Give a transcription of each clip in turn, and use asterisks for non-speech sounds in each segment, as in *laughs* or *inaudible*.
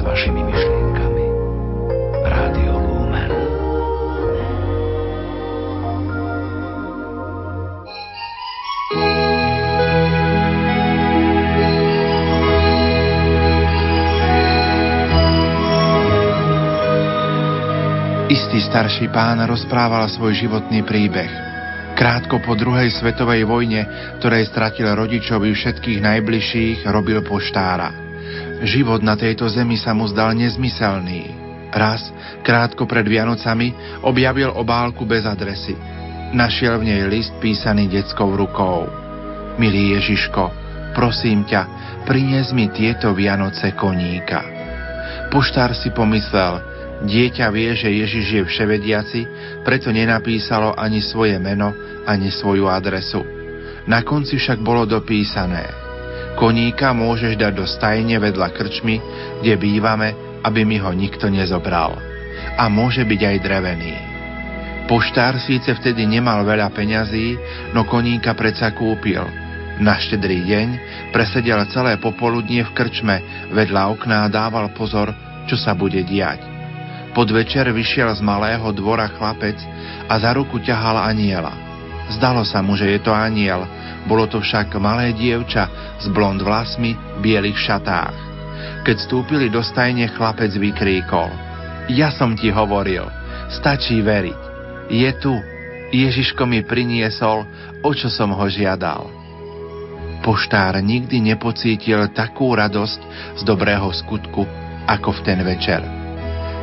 s vašimi myšlienkami. Rádio Lumen. Istý starší pán rozprával svoj životný príbeh – Krátko po druhej svetovej vojne, ktorej stratil rodičovi všetkých najbližších, robil poštára. Život na tejto zemi sa mu zdal nezmyselný. Raz, krátko pred Vianocami, objavil obálku bez adresy. Našiel v nej list písaný detskou rukou. Milý Ježiško, prosím ťa, prinies mi tieto Vianoce koníka. Poštár si pomyslel, Dieťa vie, že Ježiš je vševediaci, preto nenapísalo ani svoje meno, ani svoju adresu. Na konci však bolo dopísané. Koníka môžeš dať do stajne vedľa krčmy, kde bývame, aby mi ho nikto nezobral. A môže byť aj drevený. Poštár síce vtedy nemal veľa peňazí, no koníka predsa kúpil. Na štedrý deň presedel celé popoludnie v krčme, vedľa okná dával pozor, čo sa bude diať. Podvečer vyšiel z malého dvora chlapec a za ruku ťahal aniela. Zdalo sa mu, že je to aniel, bolo to však malé dievča s blond vlasmi, bielých šatách. Keď stúpili do stajne, chlapec vykríkol. Ja som ti hovoril, stačí veriť. Je tu, Ježiško mi priniesol, o čo som ho žiadal. Poštár nikdy nepocítil takú radosť z dobrého skutku, ako v ten večer.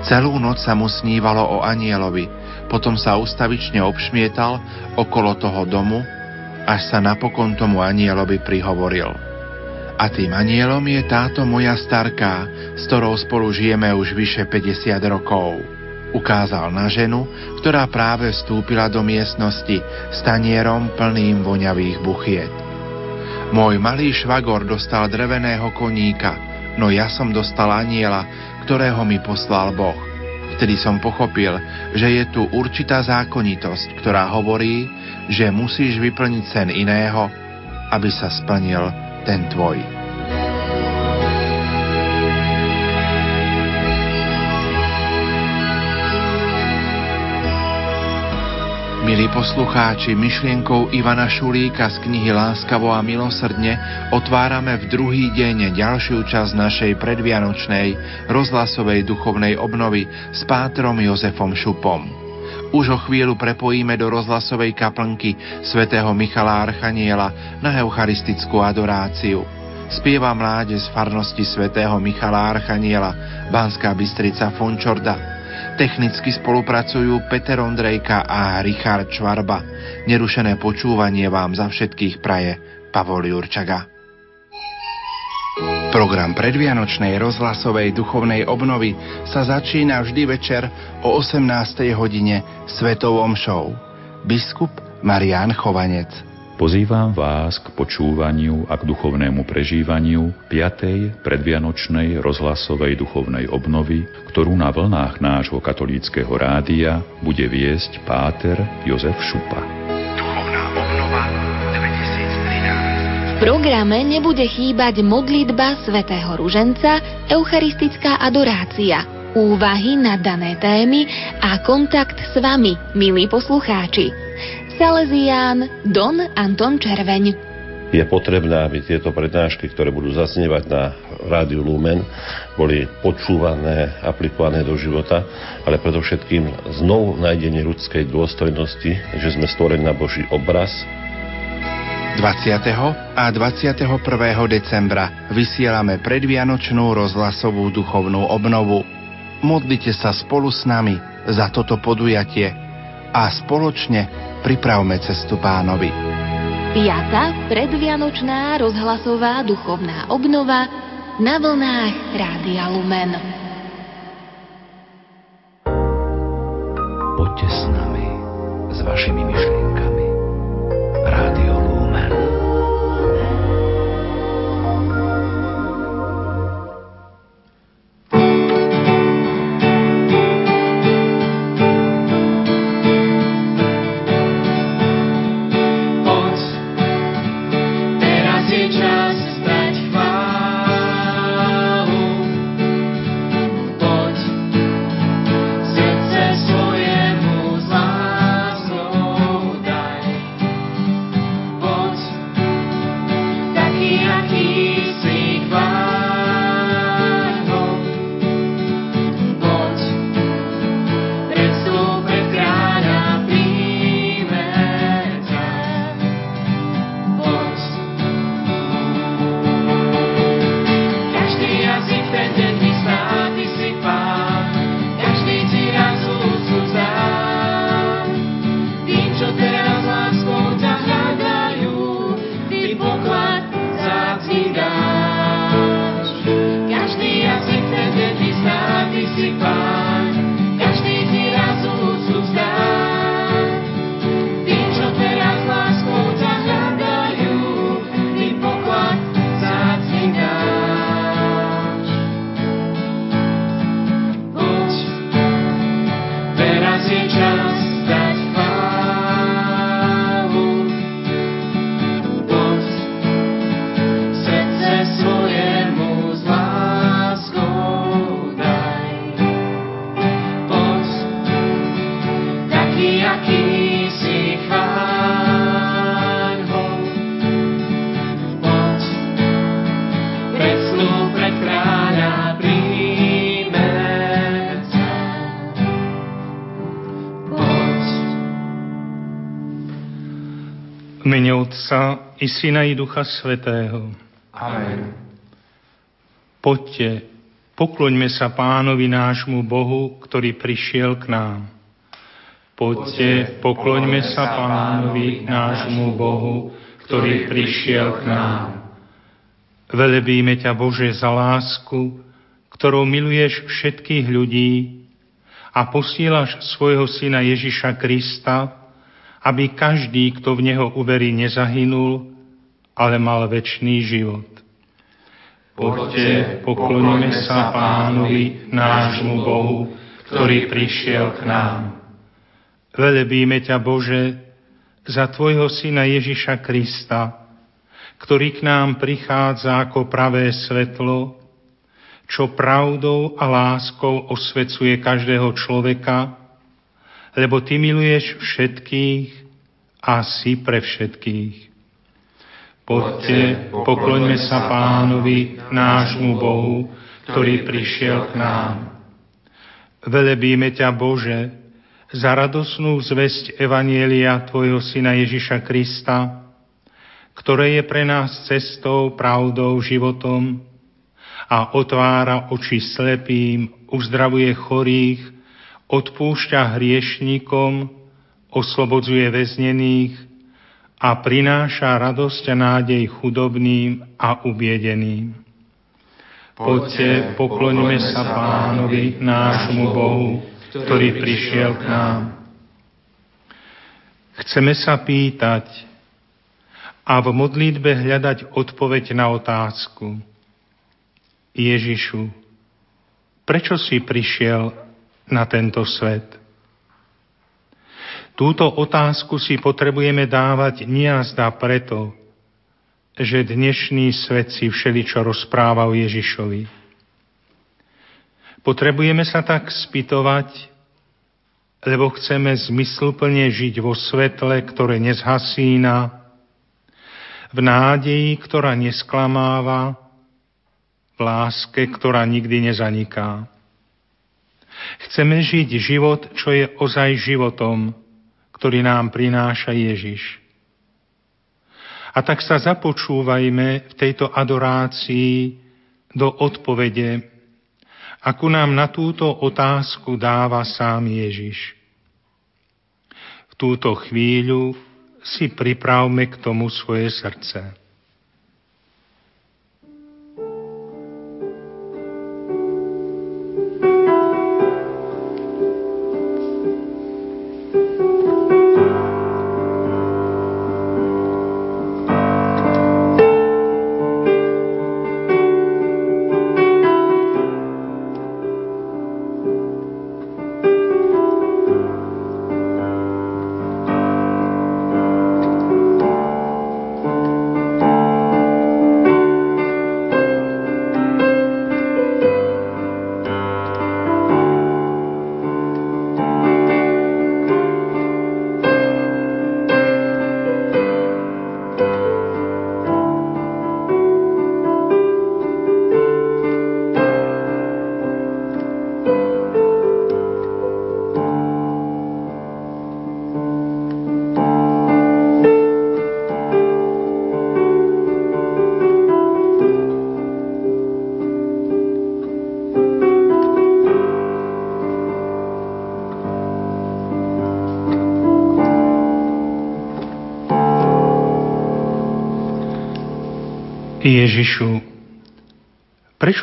Celú noc sa mu snívalo o anielovi, potom sa ustavične obšmietal okolo toho domu, až sa napokon tomu anielovi prihovoril. A tým anielom je táto moja starká, s ktorou spolu žijeme už vyše 50 rokov. Ukázal na ženu, ktorá práve vstúpila do miestnosti s tanierom plným voňavých buchiet. Môj malý švagor dostal dreveného koníka, no ja som dostal aniela, ktorého mi poslal Boh. Vtedy som pochopil, že je tu určitá zákonitosť, ktorá hovorí, že musíš vyplniť sen iného, aby sa splnil ten tvoj. Milí poslucháči, myšlienkou Ivana Šulíka z knihy Láskavo a milosrdne otvárame v druhý deň ďalšiu časť našej predvianočnej rozhlasovej duchovnej obnovy s pátrom Jozefom Šupom. Už o chvíľu prepojíme do rozhlasovej kaplnky svätého Michala Archaniela na eucharistickú adoráciu. Spieva mláde z farnosti svätého Michala Archaniela, Banská Bystrica Fončorda, Technicky spolupracujú Peter Ondrejka a Richard Čvarba. Nerušené počúvanie vám za všetkých praje Pavol Jurčaga. Program predvianočnej rozhlasovej duchovnej obnovy sa začína vždy večer o 18. hodine Svetovom show. Biskup Marian Chovanec. Pozývam vás k počúvaniu a k duchovnému prežívaniu 5. predvianočnej rozhlasovej duchovnej obnovy, ktorú na vlnách nášho katolíckého rádia bude viesť páter Jozef Šupa. Programe nebude chýbať modlitba svätého Ruženca, eucharistická adorácia, úvahy na dané témy a kontakt s vami, milí poslucháči. Salesián Don Anton Červeň. Je potrebné, aby tieto prednášky, ktoré budú zaznievať na Rádiu Lumen, boli počúvané, aplikované do života, ale predovšetkým znovu nájdenie ľudskej dôstojnosti, že sme stvorení na Boží obraz, 20. a 21. decembra vysielame predvianočnú rozhlasovú duchovnú obnovu. Modlite sa spolu s nami za toto podujatie a spoločne pripravme cestu pánovi. Piata predvianočná rozhlasová duchovná obnova na vlnách Rádia Lumen. Poďte s nami, s vašimi myšlienkami. Rádio Lumen. time. Otca i Syna i Ducha Svetého. Amen. Poďte, pokloňme sa pánovi nášmu Bohu, ktorý prišiel k nám. Poďte, pokloňme sa pánovi nášmu Bohu, ktorý prišiel k nám. Velebíme ťa, Bože, za lásku, ktorou miluješ všetkých ľudí a posílaš svojho syna Ježiša Krista, aby každý, kto v Neho uverí, nezahynul, ale mal väčší život. Poďte, pokloníme sa Pánovi, nášmu Bohu, ktorý prišiel k nám. Velebíme ťa, Bože, za Tvojho Syna Ježiša Krista, ktorý k nám prichádza ako pravé svetlo, čo pravdou a láskou osvecuje každého človeka, lebo Ty miluješ všetkých a si pre všetkých. Poďte, pokloňme sa pánovi, nášmu Bohu, ktorý prišiel k nám. Velebíme ťa, Bože, za radosnú zväzť Evanielia Tvojho Syna Ježiša Krista, ktoré je pre nás cestou, pravdou, životom a otvára oči slepým, uzdravuje chorých, odpúšťa hriešníkom, oslobodzuje väznených a prináša radosť a nádej chudobným a ubiedeným. Poďte, pokloňme sa pánovi, nášmu Bohu, ktorý prišiel k nám. Chceme sa pýtať, a v modlitbe hľadať odpoveď na otázku. Ježišu, prečo si prišiel na tento svet? Túto otázku si potrebujeme dávať niazda preto, že dnešný svet si všeličo rozpráva o Ježišovi. Potrebujeme sa tak spýtovať, lebo chceme zmysluplne žiť vo svetle, ktoré nezhasína, v nádeji, ktorá nesklamáva, v láske, ktorá nikdy nezaniká. Chceme žiť život, čo je ozaj životom, ktorý nám prináša Ježiš. A tak sa započúvajme v tejto adorácii do odpovede, akú nám na túto otázku dáva sám Ježiš. V túto chvíľu si pripravme k tomu svoje srdce.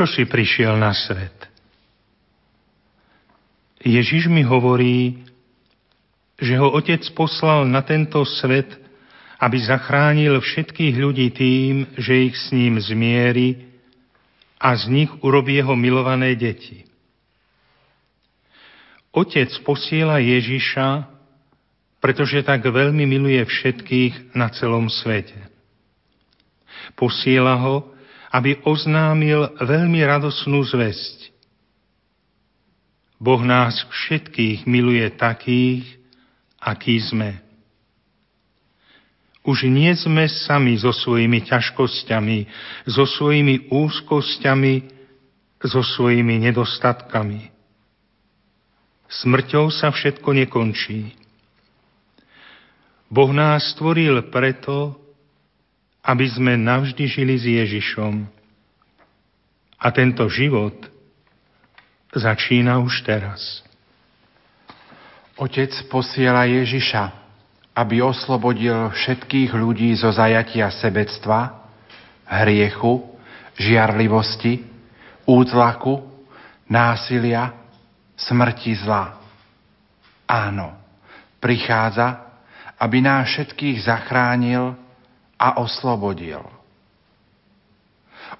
Si prišiel na svet? Ježiš mi hovorí, že ho Otec poslal na tento svet, aby zachránil všetkých ľudí tým, že ich s ním zmieri a z nich urobí jeho milované deti. Otec posiela Ježiša, pretože tak veľmi miluje všetkých na celom svete. Posiela ho, aby oznámil veľmi radosnú zväzť. Boh nás všetkých miluje takých, akí sme. Už nie sme sami so svojimi ťažkosťami, so svojimi úzkosťami, so svojimi nedostatkami. Smrťou sa všetko nekončí. Boh nás stvoril preto, aby sme navždy žili s Ježišom. A tento život začína už teraz. Otec posiela Ježiša, aby oslobodil všetkých ľudí zo zajatia sebectva, hriechu, žiarlivosti, útlaku, násilia, smrti zla. Áno, prichádza, aby nás všetkých zachránil a oslobodil.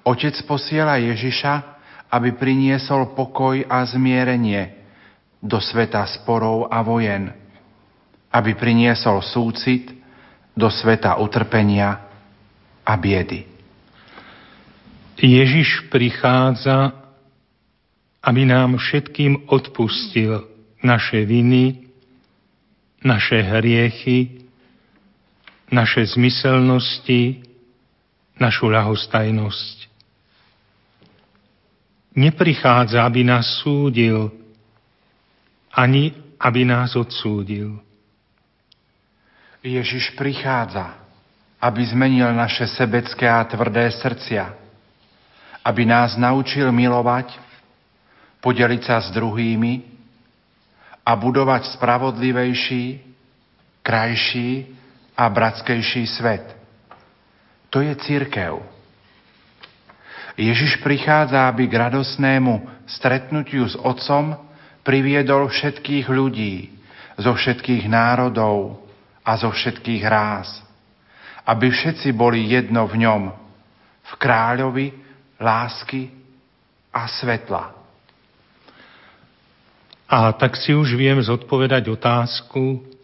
Otec posiela Ježiša, aby priniesol pokoj a zmierenie do sveta sporov a vojen, aby priniesol súcit do sveta utrpenia a biedy. Ježiš prichádza, aby nám všetkým odpustil naše viny, naše hriechy, naše zmyselnosti, našu ľahostajnosť. Neprichádza, aby nás súdil, ani aby nás odsúdil. Ježiš prichádza, aby zmenil naše sebecké a tvrdé srdcia, aby nás naučil milovať, podeliť sa s druhými a budovať spravodlivejší, krajší a bratskejší svet. To je církev. Ježiš prichádza, aby k radosnému stretnutiu s Otcom priviedol všetkých ľudí zo všetkých národov a zo všetkých ráz. Aby všetci boli jedno v ňom, v kráľovi lásky a svetla. A tak si už viem zodpovedať otázku,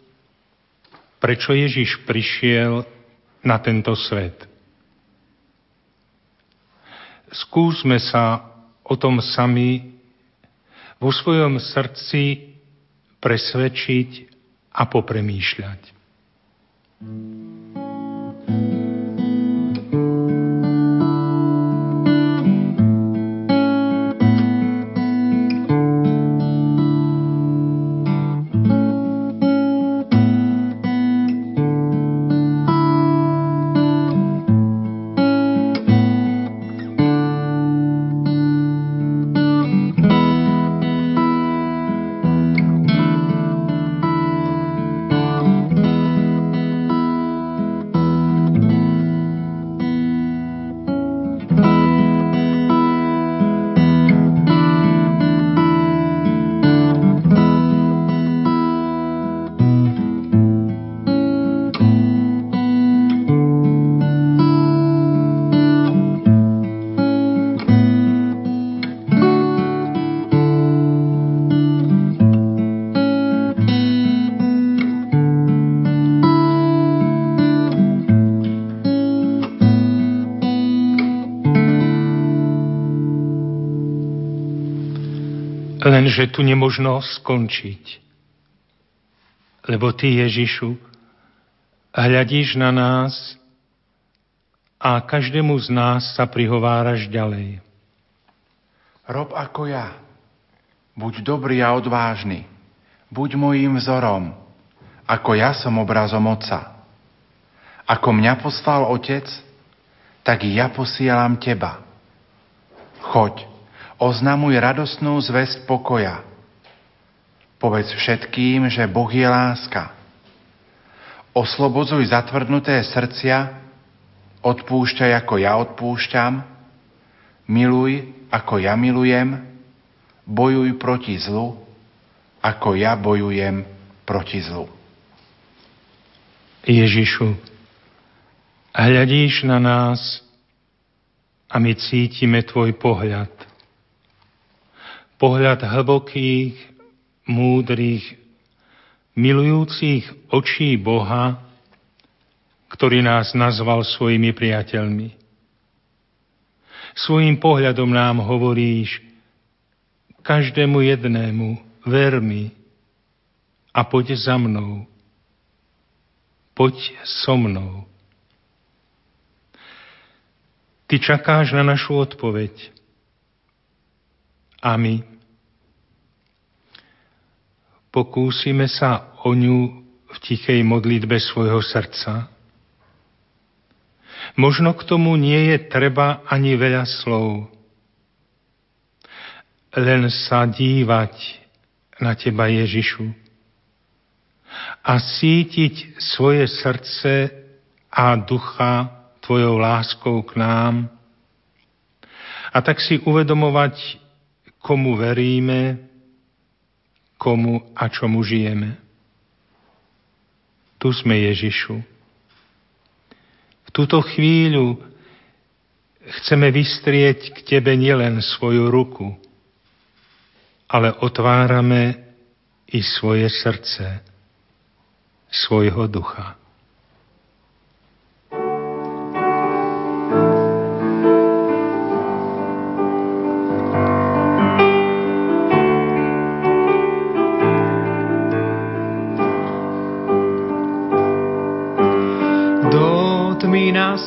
prečo Ježiš prišiel na tento svet. Skúsme sa o tom sami vo svojom srdci presvedčiť a popremýšľať. Lenže tu nemožno skončiť. Lebo Ty, Ježišu, hľadíš na nás a každému z nás sa prihováraš ďalej. Rob ako ja. Buď dobrý a odvážny. Buď mojím vzorom, ako ja som obrazom Otca. Ako mňa poslal Otec, tak ja posielam teba. Choď, oznamuj radostnú zväzť pokoja. Povedz všetkým, že Boh je láska. Oslobodzuj zatvrdnuté srdcia, odpúšťaj ako ja odpúšťam, miluj ako ja milujem, bojuj proti zlu, ako ja bojujem proti zlu. Ježišu, hľadíš na nás a my cítime Tvoj pohľad pohľad hlbokých, múdrych, milujúcich očí Boha, ktorý nás nazval svojimi priateľmi. Svojím pohľadom nám hovoríš, každému jednému, ver mi a poď za mnou. Poď so mnou. Ty čakáš na našu odpoveď. A my pokúsime sa o ňu v tichej modlitbe svojho srdca. Možno k tomu nie je treba ani veľa slov. Len sa dívať na Teba, Ježišu, a sítiť svoje srdce a ducha Tvojou láskou k nám a tak si uvedomovať, komu veríme, komu a čomu žijeme. Tu sme Ježišu. V túto chvíľu chceme vystrieť k Tebe nielen svoju ruku, ale otvárame i svoje srdce, svojho ducha.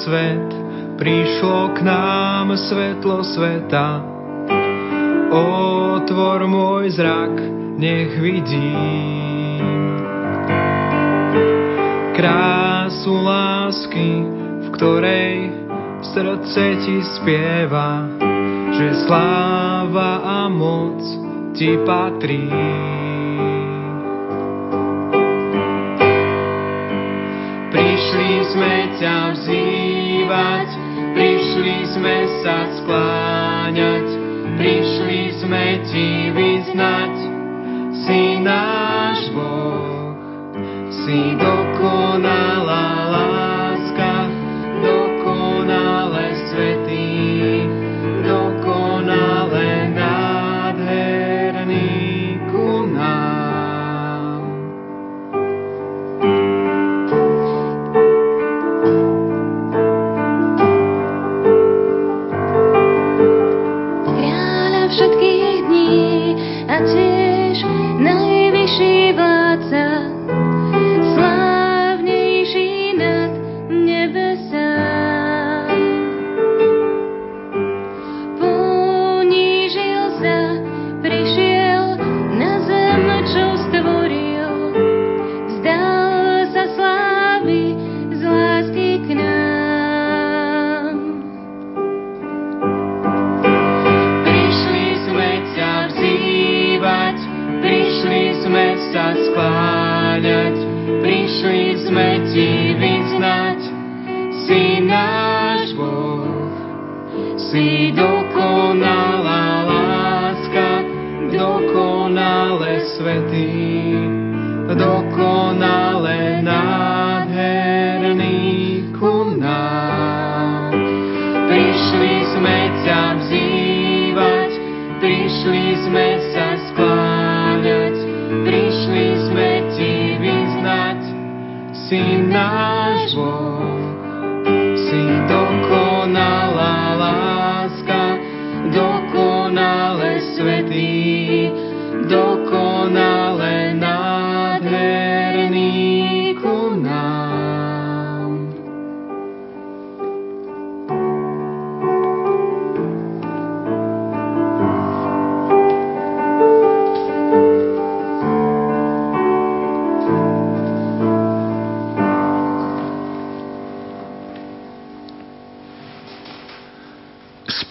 Svet, prišlo k nám svetlo sveta. Otvor môj zrak, nech vidím krásu lásky, v ktorej srdce ti spieva, že sláva a moc ti patrí. Sme ťa spievať, prišli sme sa skláňať, prišli sme ti vyznať, si náš Boh, si dokonalá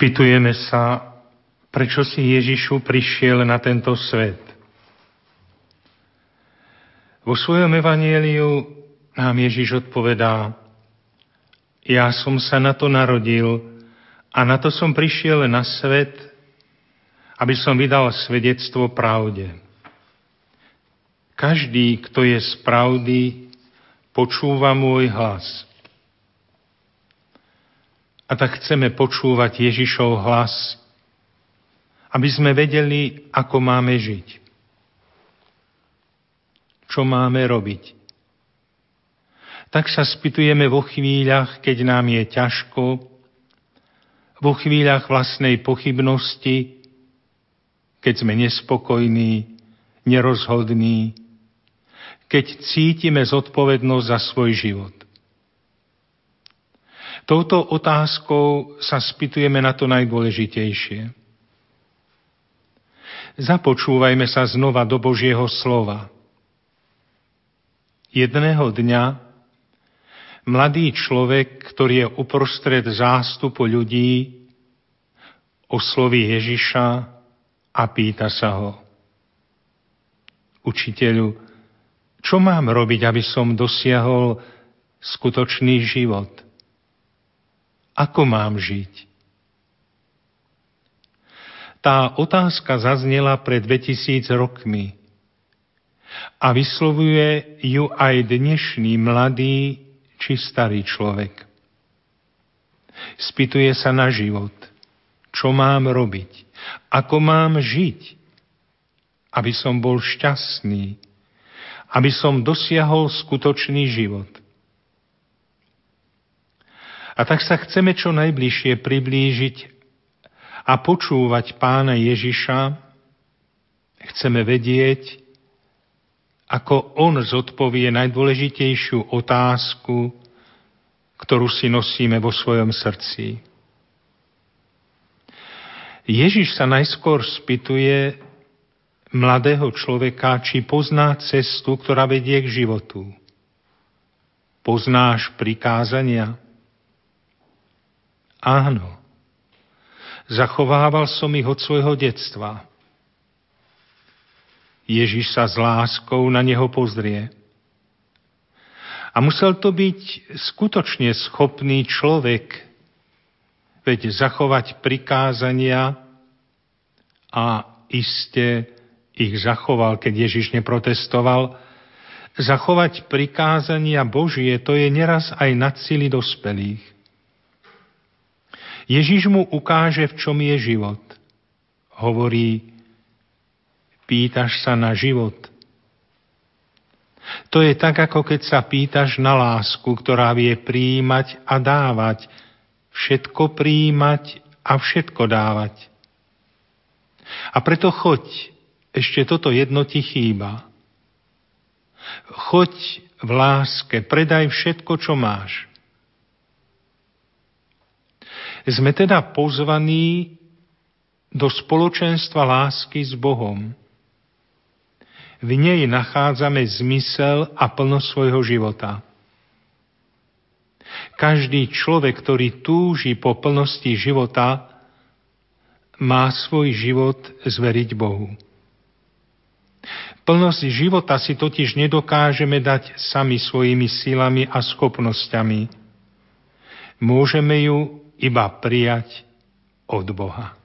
Spýtujeme sa, prečo si Ježišu prišiel na tento svet. Vo svojom evanieliu nám Ježiš odpovedá, ja som sa na to narodil a na to som prišiel na svet, aby som vydal svedectvo pravde. Každý, kto je z pravdy, počúva môj hlas. A tak chceme počúvať Ježišov hlas, aby sme vedeli, ako máme žiť. Čo máme robiť. Tak sa spýtujeme vo chvíľach, keď nám je ťažko, vo chvíľach vlastnej pochybnosti, keď sme nespokojní, nerozhodní, keď cítime zodpovednosť za svoj život. Touto otázkou sa spýtujeme na to najdôležitejšie. Započúvajme sa znova do Božieho slova. Jedného dňa Mladý človek, ktorý je uprostred zástupu ľudí, osloví Ježiša a pýta sa ho. Učiteľu, čo mám robiť, aby som dosiahol skutočný život? Ako mám žiť? Tá otázka zaznela pred 2000 rokmi a vyslovuje ju aj dnešný mladý či starý človek. Spýtuje sa na život, čo mám robiť, ako mám žiť, aby som bol šťastný, aby som dosiahol skutočný život. A tak sa chceme čo najbližšie priblížiť a počúvať pána Ježiša, chceme vedieť, ako on zodpovie najdôležitejšiu otázku, ktorú si nosíme vo svojom srdci. Ježiš sa najskôr spýtuje mladého človeka, či pozná cestu, ktorá vedie k životu. Poznáš prikázania? Áno. Zachovával som ich od svojho detstva. Ježiš sa s láskou na neho pozrie. A musel to byť skutočne schopný človek, veď zachovať prikázania a iste ich zachoval, keď Ježiš neprotestoval. Zachovať prikázania Božie, to je neraz aj nad sily dospelých. Ježiš mu ukáže, v čom je život. Hovorí, pýtaš sa na život. To je tak, ako keď sa pýtaš na lásku, ktorá vie príjimať a dávať, všetko príjimať a všetko dávať. A preto choď, ešte toto jedno ti chýba. Choď v láske, predaj všetko, čo máš. Sme teda pozvaní do spoločenstva lásky s Bohom. V nej nachádzame zmysel a plnosť svojho života. Každý človek, ktorý túži po plnosti života, má svoj život zveriť Bohu. Plnosť života si totiž nedokážeme dať sami svojimi silami a schopnosťami. Môžeme ju iba prijať od Boha.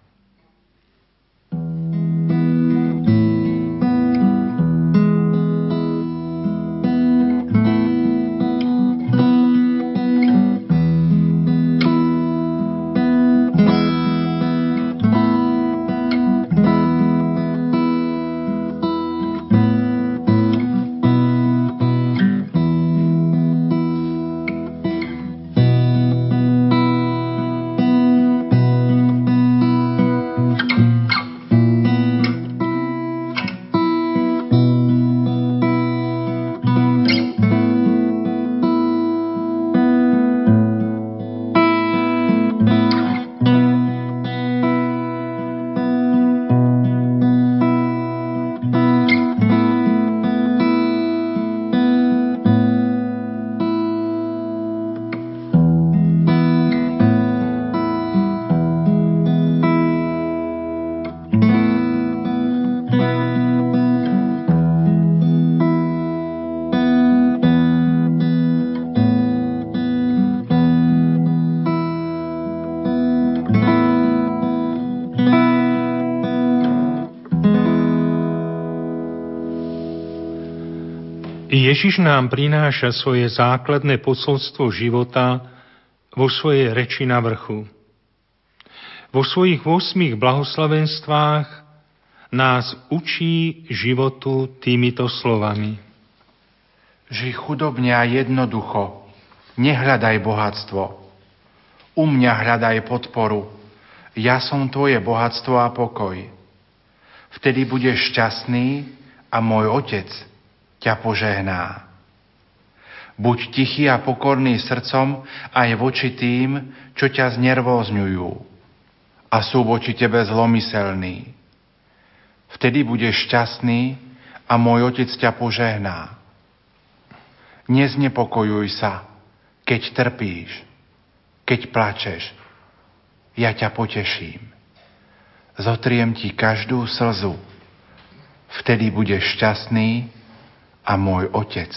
Nám prináša svoje základné posolstvo života vo svojej reči na vrchu. Vo svojich 8 blahoslavenstvách nás učí životu týmito slovami. Žij chudobne a jednoducho, nehľadaj bohatstvo. U mňa hľadaj podporu, ja som tvoje bohatstvo a pokoj. Vtedy budeš šťastný a môj otec – ťa požehná. Buď tichý a pokorný srdcom aj voči tým, čo ťa znervózňujú a sú voči tebe zlomyselní. Vtedy budeš šťastný a môj Otec ťa požehná. Neznepokojuj sa, keď trpíš, keď plačeš, ja ťa poteším. Zotriem ti každú slzu, vtedy budeš šťastný a môj otec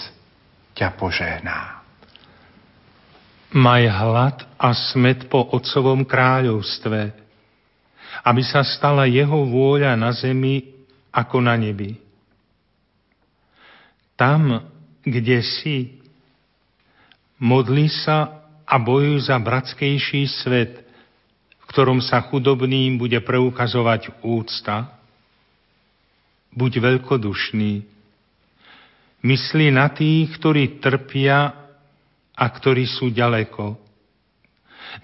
ťa požehná. Maj hlad a smet po Otcovom kráľovstve, aby sa stala jeho vôľa na zemi ako na nebi. Tam, kde si, modli sa a bojuj za bratskejší svet, v ktorom sa chudobným bude preukazovať úcta. Buď veľkodušný, Myslí na tých, ktorí trpia a ktorí sú ďaleko.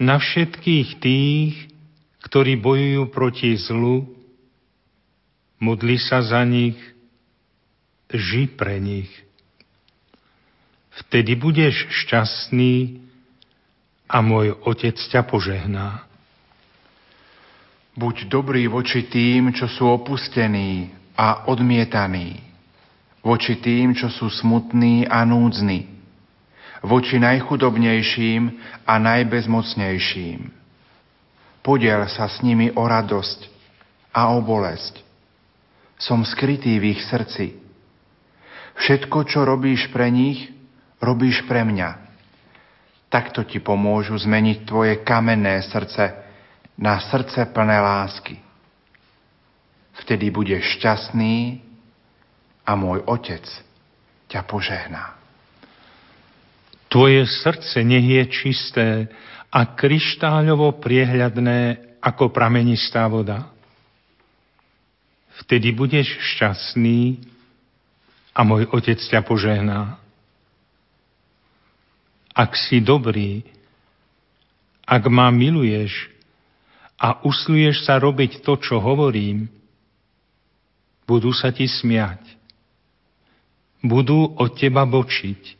Na všetkých tých, ktorí bojujú proti zlu, modli sa za nich, ži pre nich. Vtedy budeš šťastný a môj Otec ťa požehná. Buď dobrý voči tým, čo sú opustení a odmietaní voči tým, čo sú smutní a núdzni, voči najchudobnejším a najbezmocnejším. Podiel sa s nimi o radosť a o bolesť. Som skrytý v ich srdci. Všetko, čo robíš pre nich, robíš pre mňa. Takto ti pomôžu zmeniť tvoje kamenné srdce na srdce plné lásky. Vtedy budeš šťastný a môj Otec ťa požehná. Tvoje srdce nech je čisté a kryštáľovo priehľadné ako pramenistá voda. Vtedy budeš šťastný a môj Otec ťa požehná. Ak si dobrý, ak ma miluješ a usluješ sa robiť to, čo hovorím, budú sa ti smiať budú od teba bočiť,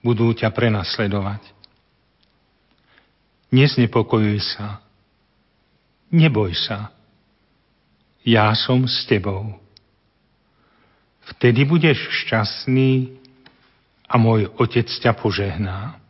budú ťa prenasledovať. Neznepokojuj sa, neboj sa, ja som s tebou. Vtedy budeš šťastný a môj otec ťa požehná.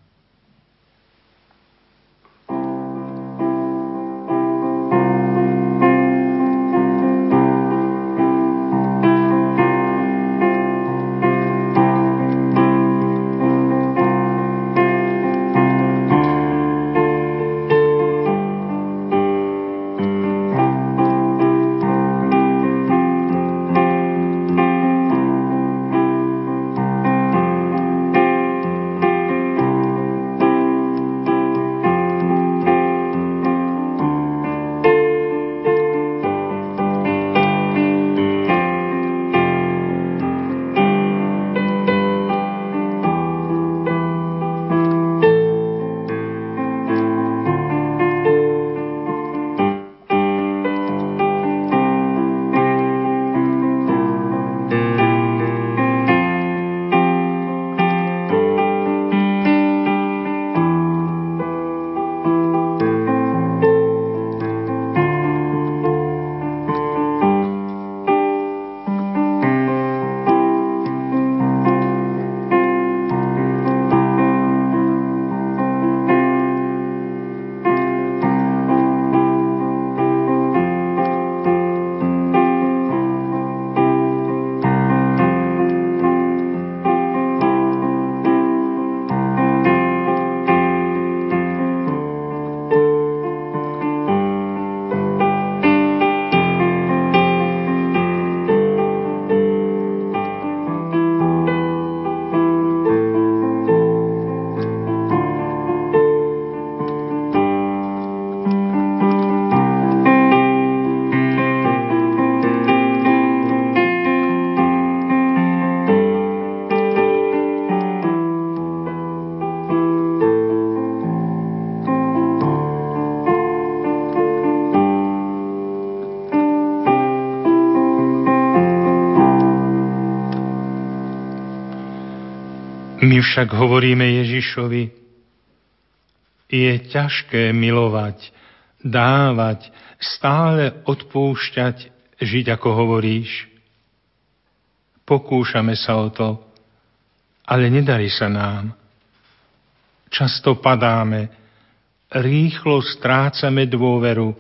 Však hovoríme Ježišovi, je ťažké milovať, dávať, stále odpúšťať, žiť ako hovoríš. Pokúšame sa o to, ale nedarí sa nám. často padáme, rýchlo strácame dôveru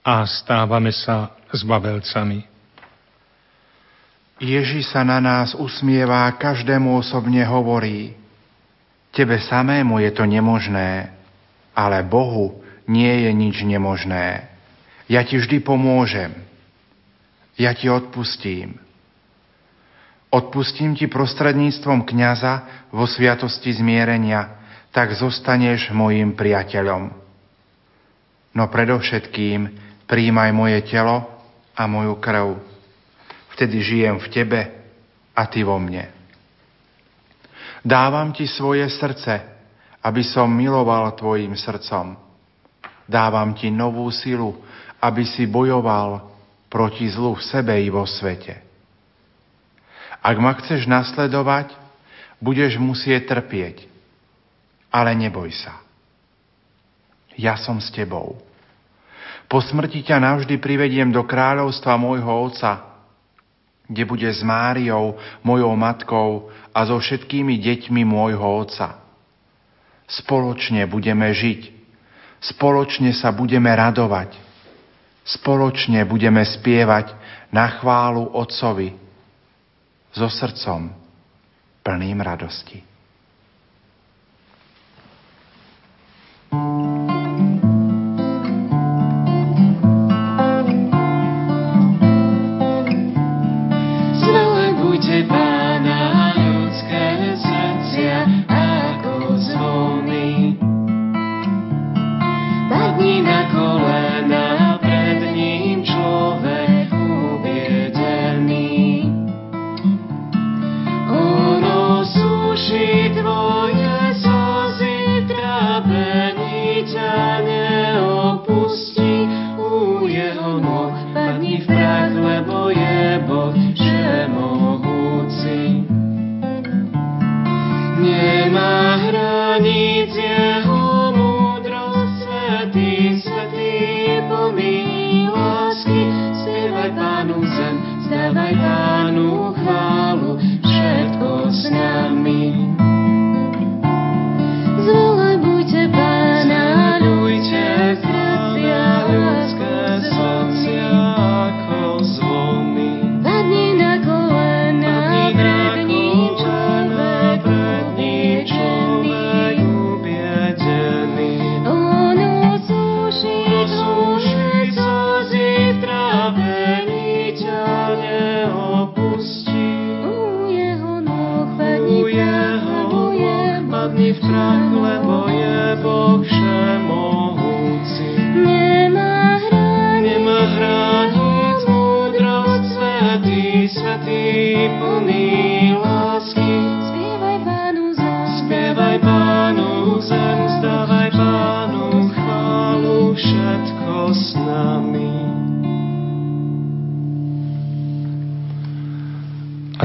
a stávame sa zbabelcami. Ježi sa na nás usmievá, každému osobne hovorí, tebe samému je to nemožné, ale Bohu nie je nič nemožné. Ja ti vždy pomôžem. Ja ti odpustím. Odpustím ti prostredníctvom kniaza vo sviatosti zmierenia, tak zostaneš mojim priateľom. No predovšetkým príjmaj moje telo a moju krv. Vtedy žijem v tebe a ty vo mne. Dávam ti svoje srdce, aby som miloval tvojim srdcom. Dávam ti novú silu, aby si bojoval proti zlu v sebe i vo svete. Ak ma chceš nasledovať, budeš musieť trpieť, ale neboj sa. Ja som s tebou. Po smrti ťa navždy privediem do kráľovstva môjho Otca, kde bude s Máriou, mojou matkou a so všetkými deťmi môjho Otca. Spoločne budeme žiť, spoločne sa budeme radovať, spoločne budeme spievať na chválu Otcovi, so srdcom plným radosti.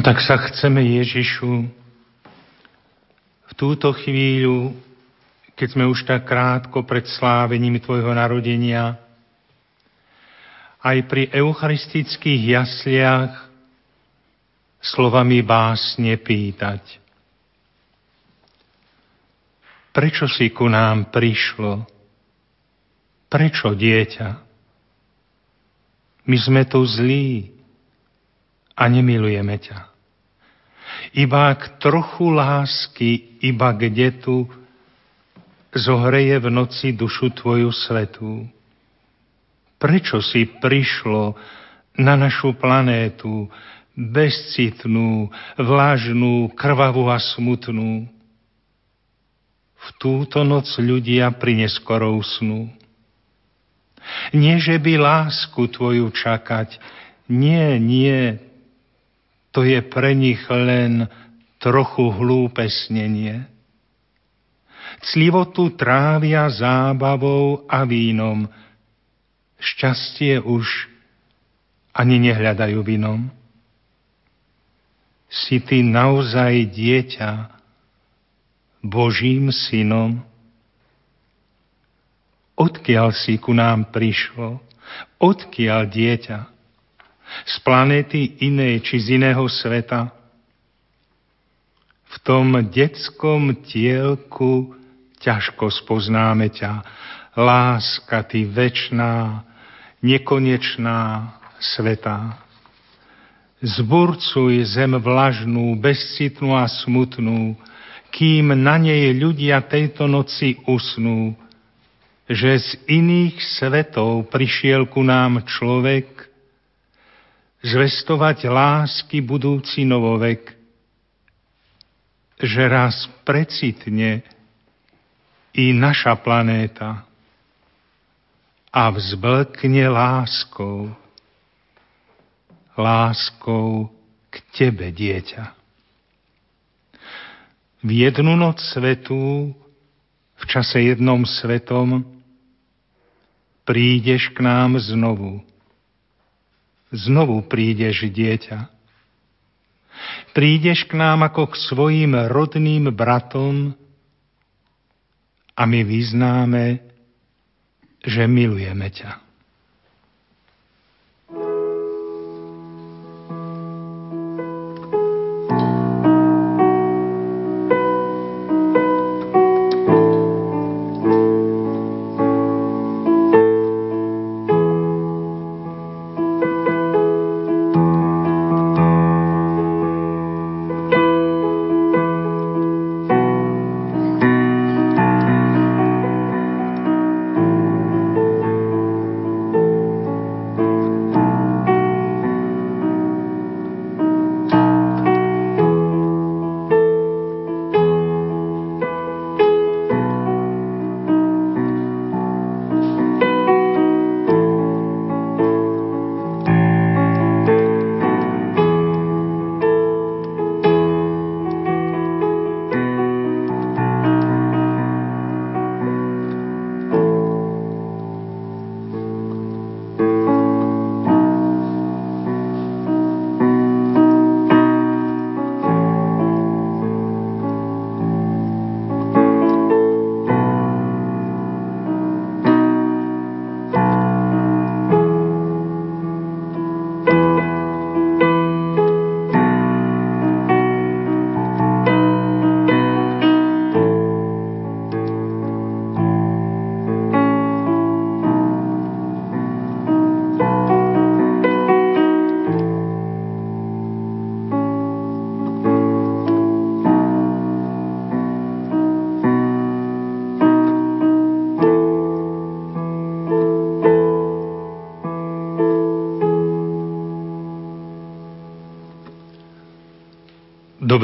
Tak sa chceme Ježišu v túto chvíľu, keď sme už tak krátko pred slávením Tvojho narodenia, aj pri eucharistických jasliach slovami básne pýtať. Prečo si ku nám prišlo? Prečo, dieťa? My sme tu zlí a nemilujeme ťa iba ak trochu lásky, iba kde tu zohreje v noci dušu Tvoju svetú. Prečo si prišlo na našu planétu bezcitnú, vlažnú, krvavú a smutnú? V túto noc ľudia pri neskorou snu. Nie, že by lásku Tvoju čakať, nie, nie, to je pre nich len trochu hlúpe snenie. Clivotu trávia zábavou a vínom, šťastie už ani nehľadajú vinom. Si ty naozaj dieťa, Božím synom? Odkiaľ si ku nám prišlo? Odkiaľ dieťa? Z planéty inej či z iného sveta. V tom detskom tielku ťažko spoznáme ťa. Láska, ty večná, nekonečná, svetá. Zburcuj zem vlažnú, bezcitnú a smutnú, kým na nej ľudia tejto noci usnú, že z iných svetov prišiel ku nám človek, zvestovať lásky budúci novovek, že raz precitne i naša planéta a vzblkne láskou, láskou k tebe, dieťa. V jednu noc svetu, v čase jednom svetom, prídeš k nám znovu. Znovu prídeš, dieťa prídeš k nám ako k svojim rodným bratom a my vyznáme, že milujeme ťa.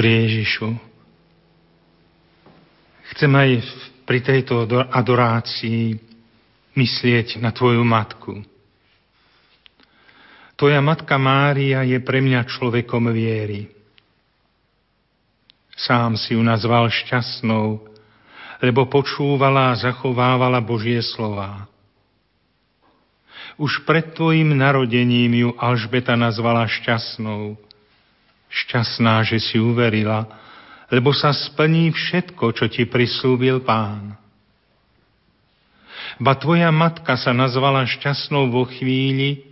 Dobrý Ježišu, chcem aj pri tejto adorácii myslieť na Tvoju matku. Tvoja matka Mária je pre mňa človekom viery. Sám si ju nazval šťastnou, lebo počúvala a zachovávala Božie slova. Už pred tvojim narodením ju Alžbeta nazvala šťastnou, šťastná, že si uverila, lebo sa splní všetko, čo ti prislúbil pán. Ba tvoja matka sa nazvala šťastnou vo chvíli,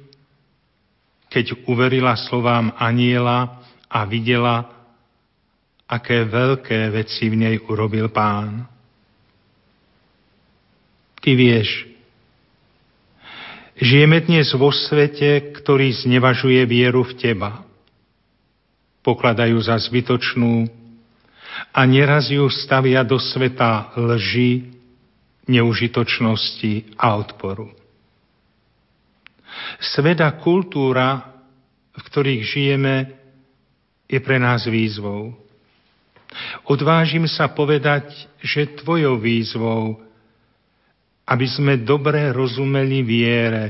keď uverila slovám aniela a videla, aké veľké veci v nej urobil pán. Ty vieš, žijeme dnes vo svete, ktorý znevažuje vieru v teba pokladajú za zbytočnú a neraz ju stavia do sveta lži, neužitočnosti a odporu. Sveda kultúra, v ktorých žijeme, je pre nás výzvou. Odvážim sa povedať, že tvojou výzvou, aby sme dobre rozumeli viere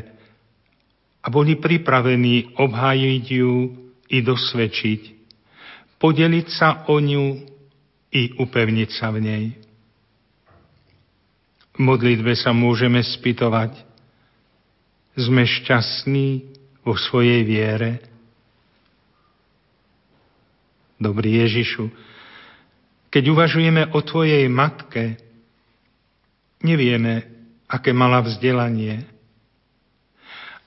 a boli pripravení obhájiť ju i dosvedčiť, podeliť sa o ňu i upevniť sa v nej. V modlitbe sa môžeme spýtovať, sme šťastní vo svojej viere? Dobrý Ježišu, keď uvažujeme o Tvojej matke, nevieme, aké mala vzdelanie,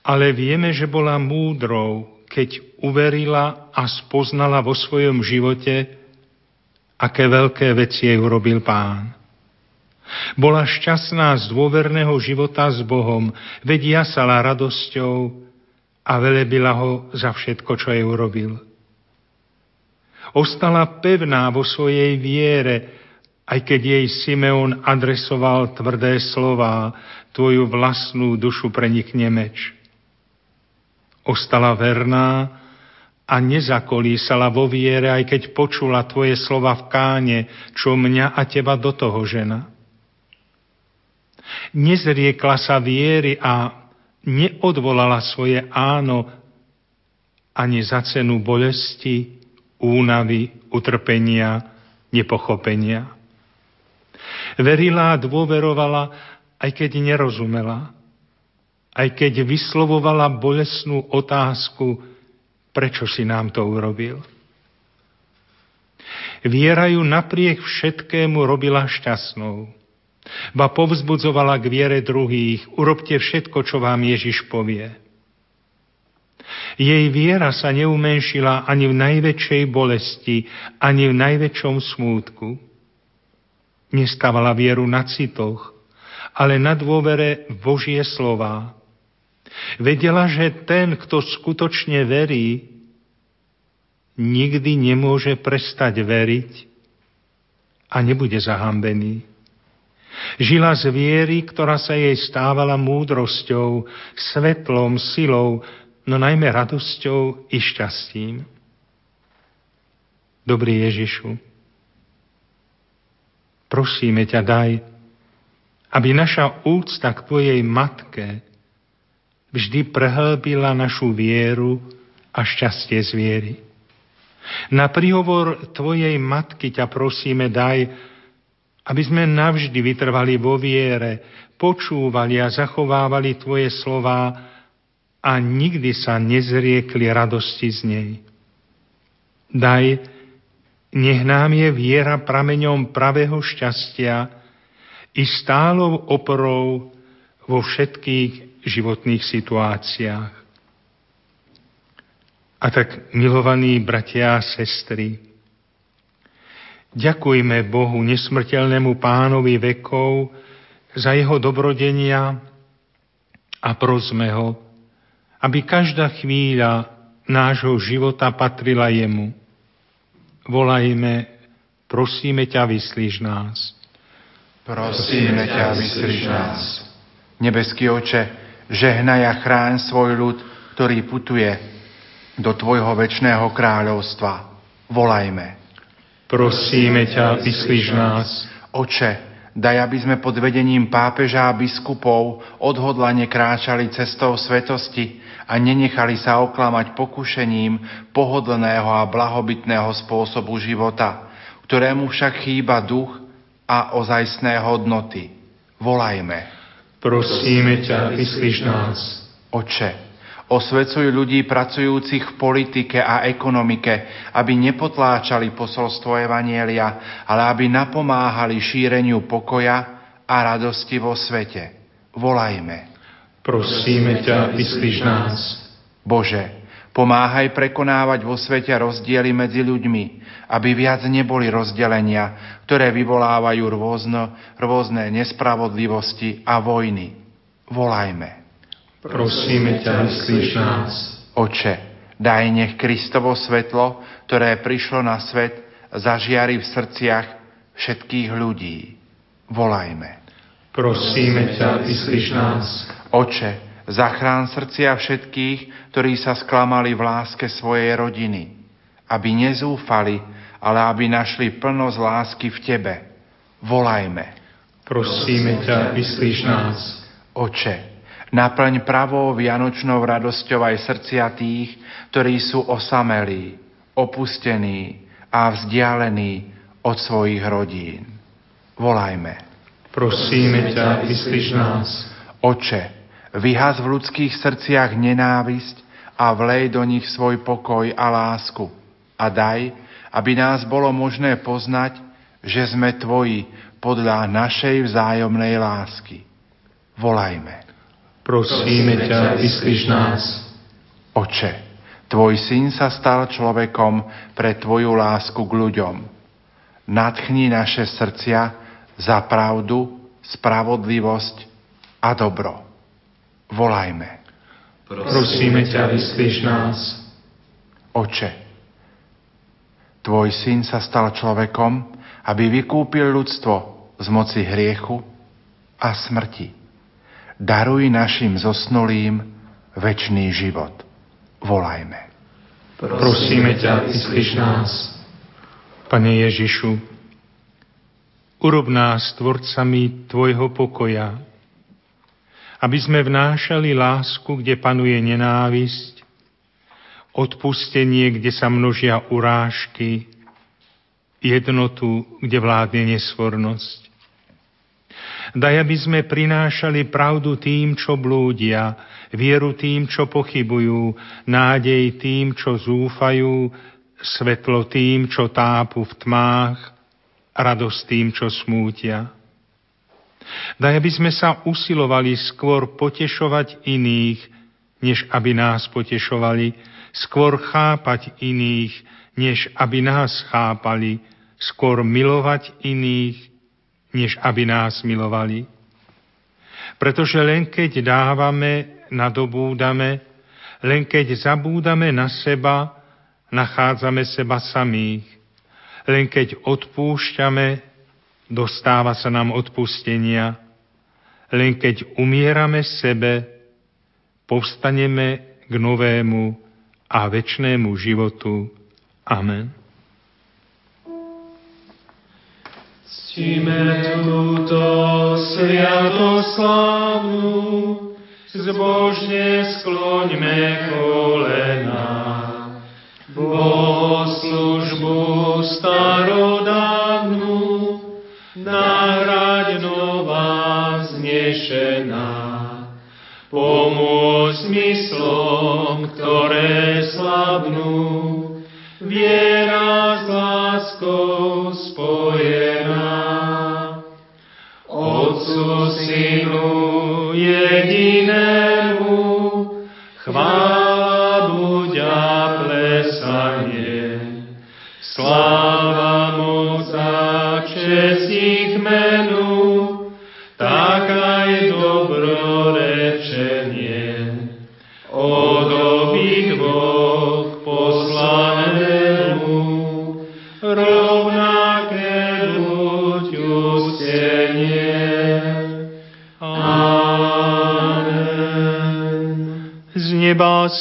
ale vieme, že bola múdrou, keď uverila a spoznala vo svojom živote, aké veľké veci jej urobil pán. Bola šťastná z dôverného života s Bohom, veď jasala radosťou a velebila ho za všetko, čo jej urobil. Ostala pevná vo svojej viere, aj keď jej Simeon adresoval tvrdé slová, tvoju vlastnú dušu prenikne meč. Ostala verná a nezakolísala vo viere, aj keď počula tvoje slova v káne, čo mňa a teba do toho žena. Nezriekla sa viery a neodvolala svoje áno ani za cenu bolesti, únavy, utrpenia, nepochopenia. Verila a dôverovala, aj keď nerozumela, aj keď vyslovovala bolesnú otázku, prečo si nám to urobil. Viera ju napriek všetkému robila šťastnou. Ba povzbudzovala k viere druhých, urobte všetko, čo vám Ježiš povie. Jej viera sa neumenšila ani v najväčšej bolesti, ani v najväčšom smútku. Nestávala vieru na citoch, ale na dôvere Božie slova. Vedela, že ten, kto skutočne verí, nikdy nemôže prestať veriť a nebude zahambený. Žila z viery, ktorá sa jej stávala múdrosťou, svetlom, silou, no najmä radosťou i šťastím. Dobrý Ježišu, Prosíme ťa, daj, aby naša úcta k Tvojej matke vždy prehlbila našu vieru a šťastie z viery. Na príhovor Tvojej matky ťa prosíme, daj, aby sme navždy vytrvali vo viere, počúvali a zachovávali Tvoje slova a nikdy sa nezriekli radosti z nej. Daj, nech nám je viera prameňom pravého šťastia i stálou oporou vo všetkých životných situáciách. A tak, milovaní bratia a sestry, ďakujme Bohu, nesmrteľnému pánovi vekov, za jeho dobrodenia a prosme ho, aby každá chvíľa nášho života patrila jemu volajme, prosíme ťa, vyslíš nás. Prosíme ťa, vyslíš nás. Nebeský oče, žehnaj a chráň svoj ľud, ktorý putuje do Tvojho väčšného kráľovstva. Volajme. Prosíme ťa, vyslíš nás. Oče, daj, aby sme pod vedením pápeža a biskupov odhodlane kráčali cestou svetosti, a nenechali sa oklamať pokušením pohodlného a blahobytného spôsobu života, ktorému však chýba duch a ozajstné hodnoty. Volajme. Prosíme ťa, vyslíš nás. Oče, osvecuj ľudí pracujúcich v politike a ekonomike, aby nepotláčali posolstvo Evanielia, ale aby napomáhali šíreniu pokoja a radosti vo svete. Volajme. Prosíme ťa, vyslíš nás. Bože, pomáhaj prekonávať vo svete rozdiely medzi ľuďmi, aby viac neboli rozdelenia, ktoré vyvolávajú rôzno, rôzne nespravodlivosti a vojny. Volajme. Prosíme ťa, vyslíš nás. Oče, daj nech Kristovo svetlo, ktoré prišlo na svet, zažiari v srdciach všetkých ľudí. Volajme. Prosíme ťa, vyslíš nás. Oče, zachrán srdcia všetkých, ktorí sa sklamali v láske svojej rodiny, aby nezúfali, ale aby našli plnosť lásky v Tebe. Volajme. Prosíme ťa, vyslíš nás. Oče, naplň pravou vianočnou radosťou aj srdcia tých, ktorí sú osamelí, opustení a vzdialení od svojich rodín. Volajme. Prosíme ťa, vyslíš nás. Oče, Vyhaz v ľudských srdciach nenávisť a vlej do nich svoj pokoj a lásku. A daj, aby nás bolo možné poznať, že sme Tvoji podľa našej vzájomnej lásky. Volajme. Prosíme ťa, vyslíš nás. Oče, Tvoj syn sa stal človekom pre Tvoju lásku k ľuďom. Natchni naše srdcia za pravdu, spravodlivosť a dobro. Volajme. Prosíme ťa, vyslíš nás. Oče, Tvoj syn sa stal človekom, aby vykúpil ľudstvo z moci hriechu a smrti. Daruj našim zosnulým večný život. Volajme. Prosíme ťa, vyslíš nás. Pane Ježišu, urob nás tvorcami Tvojho pokoja, aby sme vnášali lásku, kde panuje nenávisť, odpustenie, kde sa množia urážky, jednotu, kde vládne nesvornosť. Daj, aby sme prinášali pravdu tým, čo blúdia, vieru tým, čo pochybujú, nádej tým, čo zúfajú, svetlo tým, čo tápu v tmách, radosť tým, čo smútia. Daj, aby sme sa usilovali skôr potešovať iných, než aby nás potešovali, skôr chápať iných, než aby nás chápali, skôr milovať iných, než aby nás milovali. Pretože len keď dávame, nadobúdame, len keď zabúdame na seba, nachádzame seba samých. Len keď odpúšťame, dostáva sa nám odpustenia. Len keď umierame sebe, povstaneme k novému a večnému životu. Amen. Ctíme túto sviatoslavnú, zbožne skloňme kolena bohoslužbu starodávnu, nahrať nová vznešená. Pomôž myslom, ktoré slabnú, viera s láskou spojená. Otcu, Synu, jedinému, chvála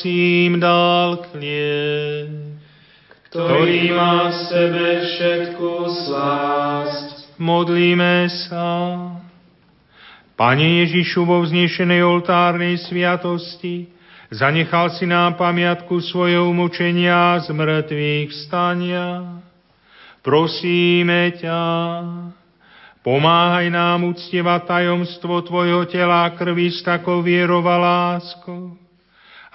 im dal kliet, ktorý má v sebe všetku slásť. Modlíme sa. Pane Ježišu, vo vznešenej oltárnej sviatosti, zanechal si nám pamiatku svojho umučenia z mŕtvych vstania. Prosíme ťa, pomáhaj nám uctievať tajomstvo Tvojho tela a krvi s takou vierou a láskou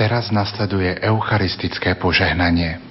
Teraz nasleduje eucharistické požehnanie.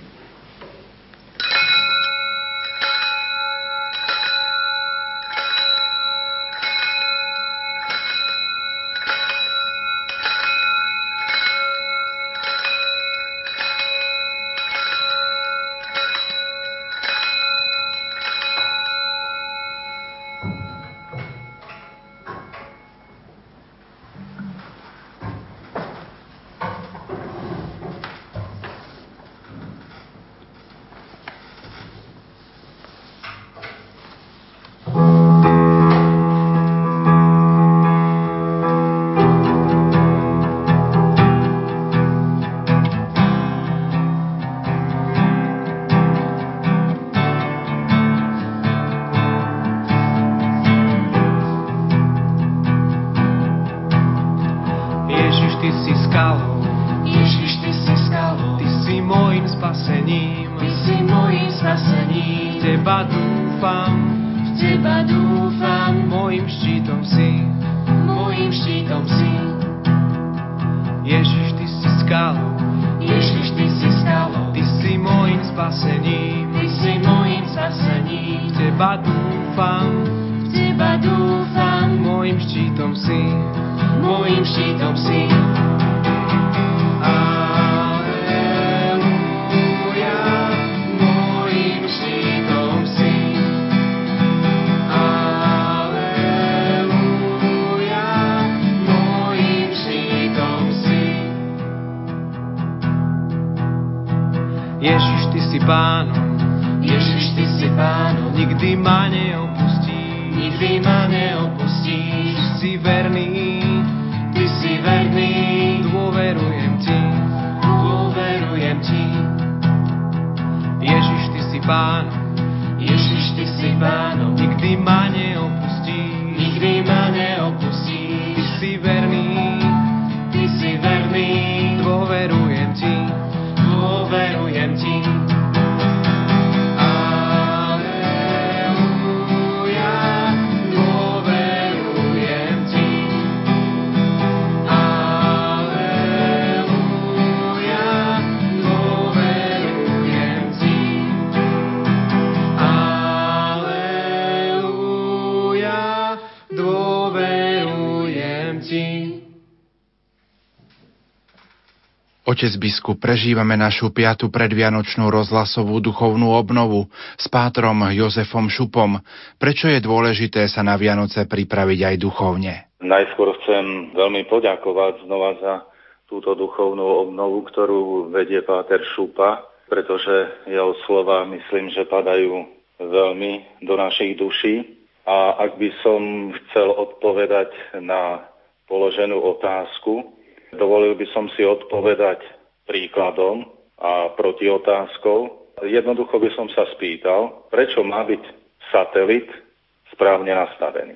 Verný, dôverujem Ti, dôverujem Ti. Ježiš, Ty si pánom, Otec biskup, prežívame našu piatu predvianočnú rozhlasovú duchovnú obnovu s pátrom Jozefom Šupom. Prečo je dôležité sa na Vianoce pripraviť aj duchovne? Najskôr chcem veľmi poďakovať znova za túto duchovnú obnovu, ktorú vedie Páter Šupa, pretože jeho slova myslím, že padajú veľmi do našich duší. A ak by som chcel odpovedať na položenú otázku, dovolil by som si odpovedať príkladom a protiotázkou. Jednoducho by som sa spýtal, prečo má byť satelit správne nastavený.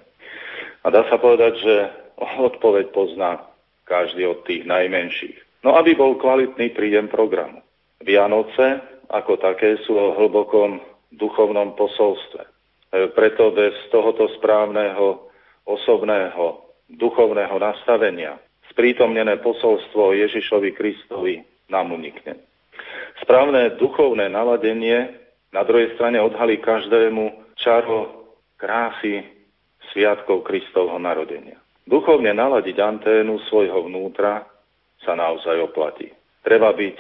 A dá sa povedať, že odpoveď pozná každý od tých najmenších. No aby bol kvalitný príjem programu. Vianoce ako také sú o hlbokom duchovnom posolstve. E, Preto bez tohoto správneho osobného duchovného nastavenia sprítomnené posolstvo Ježišovi Kristovi nám unikne. Správne duchovné naladenie na druhej strane odhalí každému čaro krásy sviatkov Kristovho narodenia. Duchovne naladiť anténu svojho vnútra sa naozaj oplatí. Treba byť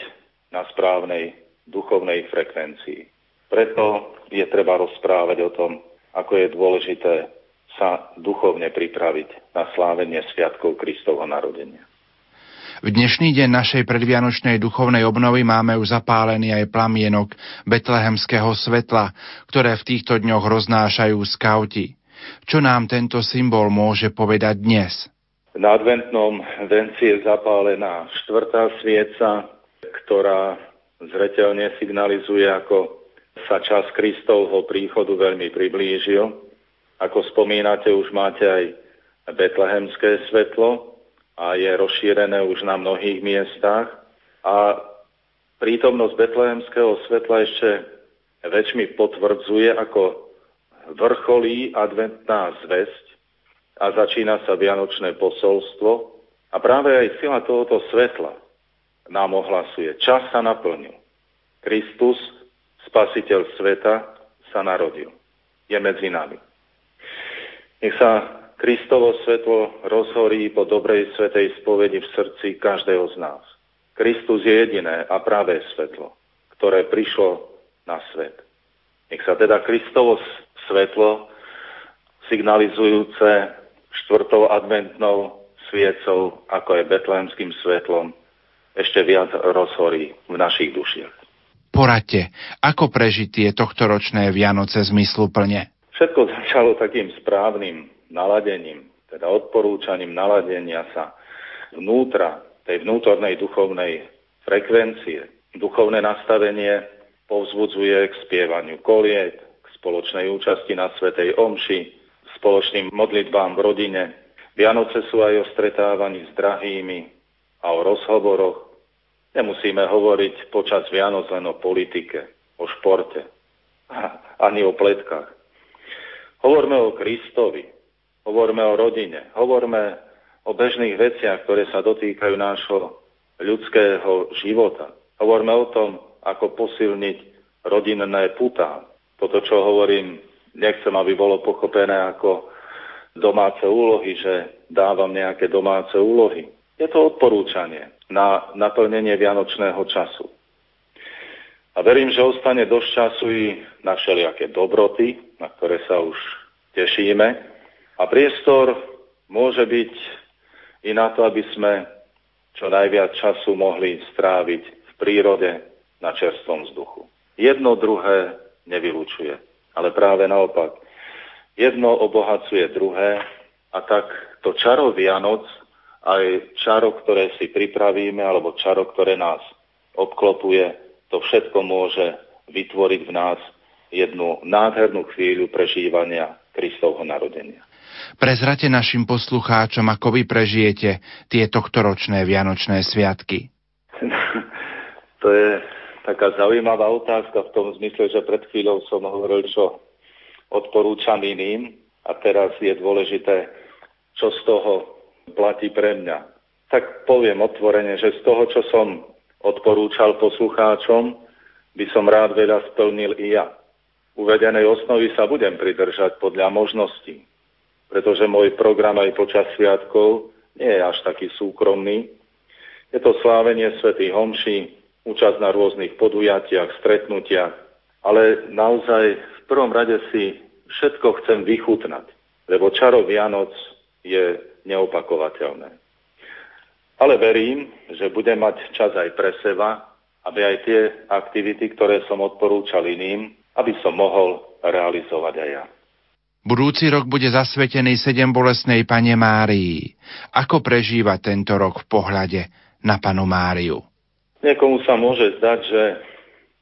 na správnej duchovnej frekvencii. Preto je treba rozprávať o tom, ako je dôležité sa duchovne pripraviť na slávenie sviatkov Kristovho narodenia. V dnešný deň našej predvianočnej duchovnej obnovy máme už zapálený aj plamienok betlehemského svetla, ktoré v týchto dňoch roznášajú skauti. Čo nám tento symbol môže povedať dnes? Na adventnom venci je zapálená štvrtá svieca, ktorá zretelne signalizuje, ako sa čas Kristovho príchodu veľmi priblížil. Ako spomínate, už máte aj betlehemské svetlo a je rozšírené už na mnohých miestach. A prítomnosť betlehemského svetla ešte väčšmi potvrdzuje, ako vrcholí adventná zväzť a začína sa vianočné posolstvo. A práve aj sila tohoto svetla nám ohlasuje. Čas sa naplnil. Kristus, spasiteľ sveta, sa narodil. Je medzi nami. Nech sa Kristovo svetlo rozhorí po dobrej svetej spovedi v srdci každého z nás. Kristus je jediné a pravé svetlo, ktoré prišlo na svet. Nech sa teda Kristovo svetlo, signalizujúce štvrtou adventnou sviecou, ako je betlehemským svetlom, ešte viac rozhorí v našich dušiach. Poradte, ako prežiť tie tohtoročné Vianoce zmysluplne? Všetko začalo takým správnym naladením, teda odporúčaním naladenia sa vnútra, tej vnútornej duchovnej frekvencie. Duchovné nastavenie povzbudzuje k spievaniu koliet, k spoločnej účasti na Svetej Omši, spoločným modlitbám v rodine. Vianoce sú aj o stretávaní s drahými a o rozhovoroch. Nemusíme hovoriť počas Vianoc len o politike, o športe. *laughs* ani o pletkách. Hovorme o Kristovi, hovorme o rodine, hovorme o bežných veciach, ktoré sa dotýkajú nášho ľudského života. Hovorme o tom, ako posilniť rodinné putá. Toto, čo hovorím, nechcem, aby bolo pochopené ako domáce úlohy, že dávam nejaké domáce úlohy. Je to odporúčanie na naplnenie vianočného času. A verím, že ostane dosť času i na všelijaké dobroty, na ktoré sa už tešíme. A priestor môže byť i na to, aby sme čo najviac času mohli stráviť v prírode na čerstvom vzduchu. Jedno druhé nevylučuje, ale práve naopak. Jedno obohacuje druhé a tak to čaro Vianoc, aj čaro, ktoré si pripravíme, alebo čaro, ktoré nás obklopuje, to všetko môže vytvoriť v nás jednu nádhernú chvíľu prežívania Kristovho narodenia. Prezrate našim poslucháčom, ako vy prežijete tie tohtoročné Vianočné sviatky. *laughs* to je taká zaujímavá otázka v tom zmysle, že pred chvíľou som hovoril, čo odporúčam iným a teraz je dôležité, čo z toho platí pre mňa. Tak poviem otvorene, že z toho, čo som odporúčal poslucháčom, by som rád veľa splnil i ja. Uvedenej osnovy sa budem pridržať podľa možností, pretože môj program aj počas sviatkov nie je až taký súkromný. Je to slávenie svätých homší, účasť na rôznych podujatiach, stretnutiach, ale naozaj v prvom rade si všetko chcem vychutnať, lebo čaro Vianoc je neopakovateľné. Ale verím, že budem mať čas aj pre seba, aby aj tie aktivity, ktoré som odporúčal iným, aby som mohol realizovať aj ja. Budúci rok bude zasvetený sedem bolesnej Pane Márii. Ako prežíva tento rok v pohľade na Panu Máriu? Niekomu sa môže zdať, že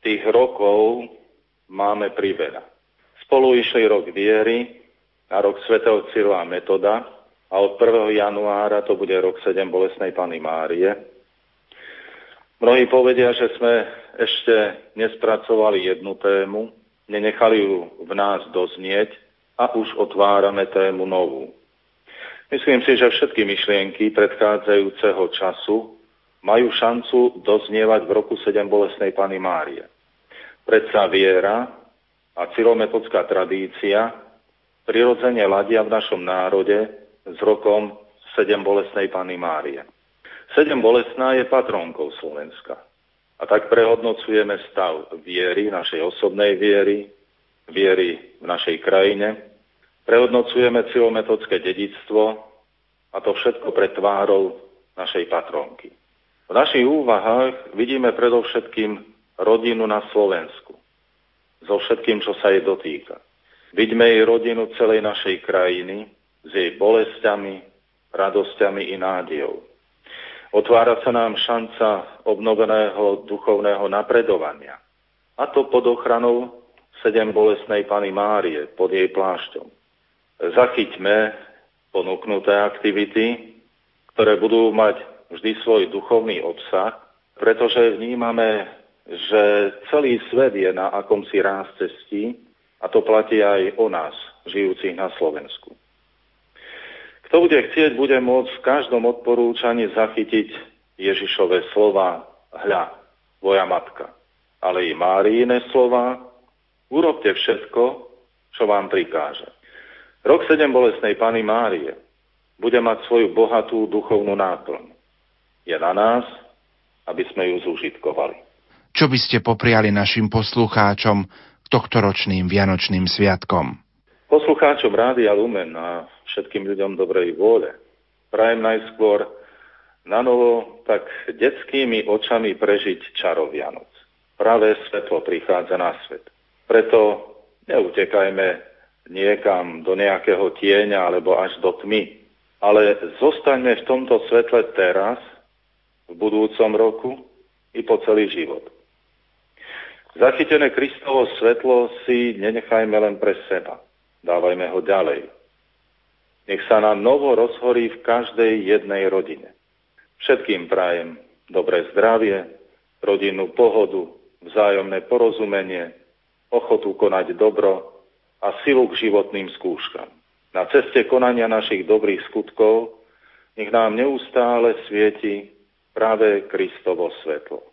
tých rokov máme priveľa. Spolu išli rok viery a rok svätého Cyrila Metoda, a od 1. januára to bude rok 7 bolesnej Pany Márie. Mnohí povedia, že sme ešte nespracovali jednu tému, nenechali ju v nás doznieť a už otvárame tému novú. Myslím si, že všetky myšlienky predchádzajúceho času majú šancu doznievať v roku 7 bolesnej Pany Márie. Predsa viera a cyrometodská tradícia prirodzene ladia v našom národe s rokom 7 bolesnej Pany Márie. 7 bolesná je patrónkou Slovenska. A tak prehodnocujeme stav viery, našej osobnej viery, viery v našej krajine, prehodnocujeme cilometodské dedictvo a to všetko pre tvárou našej patrónky. V našich úvahách vidíme predovšetkým rodinu na Slovensku. So všetkým, čo sa jej dotýka. Vidíme jej rodinu celej našej krajiny, s jej bolestiami, radosťami i nádejou. Otvára sa nám šanca obnoveného duchovného napredovania. A to pod ochranou sedem bolestnej Pany Márie pod jej plášťom. Zachyťme ponúknuté aktivity, ktoré budú mať vždy svoj duchovný obsah, pretože vnímame, že celý svet je na akomsi ráz cestí a to platí aj o nás, žijúcich na Slovensku. Kto bude chcieť, bude môcť v každom odporúčaní zachytiť Ježišové slova, hľa, tvoja matka, ale i Máriine slova, urobte všetko, čo vám prikáže. Rok 7 bolesnej Pany Márie bude mať svoju bohatú duchovnú náplň. Je na nás, aby sme ju zúžitkovali. Čo by ste popriali našim poslucháčom k tohtoročným Vianočným sviatkom? Poslucháčom Rádia Lumen a všetkým ľuďom dobrej vôle prajem najskôr na novo tak detskými očami prežiť čaro Vianoc. Práve svetlo prichádza na svet. Preto neutekajme niekam do nejakého tieňa alebo až do tmy, ale zostaňme v tomto svetle teraz, v budúcom roku i po celý život. Zachytené Kristovo svetlo si nenechajme len pre seba – dávajme ho ďalej. Nech sa nám novo rozhorí v každej jednej rodine. Všetkým prajem dobré zdravie, rodinnú pohodu, vzájomné porozumenie ochotu konať dobro a silu k životným skúškam. Na ceste konania našich dobrých skutkov nech nám neustále svieti práve Kristovo svetlo.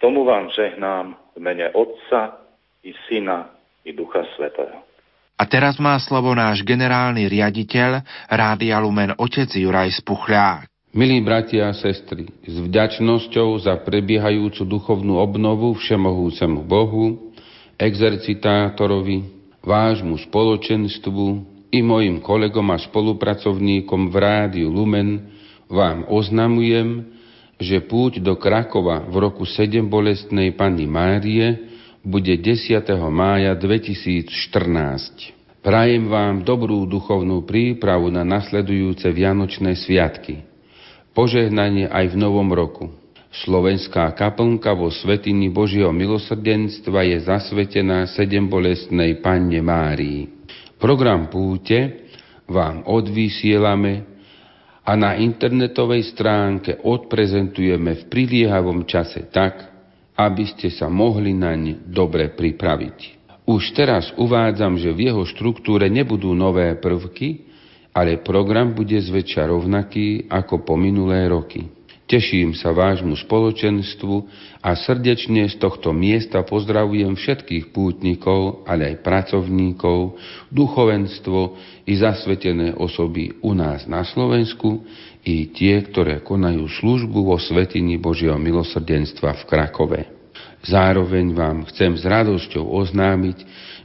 Tomu vám žehnám v mene Otca i Syna i Ducha Svetého. A teraz má slovo náš generálny riaditeľ Rádia Lumen otec Juraj Spuchľák. Milí bratia a sestry, s vďačnosťou za prebiehajúcu duchovnú obnovu všemohúcemu Bohu, exercitátorovi, vášmu spoločenstvu i mojim kolegom a spolupracovníkom v Rádiu Lumen vám oznamujem, že púť do Krakova v roku 7 bolestnej Panny Márie bude 10. mája 2014. Prajem vám dobrú duchovnú prípravu na nasledujúce Vianočné sviatky – požehnanie aj v novom roku. Slovenská kaplnka vo Svetini Božieho milosrdenstva je zasvetená sedem bolestnej Panne Márii. Program púte vám odvysielame a na internetovej stránke odprezentujeme v priliehavom čase tak, aby ste sa mohli naň dobre pripraviť. Už teraz uvádzam, že v jeho štruktúre nebudú nové prvky, ale program bude zväčša rovnaký ako po minulé roky. Teším sa vášmu spoločenstvu a srdečne z tohto miesta pozdravujem všetkých pútnikov, ale aj pracovníkov, duchovenstvo i zasvetené osoby u nás na Slovensku i tie, ktoré konajú službu vo Svetini Božieho milosrdenstva v Krakove. Zároveň vám chcem s radosťou oznámiť,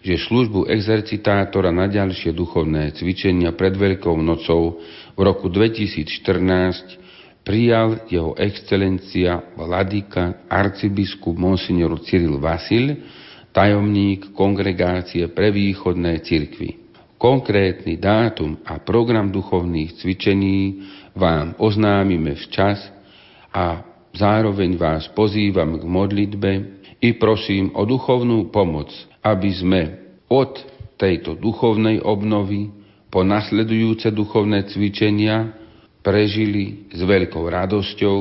že službu exercitátora na ďalšie duchovné cvičenia pred Veľkou nocou v roku 2014 prijal jeho excelencia vladyka arcibiskup monsignor Cyril Vasil, tajomník kongregácie pre východné cirkvy. Konkrétny dátum a program duchovných cvičení vám oznámime včas a zároveň vás pozývam k modlitbe i prosím o duchovnú pomoc aby sme od tejto duchovnej obnovy po nasledujúce duchovné cvičenia prežili s veľkou radosťou,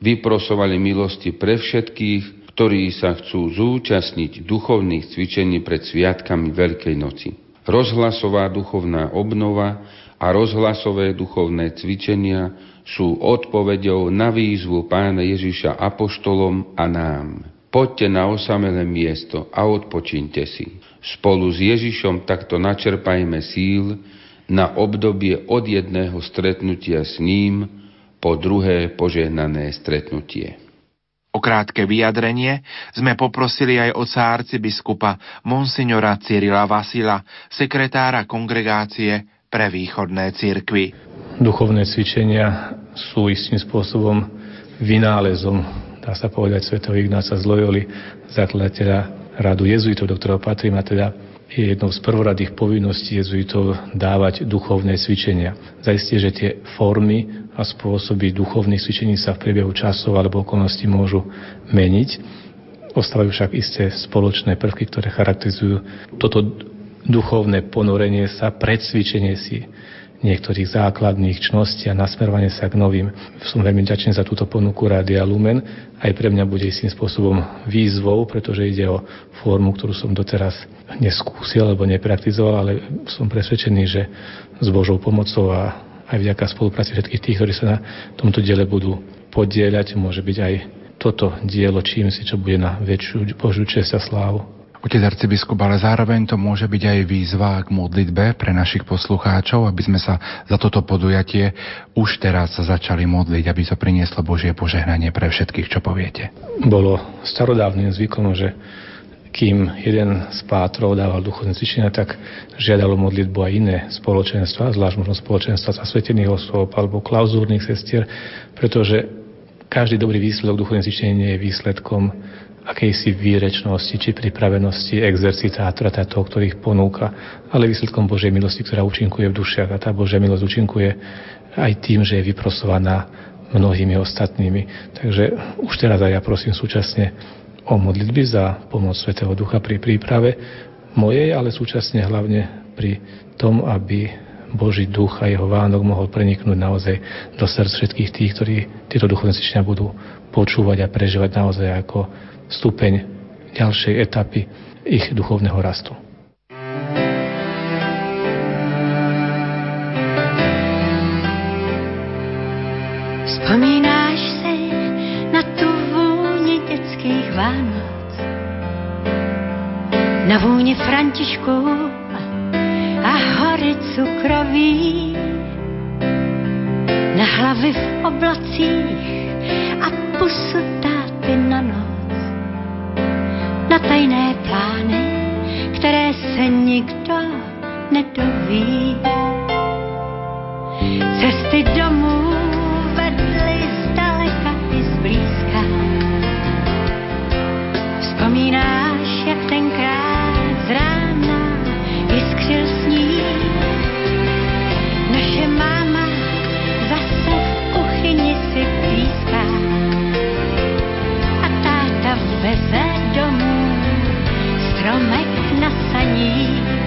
vyprosovali milosti pre všetkých, ktorí sa chcú zúčastniť duchovných cvičení pred sviatkami Veľkej noci. Rozhlasová duchovná obnova a rozhlasové duchovné cvičenia sú odpovedou na výzvu pána Ježiša apoštolom a nám. Poďte na osamelé miesto a odpočíňte si. Spolu s Ježišom takto načerpajme síl na obdobie od jedného stretnutia s ním po druhé požehnané stretnutie. O krátke vyjadrenie sme poprosili aj oca arcibiskupa Monsignora Cyrila Vasila, sekretára kongregácie pre východné cirkvy. Duchovné cvičenia sú istým spôsobom vynálezom dá sa povedať, svetov Ignáca z Loyoli, zakladateľa radu jezuitov, do ktorého patrím a teda je jednou z prvoradých povinností jezuitov dávať duchovné cvičenia. Zajistie, že tie formy a spôsoby duchovných cvičení sa v priebehu časov alebo okolností môžu meniť. Ostávajú však isté spoločné prvky, ktoré charakterizujú toto duchovné ponorenie sa, cvičenie si niektorých základných čností a nasmerovanie sa k novým. Som veľmi ďačný za túto ponuku Rádia Lumen. Aj pre mňa bude istým spôsobom výzvou, pretože ide o formu, ktorú som doteraz neskúsil alebo nepraktizoval, ale som presvedčený, že s Božou pomocou a aj vďaka spolupráci všetkých tých, ktorí sa na tomto diele budú podieľať, môže byť aj toto dielo čím si, čo bude na väčšiu Božiu čest a slávu. Otec arcibiskup, ale zároveň to môže byť aj výzva k modlitbe pre našich poslucháčov, aby sme sa za toto podujatie už teraz začali modliť, aby to prinieslo Božie požehnanie pre všetkých, čo poviete. Bolo starodávnym zvykom, že kým jeden z pátrov dával duchovné cvičenia, tak žiadalo modlitbu aj iné spoločenstva, zvlášť možno spoločenstva zasvetených osôb alebo klauzúrnych sestier, pretože každý dobrý výsledok duchovného cvičenia je výsledkom akejsi výrečnosti či pripravenosti exercitátora, teda toho, ktorý ich ponúka, ale výsledkom Božej milosti, ktorá účinkuje v dušiach. A tá Božia milosť účinkuje aj tým, že je vyprosovaná mnohými ostatnými. Takže už teraz aj ja prosím súčasne o modlitby za pomoc Svetého Ducha pri príprave mojej, ale súčasne hlavne pri tom, aby Boží duch a jeho Vánok mohol preniknúť naozaj do srdc všetkých tých, ktorí tieto duchovné cvičenia budú počúvať a prežívať naozaj ako stupeň ďalšej etapy ich duchovného rastu. Vzpomínáš si na tu vůni dětských Vánoc, na vůni Františku a hory cukroví, na hlavy v oblacích a pusu táty na noc, na tajné plány, které se nikdo nedoví. Cesty domů stromek na saní.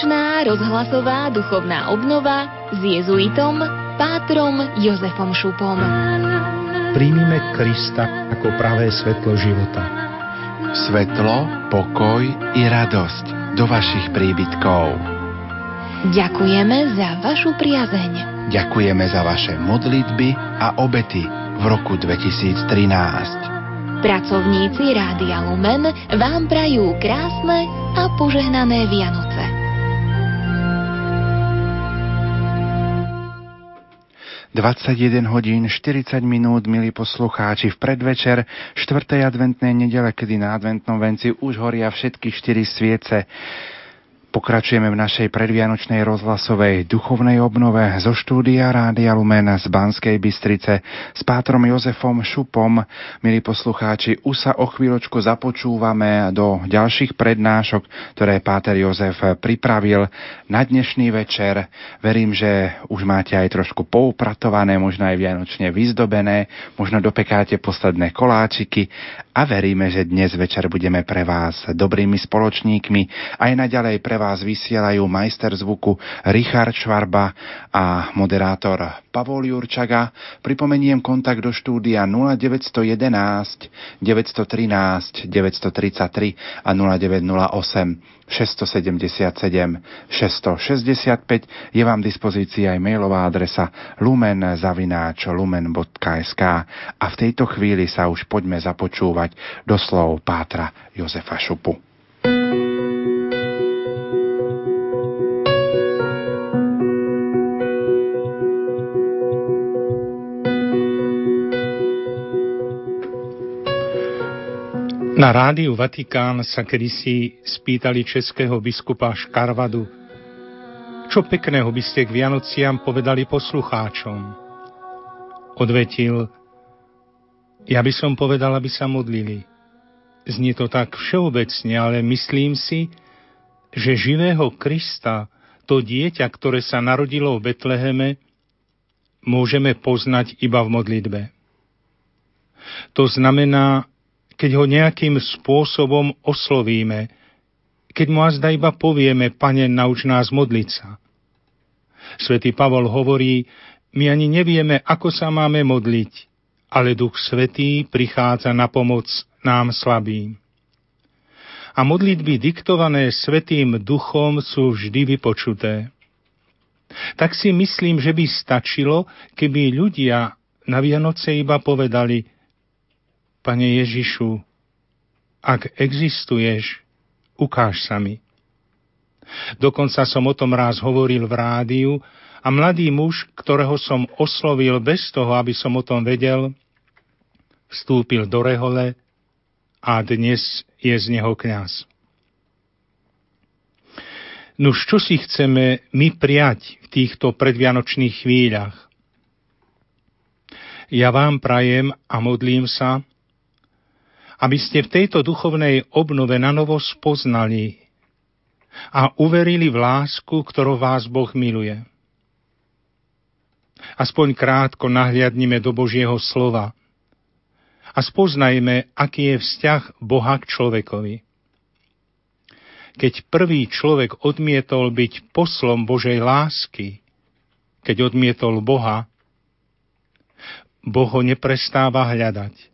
Predvianočná rozhlasová duchovná obnova s jezuitom Pátrom Jozefom Šupom. Príjmime Krista ako pravé svetlo života. Svetlo, pokoj i radosť do vašich príbytkov. Ďakujeme za vašu priazeň. Ďakujeme za vaše modlitby a obety v roku 2013. Pracovníci Rádia Lumen vám prajú krásne a požehnané Vianoce. ...21 hodín 40 minút, milí poslucháči, v predvečer 4. adventnej nedele, kedy na adventnom venci už horia všetky štyri sviece. Pokračujeme v našej predvianočnej rozhlasovej duchovnej obnove zo štúdia Rádia Lumen z Banskej Bystrice s pátrom Jozefom Šupom. Milí poslucháči, už sa o chvíľočku započúvame do ďalších prednášok, ktoré páter Jozef pripravil na dnešný večer. Verím, že už máte aj trošku poupratované, možno aj vianočne vyzdobené, možno dopekáte posledné koláčiky a veríme, že dnes večer budeme pre vás dobrými spoločníkmi aj naďalej pre vás vysielajú majster zvuku Richard Švarba a moderátor Pavol Jurčaga. Pripomeniem kontakt do štúdia 0911 913 933 a 0908 677 665 je vám dispozícii aj mailová adresa lumen.lumen.sk a v tejto chvíli sa už poďme započúvať do slov Pátra Jozefa Šupu. Na rádiu Vatikán sa kedysi spýtali českého biskupa Škarvadu, čo pekného by ste k Vianociam povedali poslucháčom. Odvetil, ja by som povedal, aby sa modlili. Znie to tak všeobecne, ale myslím si, že živého Krista, to dieťa, ktoré sa narodilo v Betleheme, môžeme poznať iba v modlitbe. To znamená keď ho nejakým spôsobom oslovíme, keď mu azda iba povieme, Pane, nauč nás modliť sa. Svetý Pavol hovorí, my ani nevieme, ako sa máme modliť, ale Duch Svetý prichádza na pomoc nám slabým. A modlitby diktované Svetým Duchom sú vždy vypočuté. Tak si myslím, že by stačilo, keby ľudia na Vianoce iba povedali – Pane Ježišu, ak existuješ, ukáž sa mi. Dokonca som o tom raz hovoril v rádiu a mladý muž, ktorého som oslovil bez toho, aby som o tom vedel, vstúpil do rehole a dnes je z neho kňaz. Nuž čo si chceme my prijať v týchto predvianočných chvíľach? Ja vám prajem a modlím sa, aby ste v tejto duchovnej obnove na novo spoznali a uverili v lásku, ktorou vás Boh miluje. Aspoň krátko nahliadnime do Božieho slova a spoznajme, aký je vzťah Boha k človekovi. Keď prvý človek odmietol byť poslom Božej lásky, keď odmietol Boha, Boh ho neprestáva hľadať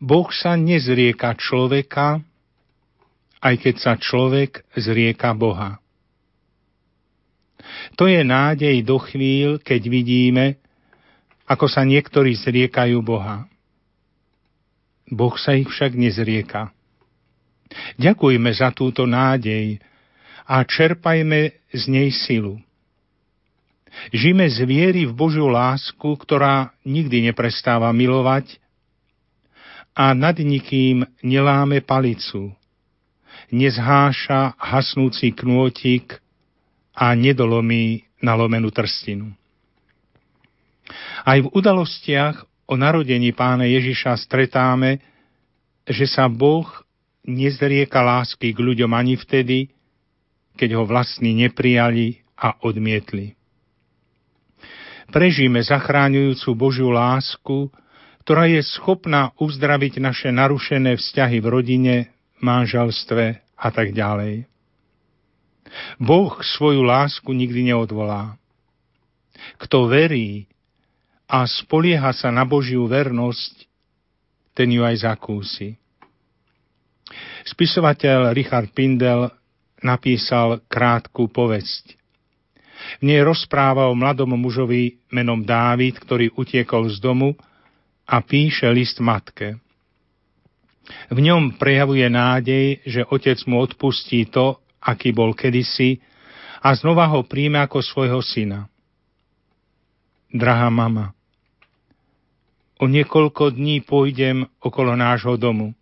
Boh sa nezrieka človeka, aj keď sa človek zrieka Boha. To je nádej do chvíľ, keď vidíme, ako sa niektorí zriekajú Boha. Boh sa ich však nezrieka. Ďakujme za túto nádej a čerpajme z nej silu. Žime z viery v Božiu lásku, ktorá nikdy neprestáva milovať a nad nikým neláme palicu, nezháša hasnúci knôtik a nedolomí nalomenú trstinu. Aj v udalostiach o narodení pána Ježiša stretáme, že sa Boh nezrieka lásky k ľuďom ani vtedy, keď ho vlastní neprijali a odmietli. Prežíme zachráňujúcu Božiu lásku, ktorá je schopná uzdraviť naše narušené vzťahy v rodine, manželstve a tak ďalej. Boh svoju lásku nikdy neodvolá. Kto verí a spolieha sa na Božiu vernosť, ten ju aj zakúsi. Spisovateľ Richard Pindel napísal krátku povesť. V nej rozpráva o mladom mužovi menom Dávid, ktorý utiekol z domu a píše list matke. V ňom prejavuje nádej, že otec mu odpustí to, aký bol kedysi, a znova ho príjme ako svojho syna. Drahá mama, o niekoľko dní pôjdem okolo nášho domu.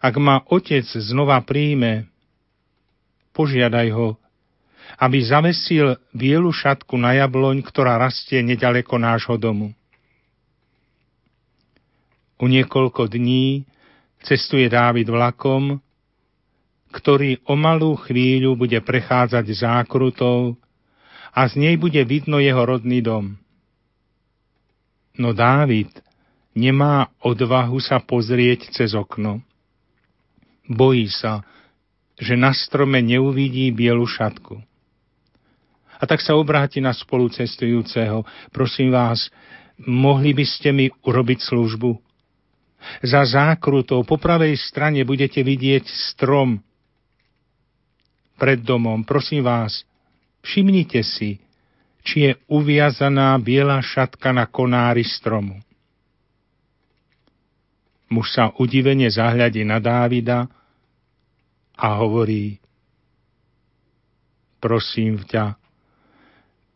Ak ma otec znova príjme, požiadaj ho, aby zavesil bielu šatku na jabloň, ktorá rastie nedaleko nášho domu. O niekoľko dní cestuje Dávid vlakom, ktorý o malú chvíľu bude prechádzať zákrutou a z nej bude vidno jeho rodný dom. No Dávid nemá odvahu sa pozrieť cez okno. Bojí sa, že na strome neuvidí bielu šatku. A tak sa obráti na spolucestujúceho. Prosím vás, mohli by ste mi urobiť službu? Za zákrutou po pravej strane budete vidieť strom pred domom. Prosím vás, všimnite si, či je uviazaná biela šatka na konári stromu. Muž sa udivene zahľadí na Dávida a hovorí, prosím ťa,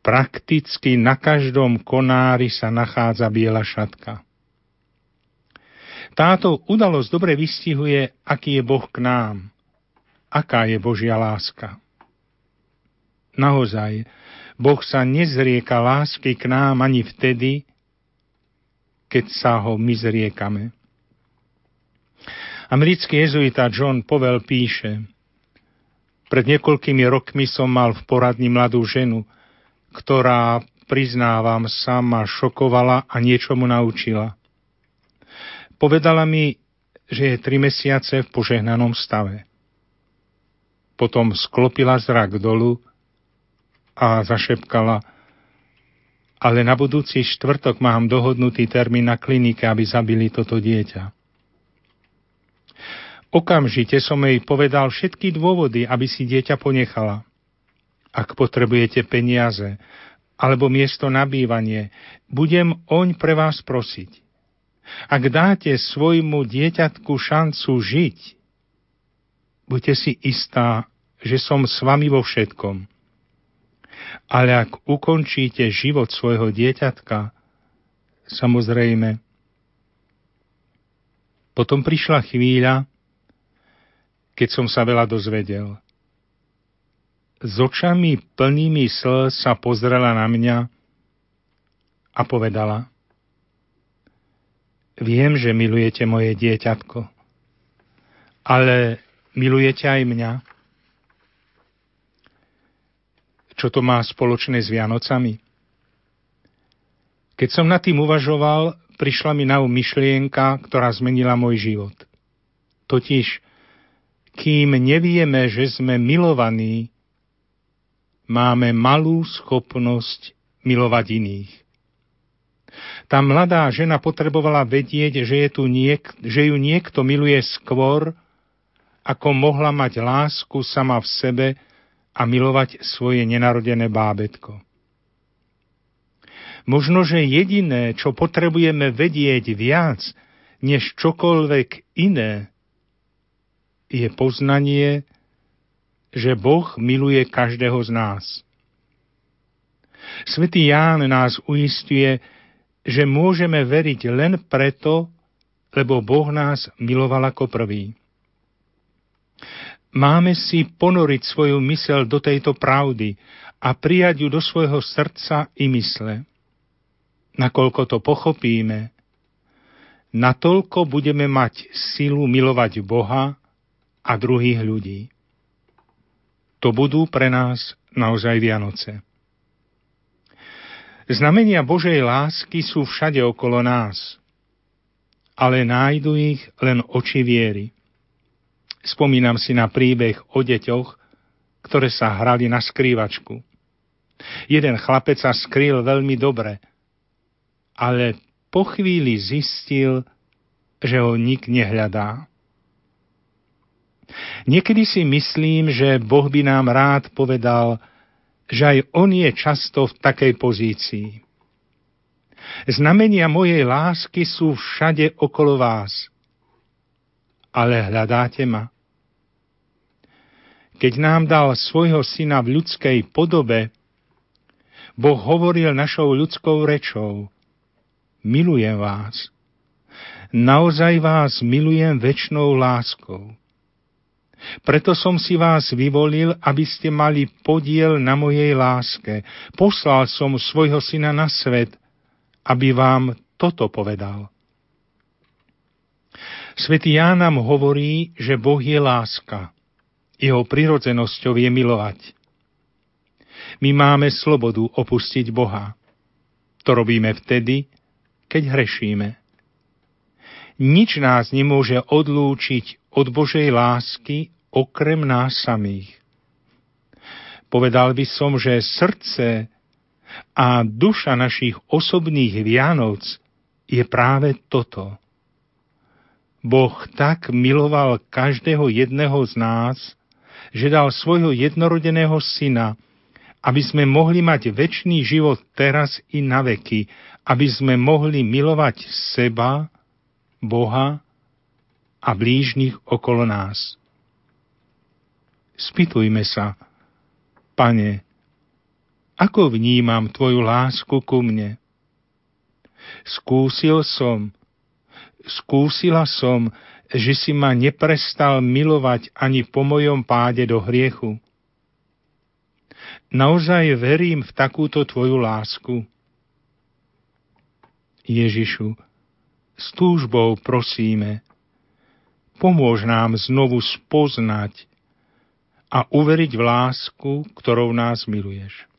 prakticky na každom konári sa nachádza biela šatka. Táto udalosť dobre vystihuje, aký je Boh k nám, aká je Božia láska. Naozaj, Boh sa nezrieka lásky k nám ani vtedy, keď sa ho my zriekame. Americký jezuita John Powell píše, pred niekoľkými rokmi som mal v poradni mladú ženu, ktorá, priznávam sa, ma šokovala a niečo mu naučila. Povedala mi, že je tri mesiace v požehnanom stave. Potom sklopila zrak dolu a zašepkala, ale na budúci štvrtok mám dohodnutý termín na klinike, aby zabili toto dieťa. Okamžite som jej povedal všetky dôvody, aby si dieťa ponechala. Ak potrebujete peniaze alebo miesto na bývanie, budem oň pre vás prosiť. Ak dáte svojmu dieťatku šancu žiť, buďte si istá, že som s vami vo všetkom. Ale ak ukončíte život svojho dieťatka, samozrejme, potom prišla chvíľa, keď som sa veľa dozvedel. S očami plnými slz sa pozrela na mňa a povedala Viem, že milujete moje dieťatko, ale milujete aj mňa. Čo to má spoločné s Vianocami? Keď som nad tým uvažoval, prišla mi na um myšlienka, ktorá zmenila môj život. Totiž kým nevieme, že sme milovaní, máme malú schopnosť milovať iných. Tá mladá žena potrebovala vedieť, že, je tu niek- že ju niekto miluje skôr, ako mohla mať lásku sama v sebe a milovať svoje nenarodené bábetko. Možno, že jediné, čo potrebujeme vedieť viac, než čokoľvek iné, je poznanie, že Boh miluje každého z nás. Svetý Ján nás uistuje, že môžeme veriť len preto, lebo Boh nás miloval ako prvý. Máme si ponoriť svoju mysel do tejto pravdy a prijať ju do svojho srdca i mysle. Nakoľko to pochopíme, natoľko budeme mať silu milovať Boha a druhých ľudí. To budú pre nás naozaj Vianoce. Znamenia Božej lásky sú všade okolo nás, ale nájdu ich len oči viery. Spomínam si na príbeh o deťoch, ktoré sa hrali na skrývačku. Jeden chlapec sa skrýl veľmi dobre, ale po chvíli zistil, že ho nik nehľadá. Niekedy si myslím, že Boh by nám rád povedal, že aj On je často v takej pozícii. Znamenia mojej lásky sú všade okolo vás, ale hľadáte ma. Keď nám dal svojho syna v ľudskej podobe, Boh hovoril našou ľudskou rečou. Milujem vás. Naozaj vás milujem väčšnou láskou. Preto som si vás vyvolil, aby ste mali podiel na mojej láske. Poslal som svojho syna na svet, aby vám toto povedal. Svetý Ján nám hovorí, že Boh je láska. Jeho prirodzenosťou je milovať. My máme slobodu opustiť Boha. To robíme vtedy, keď hrešíme. Nič nás nemôže odlúčiť od Božej lásky okrem nás samých. Povedal by som, že srdce a duša našich osobných Vianoc je práve toto. Boh tak miloval každého jedného z nás, že dal svojho jednorodeného syna, aby sme mohli mať väčší život teraz i na veky, aby sme mohli milovať seba, Boha a blížnych okolo nás. Spýtujme sa, Pane, ako vnímam Tvoju lásku ku mne? Skúsil som, skúsila som, že si ma neprestal milovať ani po mojom páde do hriechu. Naozaj verím v takúto Tvoju lásku. Ježišu, s túžbou prosíme, pomôž nám znovu spoznať a uveriť v lásku, ktorou nás miluješ.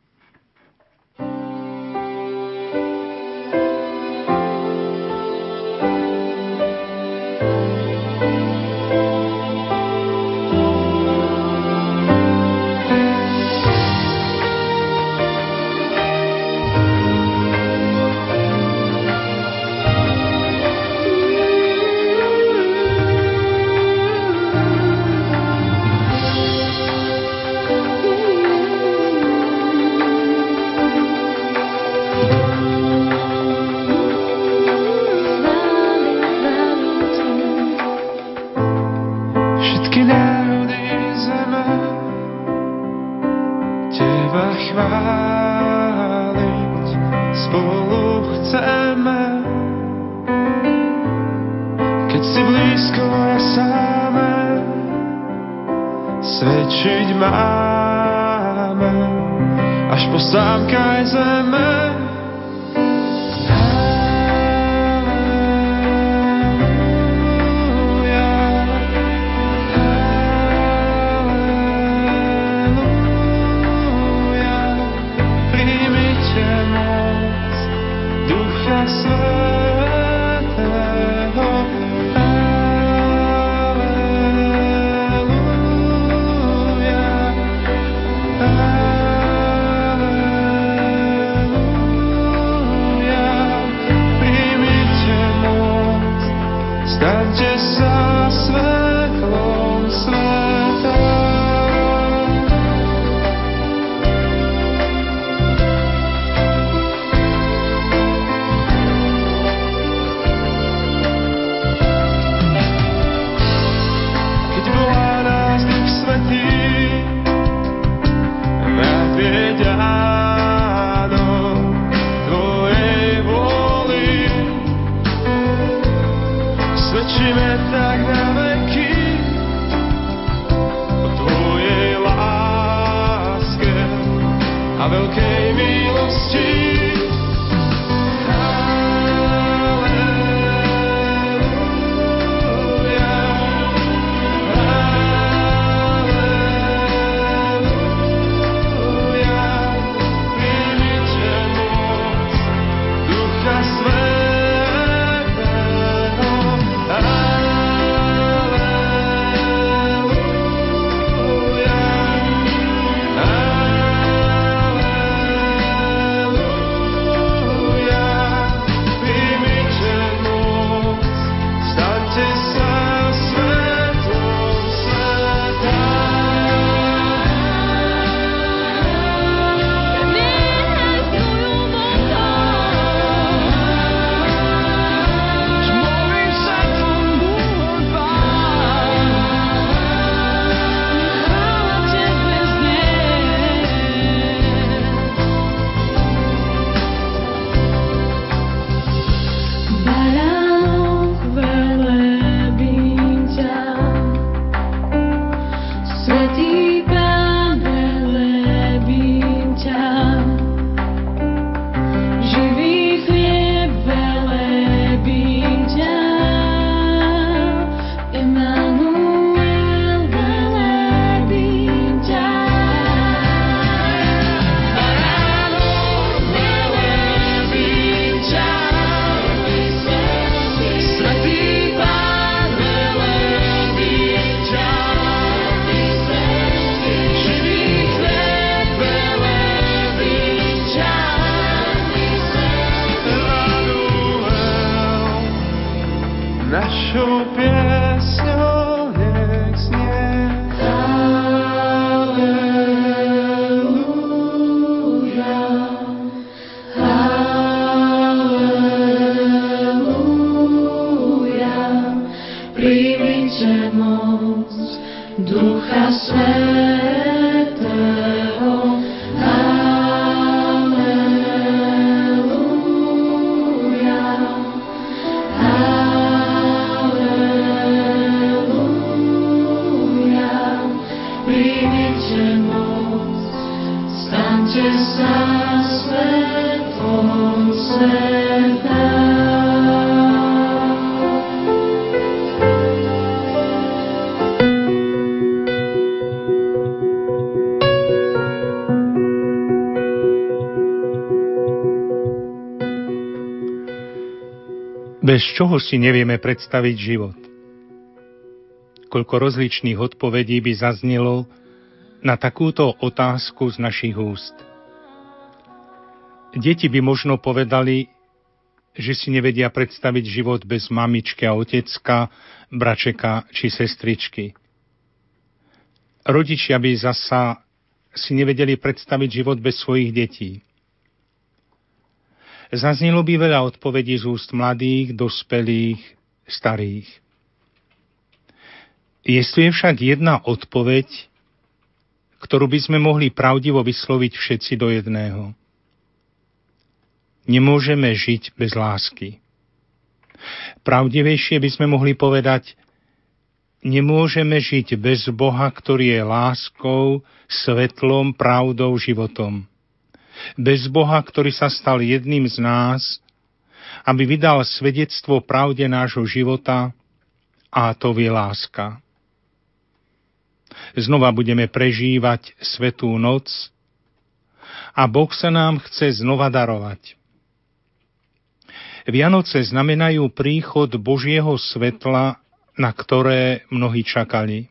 Svedčíme tak na veky Bez čoho si nevieme predstaviť život? Koľko rozličných odpovedí by zaznelo na takúto otázku z našich úst. Deti by možno povedali, že si nevedia predstaviť život bez mamičky a otecka, bračeka či sestričky. Rodičia by zasa si nevedeli predstaviť život bez svojich detí. Zaznelo by veľa odpovedí z úst mladých, dospelých, starých. Jestli je však jedna odpoveď, ktorú by sme mohli pravdivo vysloviť všetci do jedného. Nemôžeme žiť bez lásky. Pravdivejšie by sme mohli povedať, nemôžeme žiť bez Boha, ktorý je láskou, svetlom, pravdou, životom bez Boha, ktorý sa stal jedným z nás, aby vydal svedectvo pravde nášho života a to je láska. Znova budeme prežívať svetú noc a Boh sa nám chce znova darovať. Vianoce znamenajú príchod Božieho svetla, na ktoré mnohí čakali.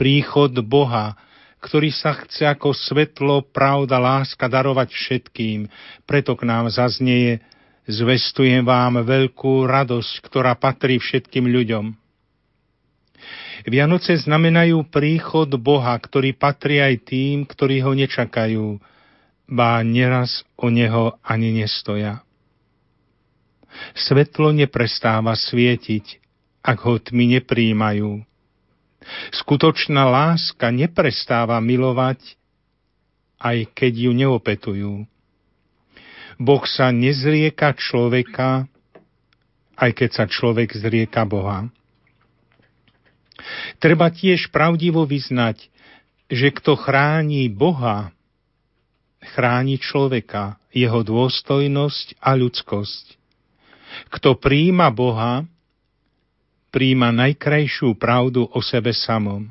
Príchod Boha, ktorý sa chce ako svetlo, pravda, láska darovať všetkým. Preto k nám zaznieje, zvestujem vám veľkú radosť, ktorá patrí všetkým ľuďom. Vianoce znamenajú príchod Boha, ktorý patrí aj tým, ktorí ho nečakajú, bá neraz o neho ani nestoja. Svetlo neprestáva svietiť, ak ho tmy nepríjmajú. Skutočná láska neprestáva milovať, aj keď ju neopetujú. Boh sa nezrieka človeka, aj keď sa človek zrieka Boha. Treba tiež pravdivo vyznať, že kto chráni Boha, chráni človeka, jeho dôstojnosť a ľudskosť. Kto príjima Boha, príjma najkrajšiu pravdu o sebe samom.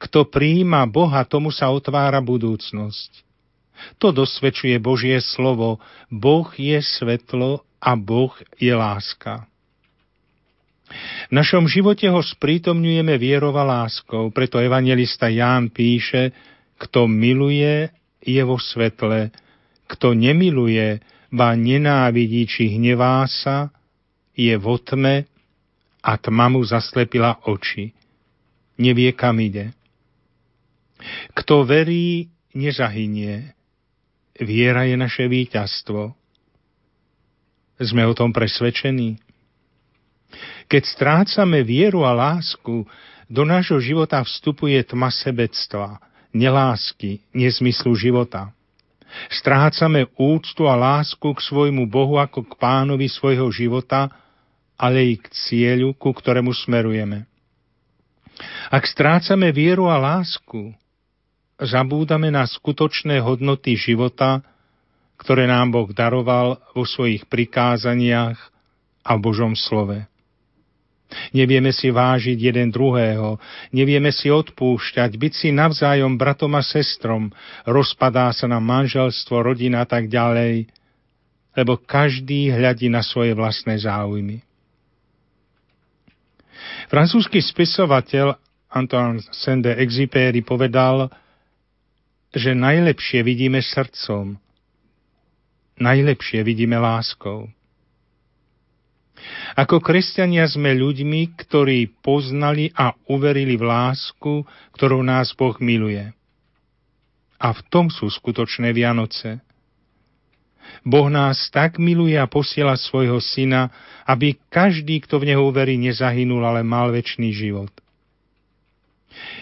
Kto príjma Boha, tomu sa otvára budúcnosť. To dosvedčuje Božie slovo. Boh je svetlo a Boh je láska. V našom živote ho sprítomňujeme vierou a láskou, preto evangelista Ján píše, kto miluje, je vo svetle, kto nemiluje, ba nenávidí či hnevá sa, je vo tme a tma mu zaslepila oči. Nevie, kam ide. Kto verí, nezahynie. Viera je naše víťazstvo. Sme o tom presvedčení. Keď strácame vieru a lásku, do nášho života vstupuje tma sebectva, nelásky, nezmyslu života. Strácame úctu a lásku k svojmu Bohu ako k pánovi svojho života, ale i k cieľu, ku ktorému smerujeme. Ak strácame vieru a lásku, zabúdame na skutočné hodnoty života, ktoré nám Boh daroval vo svojich prikázaniach a v Božom slove. Nevieme si vážiť jeden druhého, nevieme si odpúšťať, byť si navzájom bratom a sestrom, rozpadá sa na manželstvo, rodina a tak ďalej, lebo každý hľadí na svoje vlastné záujmy. Francúzsky spisovateľ Antoine Saint-Exupéry povedal, že najlepšie vidíme srdcom, najlepšie vidíme láskou. Ako kresťania sme ľuďmi, ktorí poznali a uverili v lásku, ktorou nás Boh miluje. A v tom sú skutočné Vianoce. Boh nás tak miluje a posiela svojho syna, aby každý, kto v neho uverí, nezahynul, ale mal väčší život.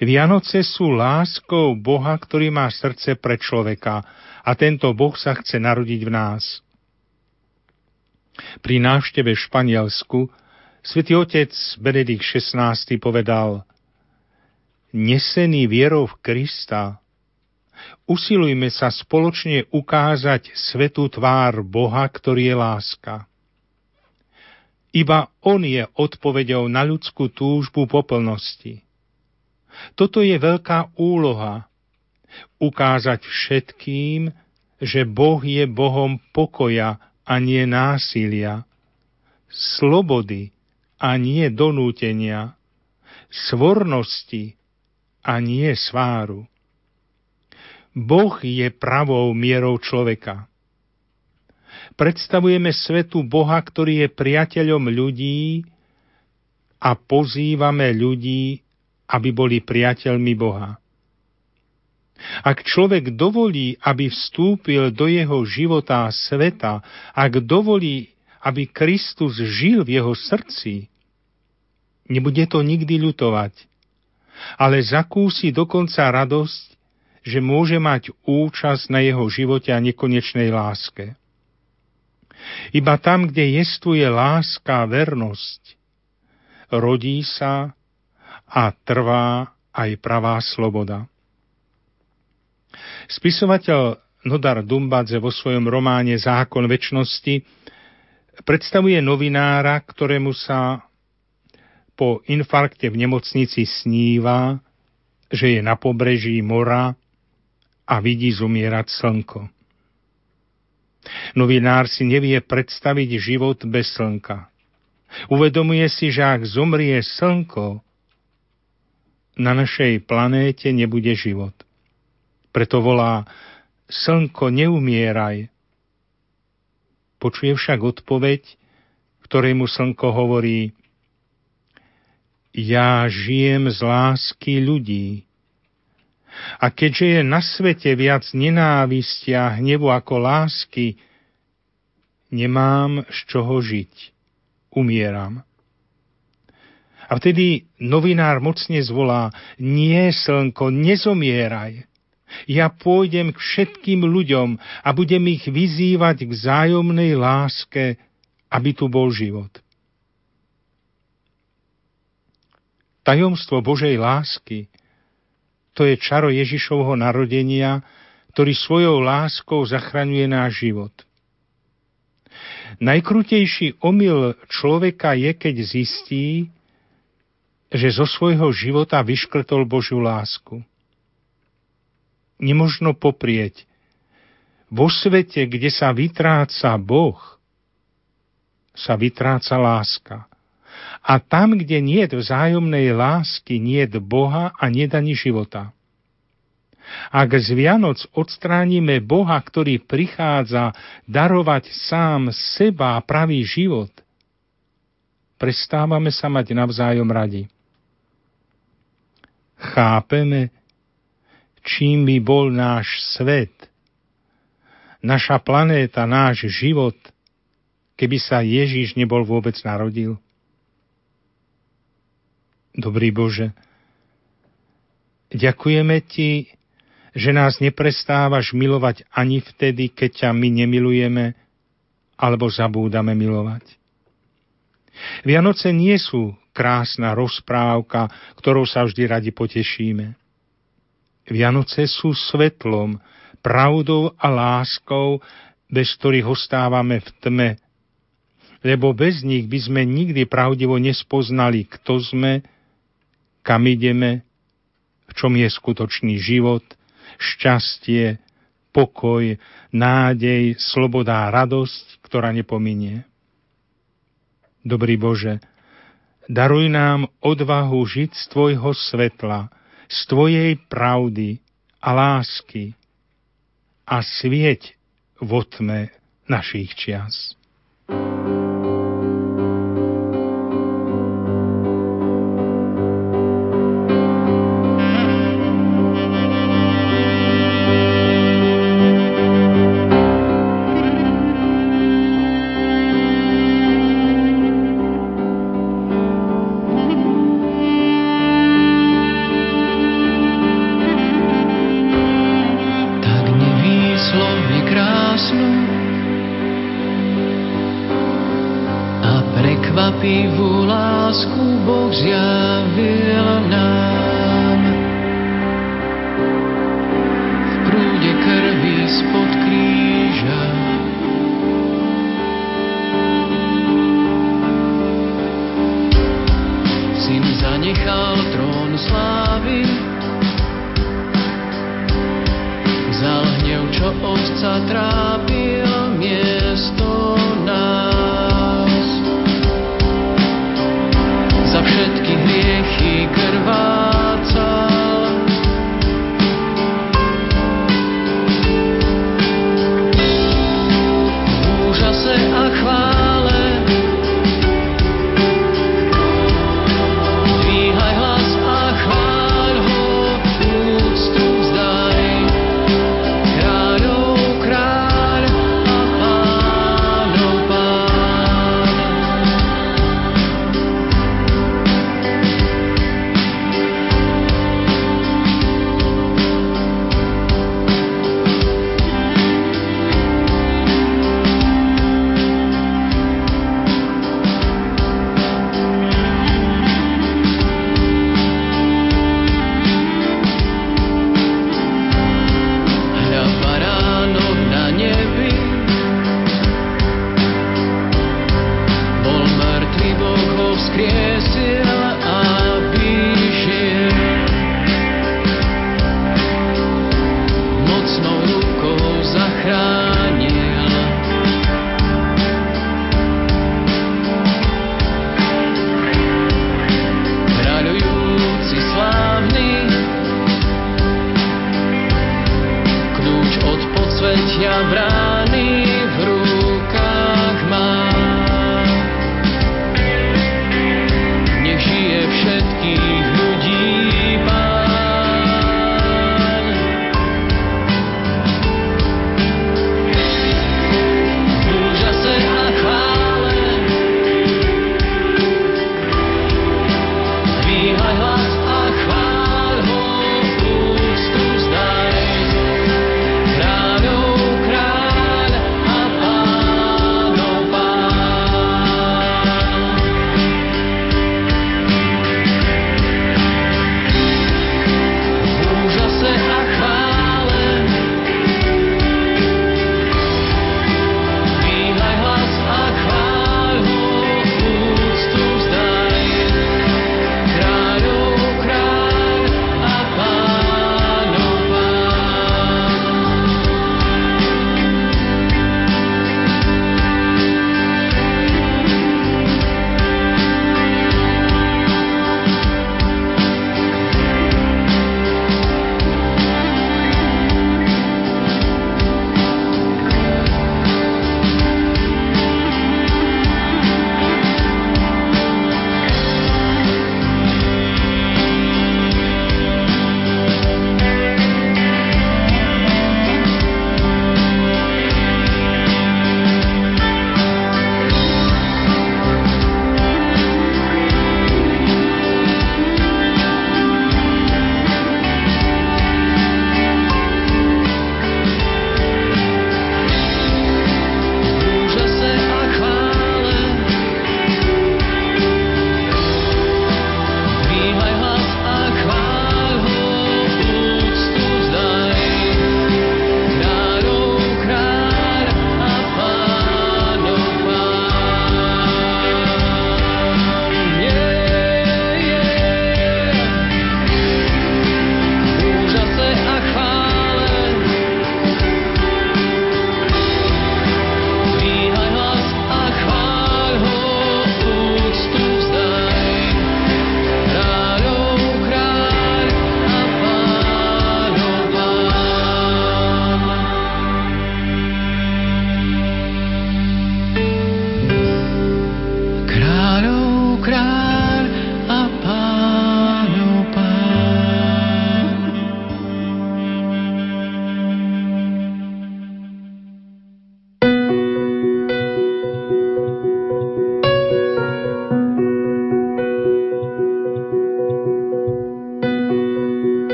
Vianoce sú láskou Boha, ktorý má srdce pre človeka a tento Boh sa chce narodiť v nás. Pri návšteve v Španielsku svätý otec Benedikt XVI povedal Nesený vierou v Krista, usilujme sa spoločne ukázať svetú tvár Boha, ktorý je láska. Iba On je odpovedou na ľudskú túžbu po plnosti. Toto je veľká úloha. Ukázať všetkým, že Boh je Bohom pokoja a nie násilia, slobody a nie donútenia, svornosti a nie sváru. Boh je pravou mierou človeka. Predstavujeme svetu Boha, ktorý je priateľom ľudí a pozývame ľudí, aby boli priateľmi Boha. Ak človek dovolí, aby vstúpil do jeho života a sveta, ak dovolí, aby Kristus žil v jeho srdci, nebude to nikdy ľutovať, ale zakúsi dokonca radosť, že môže mať účasť na jeho živote a nekonečnej láske. Iba tam, kde jestuje láska a vernosť, rodí sa a trvá aj pravá sloboda. Spisovateľ Nodar Dumbadze vo svojom románe Zákon väčšnosti predstavuje novinára, ktorému sa po infarkte v nemocnici sníva, že je na pobreží mora a vidí zumierať slnko. Novinár si nevie predstaviť život bez slnka. Uvedomuje si, že ak zomrie slnko, na našej planéte nebude život. Preto volá, slnko, neumieraj. Počuje však odpoveď, ktorému slnko hovorí, ja žijem z lásky ľudí. A keďže je na svete viac nenávistia a hnevu ako lásky, nemám z čoho žiť. Umieram. A vtedy novinár mocne zvolá, nie, slnko, nezomieraj. Ja pôjdem k všetkým ľuďom a budem ich vyzývať k zájomnej láske, aby tu bol život. Tajomstvo Božej lásky, to je čaro Ježišovho narodenia, ktorý svojou láskou zachraňuje náš život. Najkrutejší omyl človeka je, keď zistí, že zo svojho života vyškrtol Božiu lásku nemožno poprieť. Vo svete, kde sa vytráca Boh, sa vytráca láska. A tam, kde nie je vzájomnej lásky, nie je Boha a nie života. Ak z Vianoc odstránime Boha, ktorý prichádza darovať sám seba a pravý život, prestávame sa mať navzájom radi. Chápeme, čím by bol náš svet, naša planéta, náš život, keby sa Ježíš nebol vôbec narodil? Dobrý Bože, ďakujeme Ti, že nás neprestávaš milovať ani vtedy, keď ťa my nemilujeme alebo zabúdame milovať. Vianoce nie sú krásna rozprávka, ktorou sa vždy radi potešíme. Vianoce sú svetlom, pravdou a láskou, bez ktorých ostávame v tme, lebo bez nich by sme nikdy pravdivo nespoznali, kto sme, kam ideme, v čom je skutočný život, šťastie, pokoj, nádej, sloboda a radosť, ktorá nepominie. Dobrý Bože, daruj nám odvahu žiť z Tvojho svetla, z Tvojej pravdy a lásky a svieť vo tme našich čias. thank you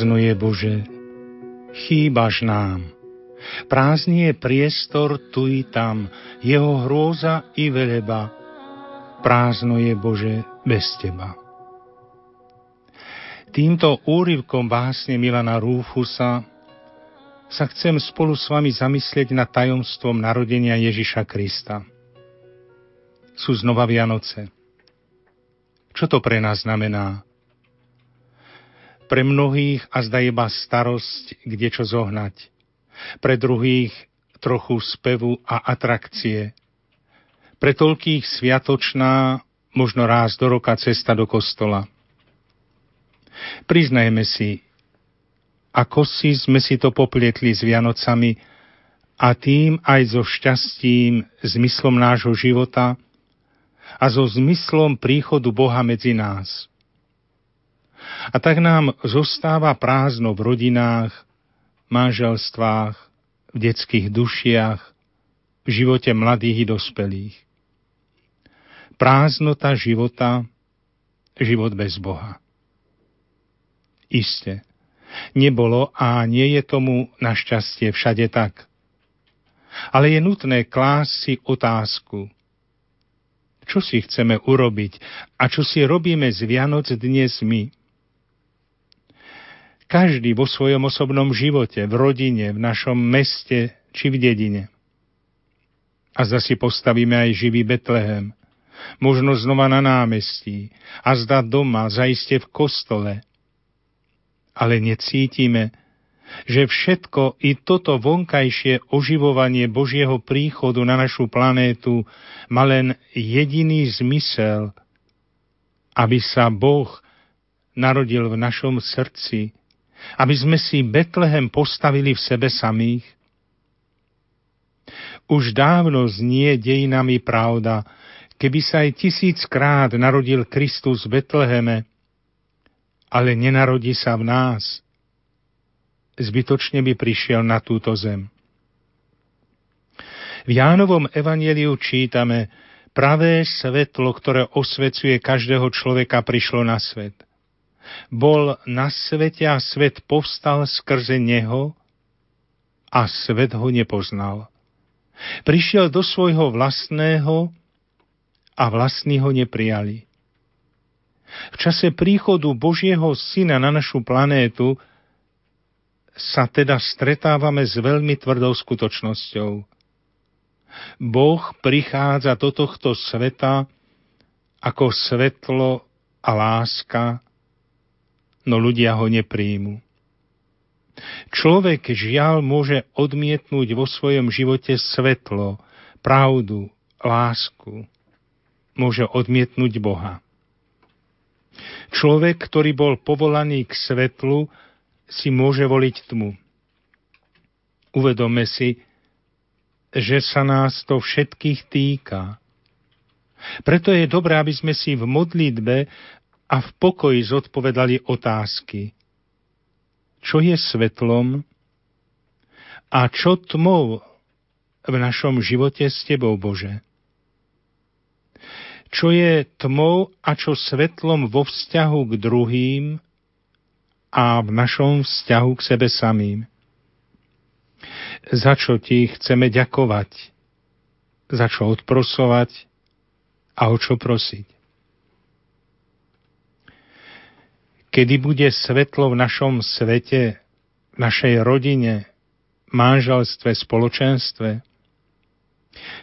Prázdno Bože, chýbaš nám. Prázdny je priestor tu i tam, jeho hrôza i veleba. Prázdno je, Bože, bez Teba. Týmto úryvkom básne Milana Rúfusa sa chcem spolu s vami zamyslieť nad tajomstvom narodenia Ježiša Krista. Sú znova Vianoce. Čo to pre nás znamená? Pre mnohých a zda iba starosť, kde čo zohnať. Pre druhých trochu spevu a atrakcie. Pre toľkých sviatočná, možno raz do roka cesta do kostola. Priznajme si, ako si sme si to poplietli s Vianocami a tým aj so šťastím, zmyslom nášho života a so zmyslom príchodu Boha medzi nás. A tak nám zostáva prázdno v rodinách, manželstvách, v detských dušiach, v živote mladých i dospelých. Prázdnota života, život bez Boha. Isté, nebolo a nie je tomu našťastie všade tak. Ale je nutné klásť si otázku, čo si chceme urobiť a čo si robíme z Vianoc dnes my. Každý vo svojom osobnom živote, v rodine, v našom meste či v dedine. A zda si postavíme aj živý Betlehem, možno znova na námestí, a zda doma, zaiste v kostole. Ale necítime, že všetko i toto vonkajšie oživovanie Božieho príchodu na našu planétu má len jediný zmysel, aby sa Boh narodil v našom srdci, aby sme si Betlehem postavili v sebe samých? Už dávno znie dejinami pravda, keby sa aj tisíckrát narodil Kristus v Betleheme, ale nenarodí sa v nás, zbytočne by prišiel na túto zem. V Jánovom evaneliu čítame, pravé svetlo, ktoré osvecuje každého človeka, prišlo na svet – bol na svete a svet povstal skrze neho a svet ho nepoznal. Prišiel do svojho vlastného a vlastní ho neprijali. V čase príchodu Božieho Syna na našu planétu sa teda stretávame s veľmi tvrdou skutočnosťou. Boh prichádza do tohto sveta ako svetlo a láska no ľudia ho nepríjmu. Človek žiaľ môže odmietnúť vo svojom živote svetlo, pravdu, lásku. Môže odmietnúť Boha. Človek, ktorý bol povolaný k svetlu, si môže voliť tmu. Uvedome si, že sa nás to všetkých týka. Preto je dobré, aby sme si v modlitbe a v pokoji zodpovedali otázky. Čo je svetlom a čo tmou v našom živote s Tebou, Bože? Čo je tmou a čo svetlom vo vzťahu k druhým a v našom vzťahu k sebe samým? Za čo Ti chceme ďakovať? Za čo odprosovať? A o čo prosiť? Kedy bude svetlo v našom svete, v našej rodine, manželstve, spoločenstve.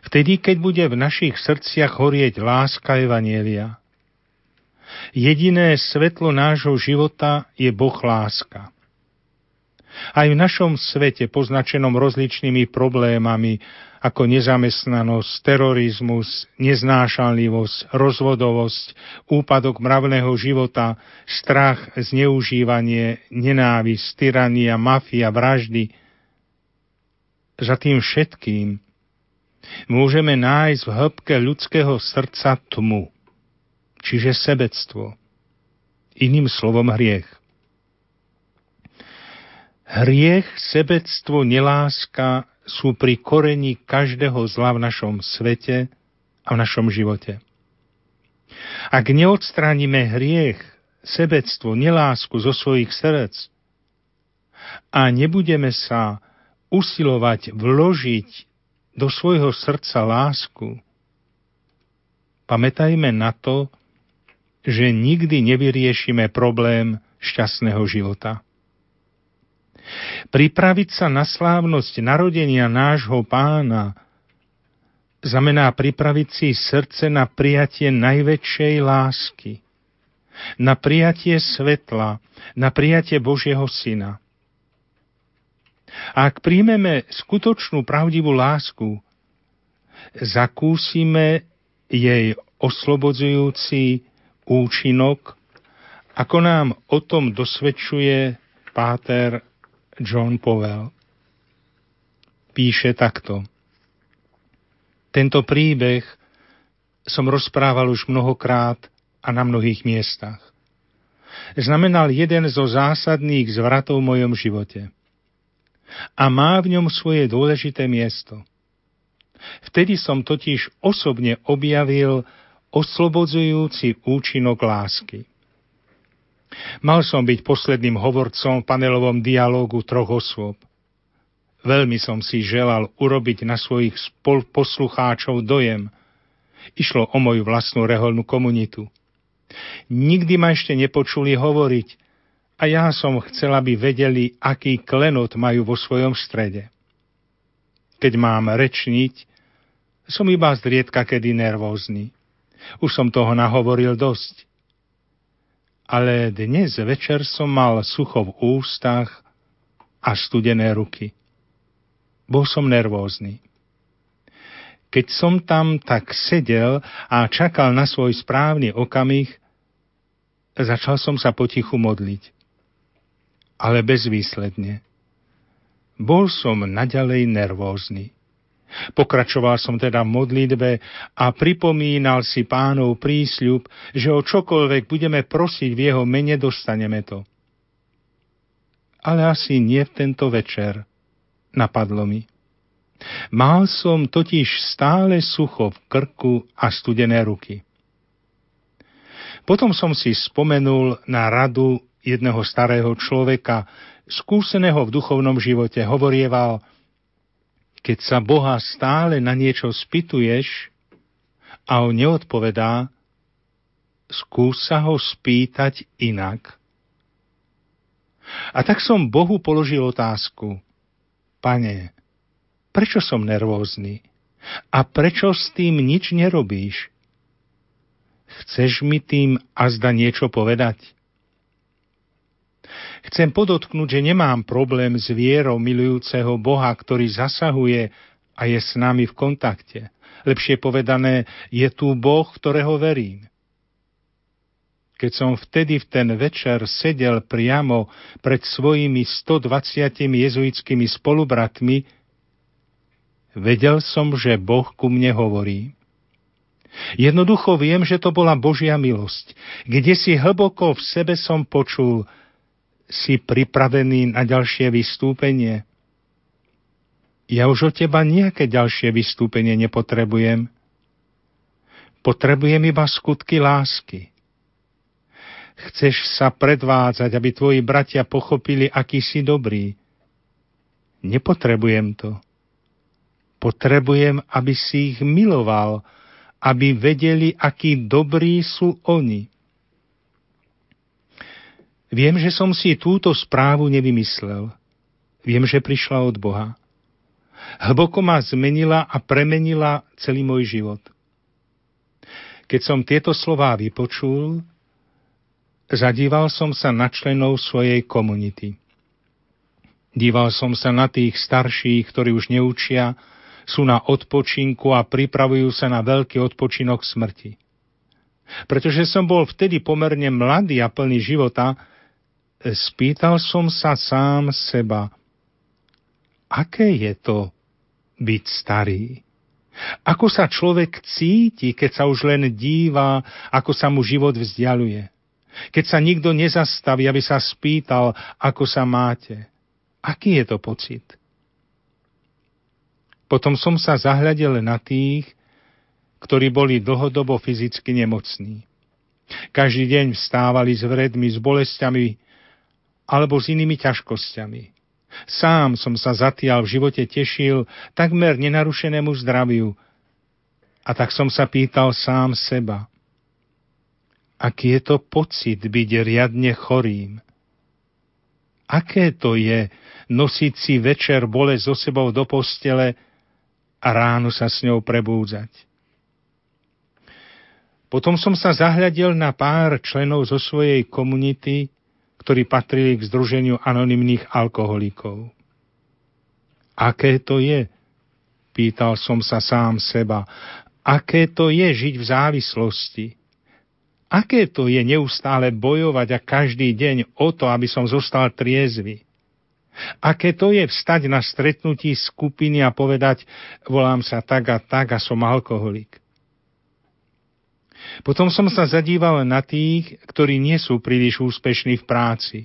Vtedy, keď bude v našich srdciach horieť láska Evanielia. Jediné svetlo nášho života je Boh láska. Aj v našom svete, poznačenom rozličnými problémami, ako nezamestnanosť, terorizmus, neznášanlivosť, rozvodovosť, úpadok mravného života, strach, zneužívanie, nenávisť, tyrania, mafia, vraždy. Za tým všetkým môžeme nájsť v hĺbke ľudského srdca tmu, čiže sebectvo. Iným slovom hriech. Hriech, sebectvo, neláska sú pri korení každého zla v našom svete a v našom živote. Ak neodstránime hriech, sebectvo, nelásku zo svojich srdc a nebudeme sa usilovať vložiť do svojho srdca lásku, pamätajme na to, že nikdy nevyriešime problém šťastného života. Pripraviť sa na slávnosť narodenia nášho pána znamená pripraviť si srdce na prijatie najväčšej lásky, na prijatie svetla, na prijatie Božieho Syna. A ak príjmeme skutočnú pravdivú lásku, zakúsime jej oslobodzujúci účinok, ako nám o tom dosvedčuje páter John Powell. Píše takto. Tento príbeh som rozprával už mnohokrát a na mnohých miestach. Znamenal jeden zo zásadných zvratov v mojom živote. A má v ňom svoje dôležité miesto. Vtedy som totiž osobne objavil oslobodzujúci účinok lásky. Mal som byť posledným hovorcom v panelovom dialógu troch osôb. Veľmi som si želal urobiť na svojich poslucháčov dojem. Išlo o moju vlastnú reholnú komunitu. Nikdy ma ešte nepočuli hovoriť a ja som chcel, aby vedeli, aký klenot majú vo svojom strede. Keď mám rečniť, som iba zriedka kedy nervózny. Už som toho nahovoril dosť. Ale dnes večer som mal sucho v ústach a studené ruky. Bol som nervózny. Keď som tam tak sedel a čakal na svoj správny okamih, začal som sa potichu modliť. Ale bezvýsledne. Bol som naďalej nervózny. Pokračoval som teda v modlitbe a pripomínal si pánov prísľub, že o čokoľvek budeme prosiť v jeho mene, dostaneme to. Ale asi nie v tento večer, napadlo mi. Mal som totiž stále sucho v krku a studené ruky. Potom som si spomenul na radu jedného starého človeka, skúseného v duchovnom živote, hovorieval – keď sa Boha stále na niečo spýtuješ a on neodpovedá, skús sa ho spýtať inak. A tak som Bohu položil otázku. Pane, prečo som nervózny? A prečo s tým nič nerobíš? Chceš mi tým azda niečo povedať? Chcem podotknúť, že nemám problém s vierou milujúceho Boha, ktorý zasahuje a je s nami v kontakte. Lepšie povedané, je tu Boh, ktorého verím. Keď som vtedy v ten večer sedel priamo pred svojimi 120 jezuitskými spolubratmi, vedel som, že Boh ku mne hovorí. Jednoducho viem, že to bola Božia milosť, kde si hlboko v sebe som počul – si pripravený na ďalšie vystúpenie? Ja už od teba nejaké ďalšie vystúpenie nepotrebujem. Potrebujem iba skutky lásky. Chceš sa predvádzať, aby tvoji bratia pochopili, aký si dobrý. Nepotrebujem to. Potrebujem, aby si ich miloval, aby vedeli, akí dobrí sú oni. Viem, že som si túto správu nevymyslel. Viem, že prišla od Boha. Hlboko ma zmenila a premenila celý môj život. Keď som tieto slová vypočul, zadíval som sa na členov svojej komunity. Díval som sa na tých starších, ktorí už neučia, sú na odpočinku a pripravujú sa na veľký odpočinok smrti. Pretože som bol vtedy pomerne mladý a plný života, spýtal som sa sám seba, aké je to byť starý? Ako sa človek cíti, keď sa už len díva, ako sa mu život vzdialuje? Keď sa nikto nezastaví, aby sa spýtal, ako sa máte. Aký je to pocit? Potom som sa zahľadil na tých, ktorí boli dlhodobo fyzicky nemocní. Každý deň vstávali s vredmi, s bolestiami alebo s inými ťažkosťami. Sám som sa zatiaľ v živote tešil takmer nenarušenému zdraviu. A tak som sa pýtal sám seba, aký je to pocit byť riadne chorým. Aké to je nosiť si večer bole so sebou do postele a ráno sa s ňou prebúdzať. Potom som sa zahľadil na pár členov zo svojej komunity, ktorí patrili k Združeniu anonymných alkoholikov. Aké to je? Pýtal som sa sám seba. Aké to je žiť v závislosti? Aké to je neustále bojovať a každý deň o to, aby som zostal triezvy? Aké to je vstať na stretnutí skupiny a povedať, volám sa tak a tak a som alkoholik? Potom som sa zadíval na tých, ktorí nie sú príliš úspešní v práci.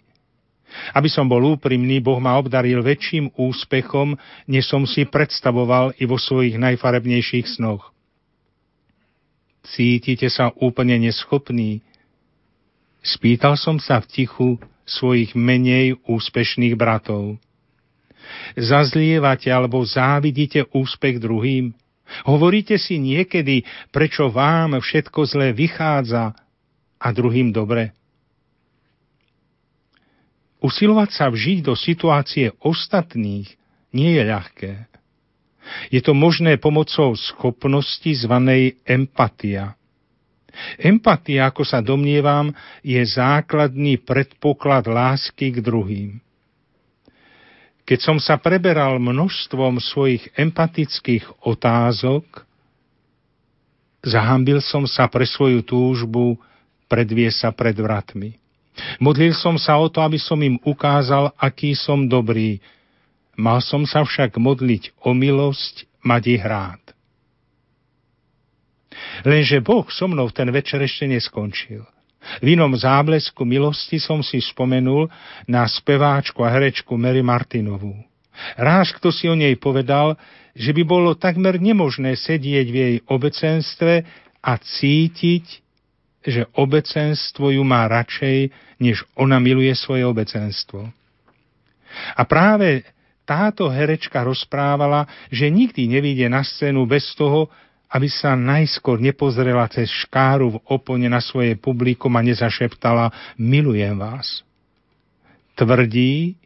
Aby som bol úprimný, Boh ma obdaril väčším úspechom, než som si predstavoval i vo svojich najfarebnejších snoch. Cítite sa úplne neschopný? Spýtal som sa v tichu svojich menej úspešných bratov. Zazlievate alebo závidíte úspech druhým? Hovoríte si niekedy, prečo vám všetko zlé vychádza a druhým dobre? Usilovať sa vžiť do situácie ostatných nie je ľahké. Je to možné pomocou schopnosti zvanej empatia. Empatia, ako sa domnievam, je základný predpoklad lásky k druhým. Keď som sa preberal množstvom svojich empatických otázok, zahambil som sa pre svoju túžbu predvie sa pred vratmi. Modlil som sa o to, aby som im ukázal, aký som dobrý. Mal som sa však modliť o milosť, mať ich rád. Lenže Boh so mnou ten večer ešte neskončil. V inom záblesku milosti som si spomenul na speváčku a herečku Mary Martinovú. Ráž kto si o nej povedal, že by bolo takmer nemožné sedieť v jej obecenstve a cítiť, že obecenstvo ju má radšej, než ona miluje svoje obecenstvo. A práve táto herečka rozprávala, že nikdy nevíde na scénu bez toho, aby sa najskôr nepozrela cez škáru v opone na svoje publikum a nezašeptala milujem vás. Tvrdí,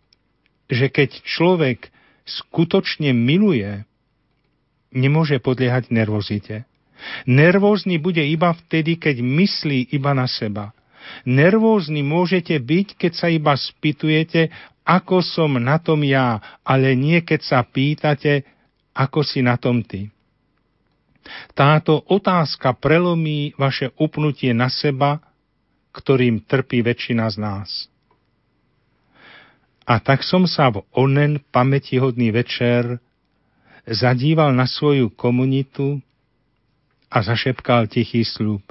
že keď človek skutočne miluje, nemôže podliehať nervozite. Nervózny bude iba vtedy, keď myslí iba na seba. Nervózny môžete byť, keď sa iba spýtujete, ako som na tom ja, ale nie keď sa pýtate, ako si na tom ty. Táto otázka prelomí vaše upnutie na seba, ktorým trpí väčšina z nás. A tak som sa v onen pamätihodný večer zadíval na svoju komunitu a zašepkal tichý slúb.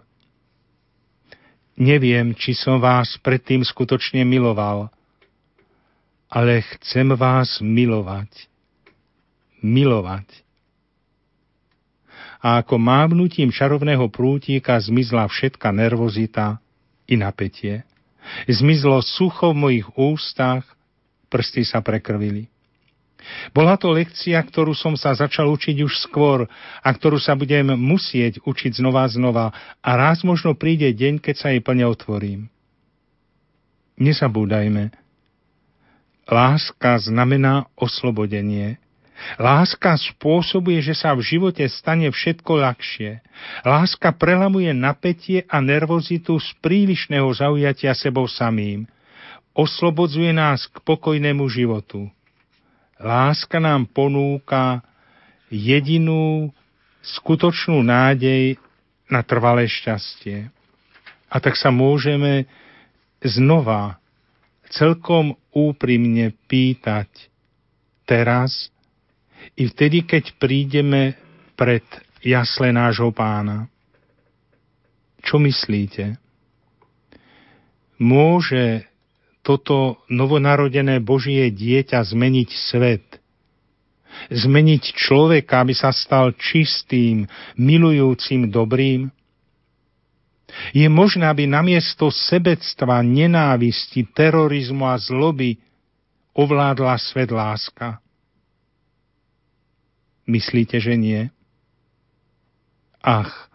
Neviem, či som vás predtým skutočne miloval, ale chcem vás milovať. Milovať a ako mávnutím čarovného prútika zmizla všetka nervozita i napätie. Zmizlo sucho v mojich ústach, prsty sa prekrvili. Bola to lekcia, ktorú som sa začal učiť už skôr a ktorú sa budem musieť učiť znova a znova a raz možno príde deň, keď sa jej plne otvorím. Nezabúdajme, láska znamená oslobodenie, Láska spôsobuje, že sa v živote stane všetko ľahšie. Láska prelamuje napätie a nervozitu z prílišného zaujatia sebou samým. Oslobodzuje nás k pokojnému životu. Láska nám ponúka jedinú skutočnú nádej na trvalé šťastie. A tak sa môžeme znova celkom úprimne pýtať teraz, i vtedy, keď prídeme pred jasle nášho pána. Čo myslíte? Môže toto novonarodené Božie dieťa zmeniť svet? Zmeniť človeka, aby sa stal čistým, milujúcim, dobrým? Je možné, aby namiesto sebectva, nenávisti, terorizmu a zloby ovládla svet láska? Myslíte, že nie? Ach,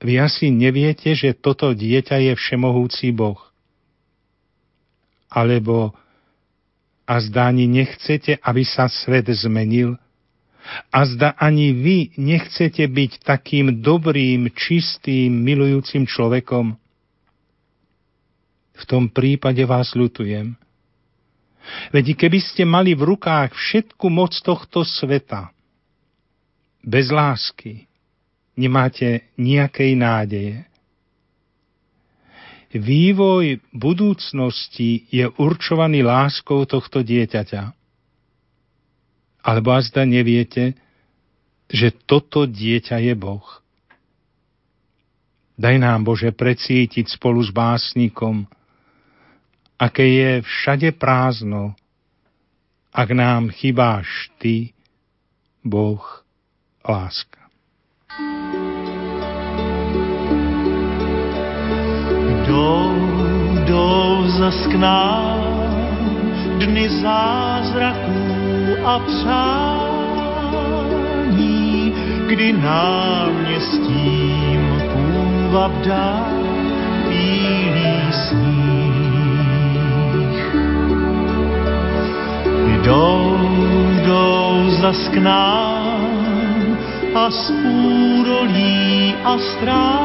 vy asi neviete, že toto dieťa je všemohúci Boh. Alebo a zdá ani nechcete, aby sa svet zmenil? A zda ani vy nechcete byť takým dobrým, čistým, milujúcim človekom? V tom prípade vás ľutujem. Veď keby ste mali v rukách všetku moc tohto sveta, bez lásky, nemáte nejakej nádeje. Vývoj budúcnosti je určovaný láskou tohto dieťaťa. Alebo azda neviete, že toto dieťa je Boh. Daj nám, Bože, precítiť spolu s básnikom, aké je všade prázdno, ak nám chybáš Ty, Boh, láska. Jdou, jdou zas nám dny zázraků a přání, kdy náměstím půvab dá Jdou, jdou zas k nám a z údolí a strání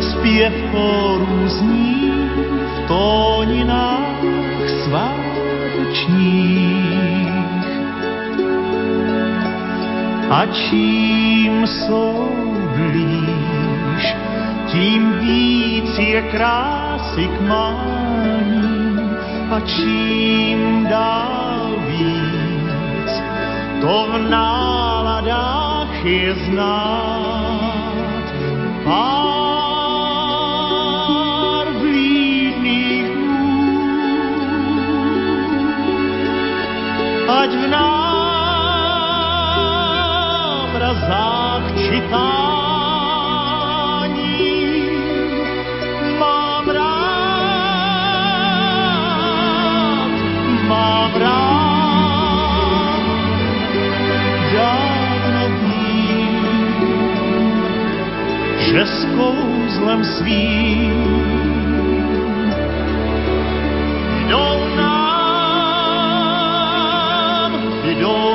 zpěv chorů v tóninách svátečních. A čím jsou blíž, tím víc je krásy k mání a čím dál víc, to v náladách je znát. Pár vlídných ať v námrazách čitání že s kouzlem svým. Jdou nám, jdou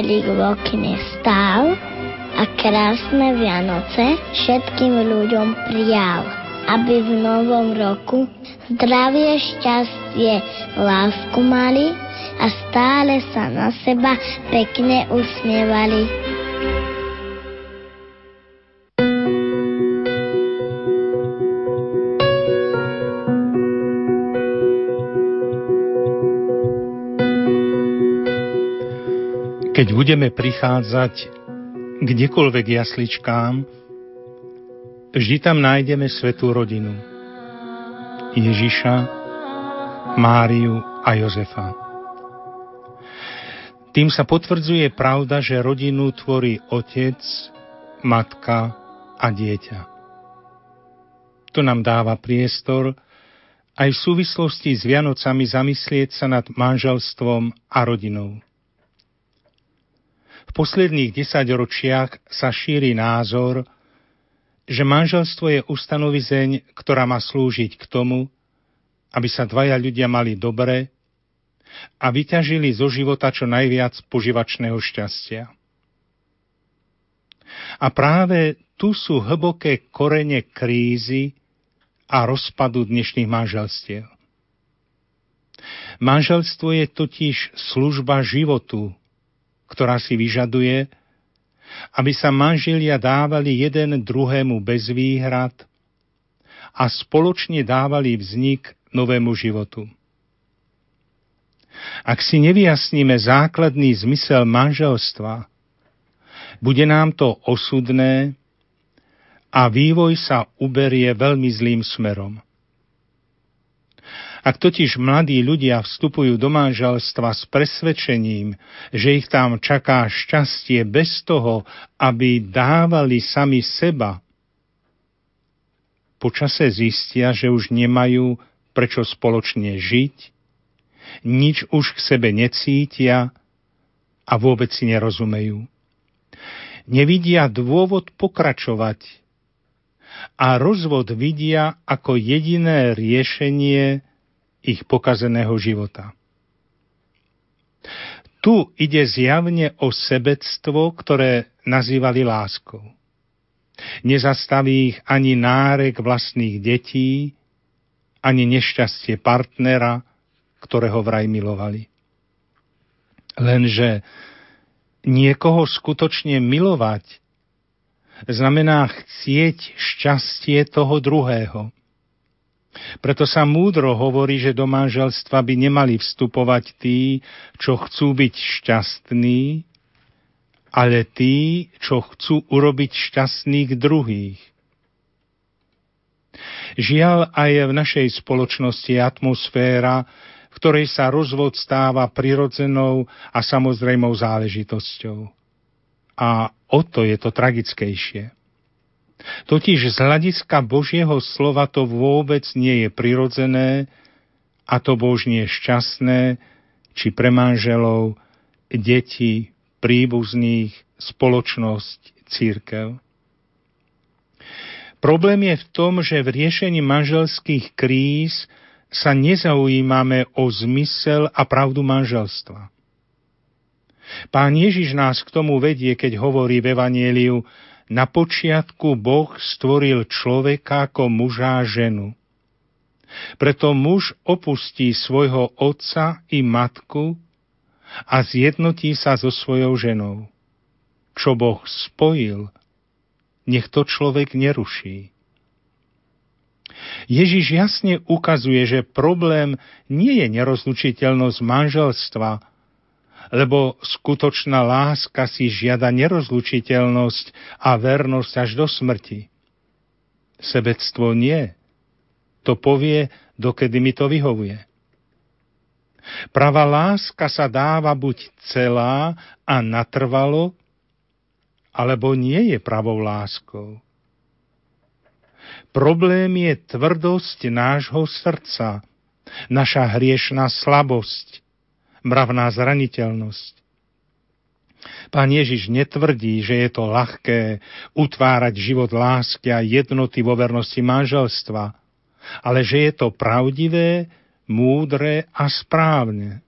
Maličký anielik v okne stál a krásne Vianoce všetkým ľuďom prijal, aby v novom roku zdravie, šťastie, lásku mali a stále sa na seba pekne usmievali. Keď budeme prichádzať kdekoľvek jasličkám, vždy tam nájdeme svetú rodinu. Ježiša, Máriu a Jozefa. Tým sa potvrdzuje pravda, že rodinu tvorí otec, matka a dieťa. To nám dáva priestor aj v súvislosti s Vianocami zamyslieť sa nad manželstvom a rodinou. V posledných desaťročiach sa šíri názor, že manželstvo je ustanovizeň, ktorá má slúžiť k tomu, aby sa dvaja ľudia mali dobre a vyťažili zo života čo najviac poživačného šťastia. A práve tu sú hlboké korene krízy a rozpadu dnešných manželstiev. Manželstvo je totiž služba životu, ktorá si vyžaduje, aby sa manželia dávali jeden druhému bez výhrad a spoločne dávali vznik novému životu. Ak si nevyjasníme základný zmysel manželstva, bude nám to osudné a vývoj sa uberie veľmi zlým smerom. Ak totiž mladí ľudia vstupujú do manželstva s presvedčením, že ich tam čaká šťastie bez toho, aby dávali sami seba, počase zistia, že už nemajú prečo spoločne žiť, nič už k sebe necítia a vôbec si nerozumejú. Nevidia dôvod pokračovať a rozvod vidia ako jediné riešenie ich pokazeného života. Tu ide zjavne o sebectvo, ktoré nazývali láskou. Nezastaví ich ani nárek vlastných detí, ani nešťastie partnera, ktorého vraj milovali. Lenže niekoho skutočne milovať znamená chcieť šťastie toho druhého. Preto sa múdro hovorí, že do manželstva by nemali vstupovať tí, čo chcú byť šťastní, ale tí, čo chcú urobiť šťastných druhých. Žiaľ, aj v našej spoločnosti atmosféra, v ktorej sa rozvod stáva prirodzenou a samozrejmou záležitosťou. A o to je to tragickejšie. Totiž z hľadiska Božieho slova to vôbec nie je prirodzené a to božnie šťastné, či pre manželov, deti, príbuzných, spoločnosť, církev. Problém je v tom, že v riešení manželských kríz sa nezaujímame o zmysel a pravdu manželstva. Pán Ježiš nás k tomu vedie, keď hovorí v Evanieliu, na počiatku Boh stvoril človeka ako muža a ženu. Preto muž opustí svojho otca i matku a zjednotí sa so svojou ženou. Čo Boh spojil, nech to človek neruší. Ježiš jasne ukazuje, že problém nie je nerozlučiteľnosť manželstva, lebo skutočná láska si žiada nerozlučiteľnosť a vernosť až do smrti. Sebectvo nie. To povie, dokedy mi to vyhovuje. Pravá láska sa dáva buď celá a natrvalo, alebo nie je pravou láskou. Problém je tvrdosť nášho srdca, naša hriešná slabosť, mravná zraniteľnosť. Pán Ježiš netvrdí, že je to ľahké utvárať život lásky a jednoty vo vernosti manželstva, ale že je to pravdivé, múdre a správne.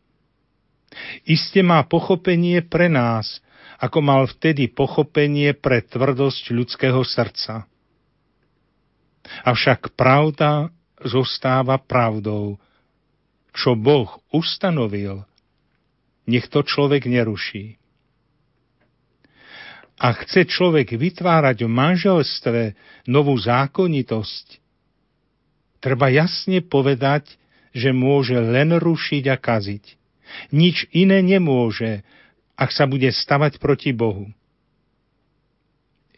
Iste má pochopenie pre nás ako mal vtedy pochopenie pre tvrdosť ľudského srdca. Avšak pravda zostáva pravdou. Čo Boh ustanovil, nech to človek neruší. A chce človek vytvárať v manželstve novú zákonitosť, treba jasne povedať, že môže len rušiť a kaziť. Nič iné nemôže, ak sa bude stavať proti Bohu.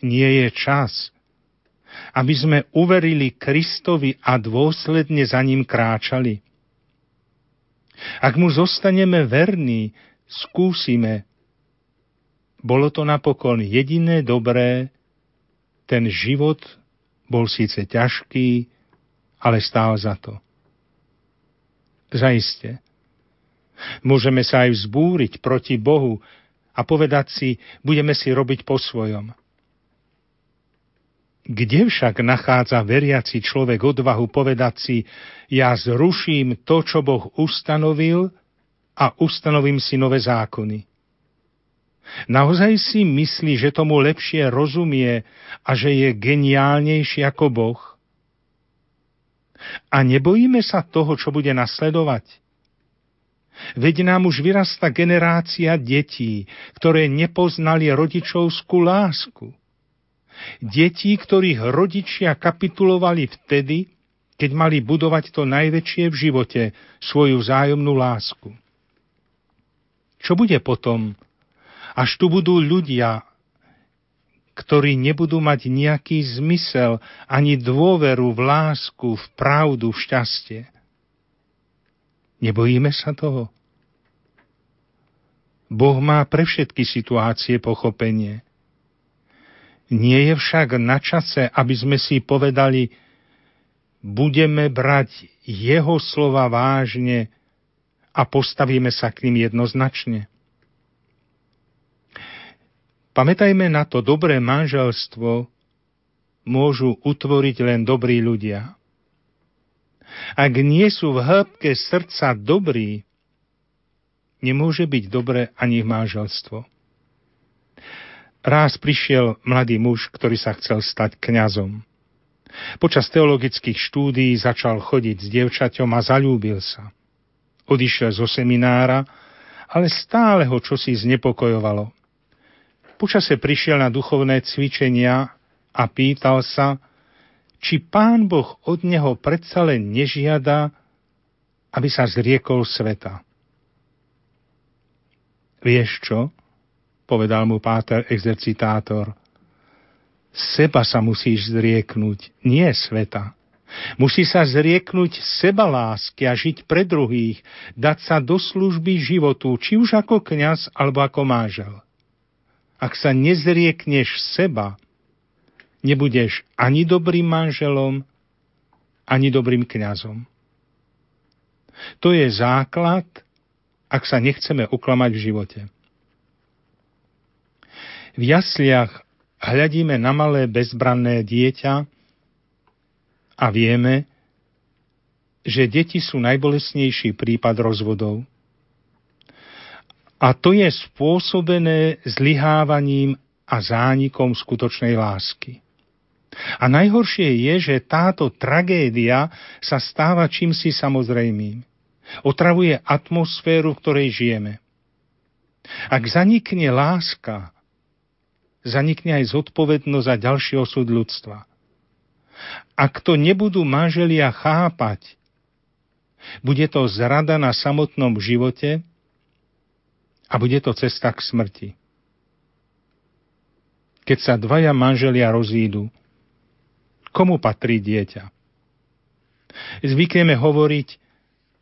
Nie je čas, aby sme uverili Kristovi a dôsledne za ním kráčali. Ak mu zostaneme verní, skúsime. Bolo to napokon jediné dobré, ten život bol síce ťažký, ale stál za to. Zaiste. Môžeme sa aj vzbúriť proti Bohu a povedať si, budeme si robiť po svojom. Kde však nachádza veriaci človek odvahu povedať si, ja zruším to, čo Boh ustanovil a ustanovím si nové zákony? Naozaj si myslí, že tomu lepšie rozumie a že je geniálnejší ako Boh? A nebojíme sa toho, čo bude nasledovať? Veď nám už vyrasta generácia detí, ktoré nepoznali rodičovskú lásku – Detí, ktorých rodičia kapitulovali vtedy, keď mali budovať to najväčšie v živote, svoju vzájomnú lásku. Čo bude potom, až tu budú ľudia, ktorí nebudú mať nejaký zmysel ani dôveru v lásku, v pravdu, v šťastie? Nebojíme sa toho? Boh má pre všetky situácie pochopenie. Nie je však na čase, aby sme si povedali, budeme brať jeho slova vážne a postavíme sa k ním jednoznačne. Pamätajme na to, dobré manželstvo môžu utvoriť len dobrí ľudia. Ak nie sú v hĺbke srdca dobrí, nemôže byť dobré ani manželstvo. Raz prišiel mladý muž, ktorý sa chcel stať kňazom. Počas teologických štúdií začal chodiť s dievčaťom a zalúbil sa. Odišiel zo seminára, ale stále ho čosi znepokojovalo. Počase prišiel na duchovné cvičenia a pýtal sa, či pán Boh od neho predsa len nežiada, aby sa zriekol sveta. Vieš čo? Povedal mu páter exercitátor. Seba sa musíš zrieknúť, nie sveta. Musí sa zrieknúť seba lásky a žiť pre druhých, dať sa do služby životu, či už ako kňaz alebo ako mážel. Ak sa nezriekneš seba, nebudeš ani dobrým manželom, ani dobrým kňazom. To je základ, ak sa nechceme uklamať v živote. V jasliach hľadíme na malé bezbranné dieťa a vieme, že deti sú najbolesnejší prípad rozvodov. A to je spôsobené zlyhávaním a zánikom skutočnej lásky. A najhoršie je, že táto tragédia sa stáva čímsi samozrejmým. Otravuje atmosféru, v ktorej žijeme. Ak zanikne láska, zanikne aj zodpovednosť za ďalší osud ľudstva. Ak to nebudú manželia chápať, bude to zrada na samotnom živote a bude to cesta k smrti. Keď sa dvaja manželia rozídu, komu patrí dieťa? Zvykneme hovoriť,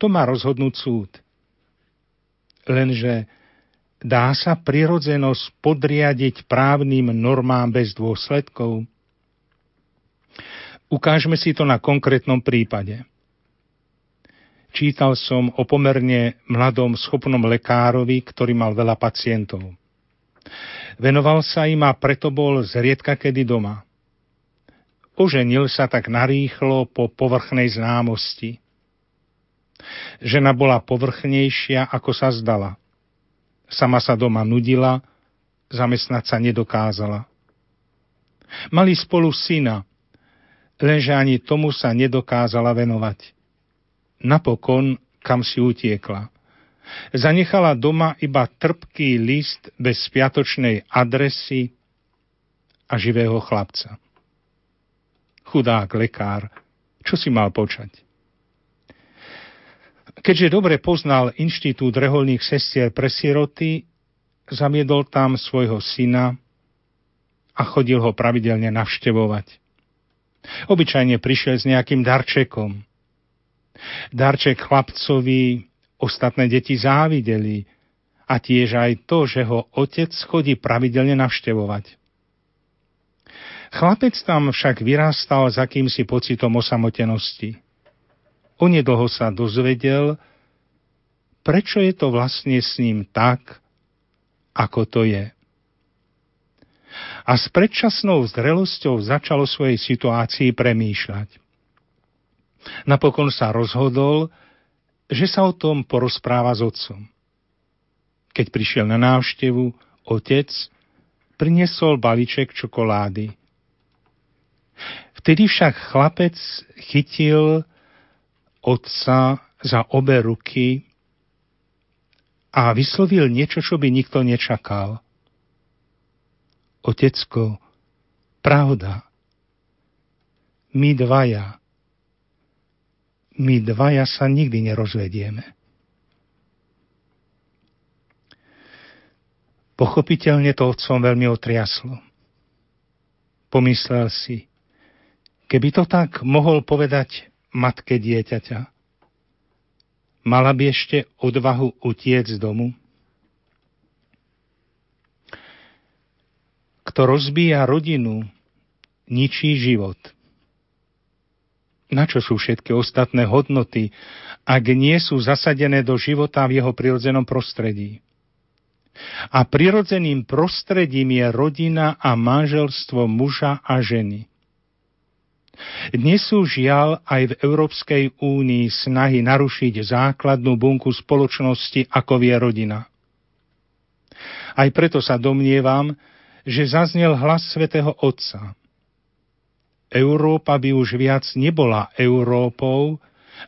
to má rozhodnúť súd. Lenže Dá sa prirodzenosť podriadiť právnym normám bez dôsledkov? Ukážme si to na konkrétnom prípade. Čítal som o pomerne mladom schopnom lekárovi, ktorý mal veľa pacientov. Venoval sa im a preto bol zriedka kedy doma. Oženil sa tak narýchlo po povrchnej známosti. Žena bola povrchnejšia, ako sa zdala – Sama sa doma nudila, zamestnať sa nedokázala. Mali spolu syna, lenže ani tomu sa nedokázala venovať. Napokon, kam si utiekla. Zanechala doma iba trpký list bez spiatočnej adresy a živého chlapca. Chudák lekár, čo si mal počať? Keďže dobre poznal inštitút reholných sestier pre siroty, zamiedol tam svojho syna a chodil ho pravidelne navštevovať. Obyčajne prišiel s nejakým darčekom. Darček chlapcovi ostatné deti závideli a tiež aj to, že ho otec chodí pravidelne navštevovať. Chlapec tam však vyrástal s akýmsi pocitom osamotenosti. Onedlho sa dozvedel, prečo je to vlastne s ním tak, ako to je. A s predčasnou zrelosťou začalo svojej situácii premýšľať. Napokon sa rozhodol, že sa o tom porozpráva s otcom. Keď prišiel na návštevu, otec priniesol balíček čokolády. Vtedy však chlapec chytil otca za obe ruky a vyslovil niečo, čo by nikto nečakal. Otecko, pravda, my dvaja, my dvaja sa nikdy nerozvedieme. Pochopiteľne to otcom veľmi otriaslo. Pomyslel si, Keby to tak mohol povedať matke dieťaťa, mala by ešte odvahu utiec z domu? Kto rozbíja rodinu, ničí život. Na čo sú všetky ostatné hodnoty, ak nie sú zasadené do života v jeho prirodzenom prostredí? A prirodzeným prostredím je rodina a manželstvo muža a ženy. Dnes sú žiaľ aj v Európskej únii snahy narušiť základnú bunku spoločnosti, ako vie rodina. Aj preto sa domnievam, že zaznel hlas svätého Otca. Európa by už viac nebola Európou,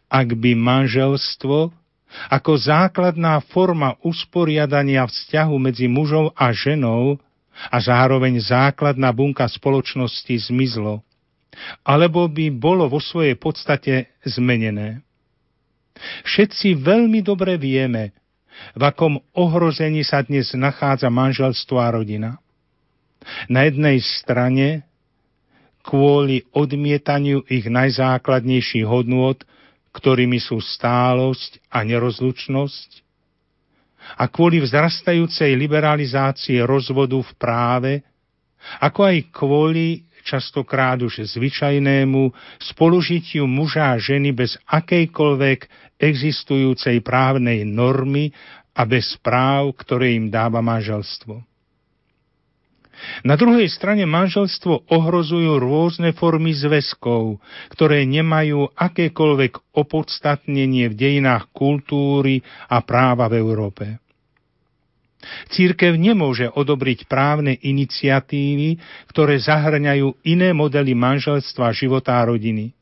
ak by manželstvo ako základná forma usporiadania vzťahu medzi mužom a ženou a zároveň základná bunka spoločnosti zmizlo alebo by bolo vo svojej podstate zmenené. Všetci veľmi dobre vieme, v akom ohrození sa dnes nachádza manželstvo a rodina. Na jednej strane kvôli odmietaniu ich najzákladnejších hodnôt, ktorými sú stálosť a nerozlučnosť, a kvôli vzrastajúcej liberalizácii rozvodu v práve, ako aj kvôli častokrát už zvyčajnému spolužitiu muža a ženy bez akejkoľvek existujúcej právnej normy a bez práv, ktoré im dáva manželstvo. Na druhej strane manželstvo ohrozujú rôzne formy zväzkov, ktoré nemajú akékoľvek opodstatnenie v dejinách kultúry a práva v Európe. Církev nemôže odobriť právne iniciatívy, ktoré zahrňajú iné modely manželstva, života a rodiny.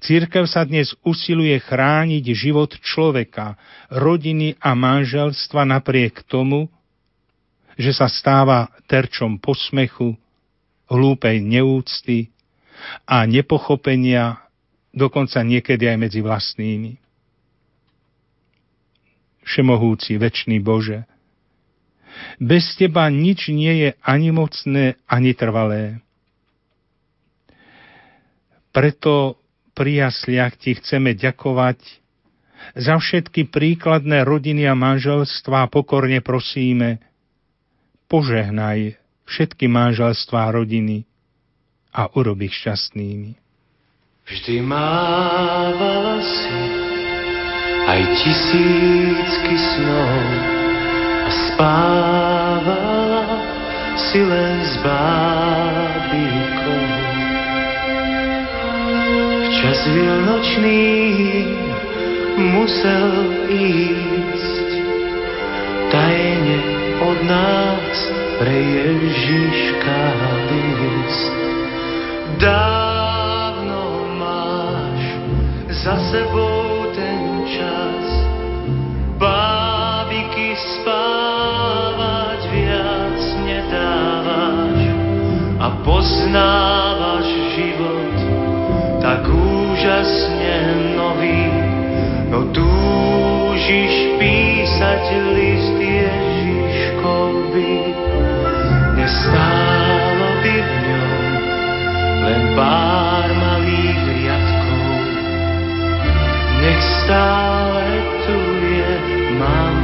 Církev sa dnes usiluje chrániť život človeka, rodiny a manželstva napriek tomu, že sa stáva terčom posmechu, hlúpej neúcty a nepochopenia, dokonca niekedy aj medzi vlastnými. Všemohúci, väčší Bože, bez teba nič nie je ani mocné, ani trvalé. Preto pri jasliach ti chceme ďakovať za všetky príkladné rodiny a manželstvá pokorne prosíme, požehnaj všetky manželstvá rodiny a urob ich šťastnými. Vždy mávala si aj tisícky snov, spávala si len s bábikou. V čas vianočný musel ísť tajne od nás pre Ježiška ísť. Dávno máš za sebou poznávaš život tak úžasne nový, no túžiš písať list Ježiškovi. Nestálo by v ňom len pár malých riadkov, nech stále tu je mama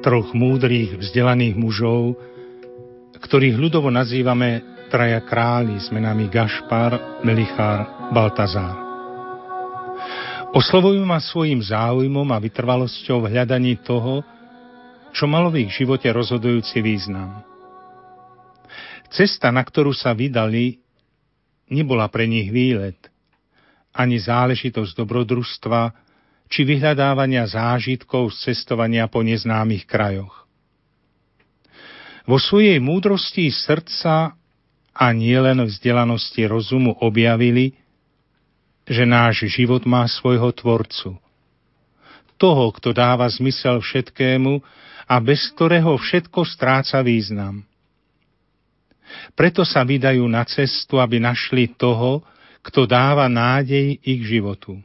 troch múdrych, vzdelaných mužov, ktorých ľudovo nazývame traja králi s menami Gašpar, Melichár, Baltazár. Oslovujú ma svojim záujmom a vytrvalosťou v hľadaní toho, čo malo v ich živote rozhodujúci význam. Cesta, na ktorú sa vydali, nebola pre nich výlet, ani záležitosť dobrodružstva, či vyhľadávania zážitkov z cestovania po neznámych krajoch. Vo svojej múdrosti srdca a nielen vzdelanosti rozumu objavili, že náš život má svojho tvorcu. Toho, kto dáva zmysel všetkému a bez ktorého všetko stráca význam. Preto sa vydajú na cestu, aby našli toho, kto dáva nádej ich životu.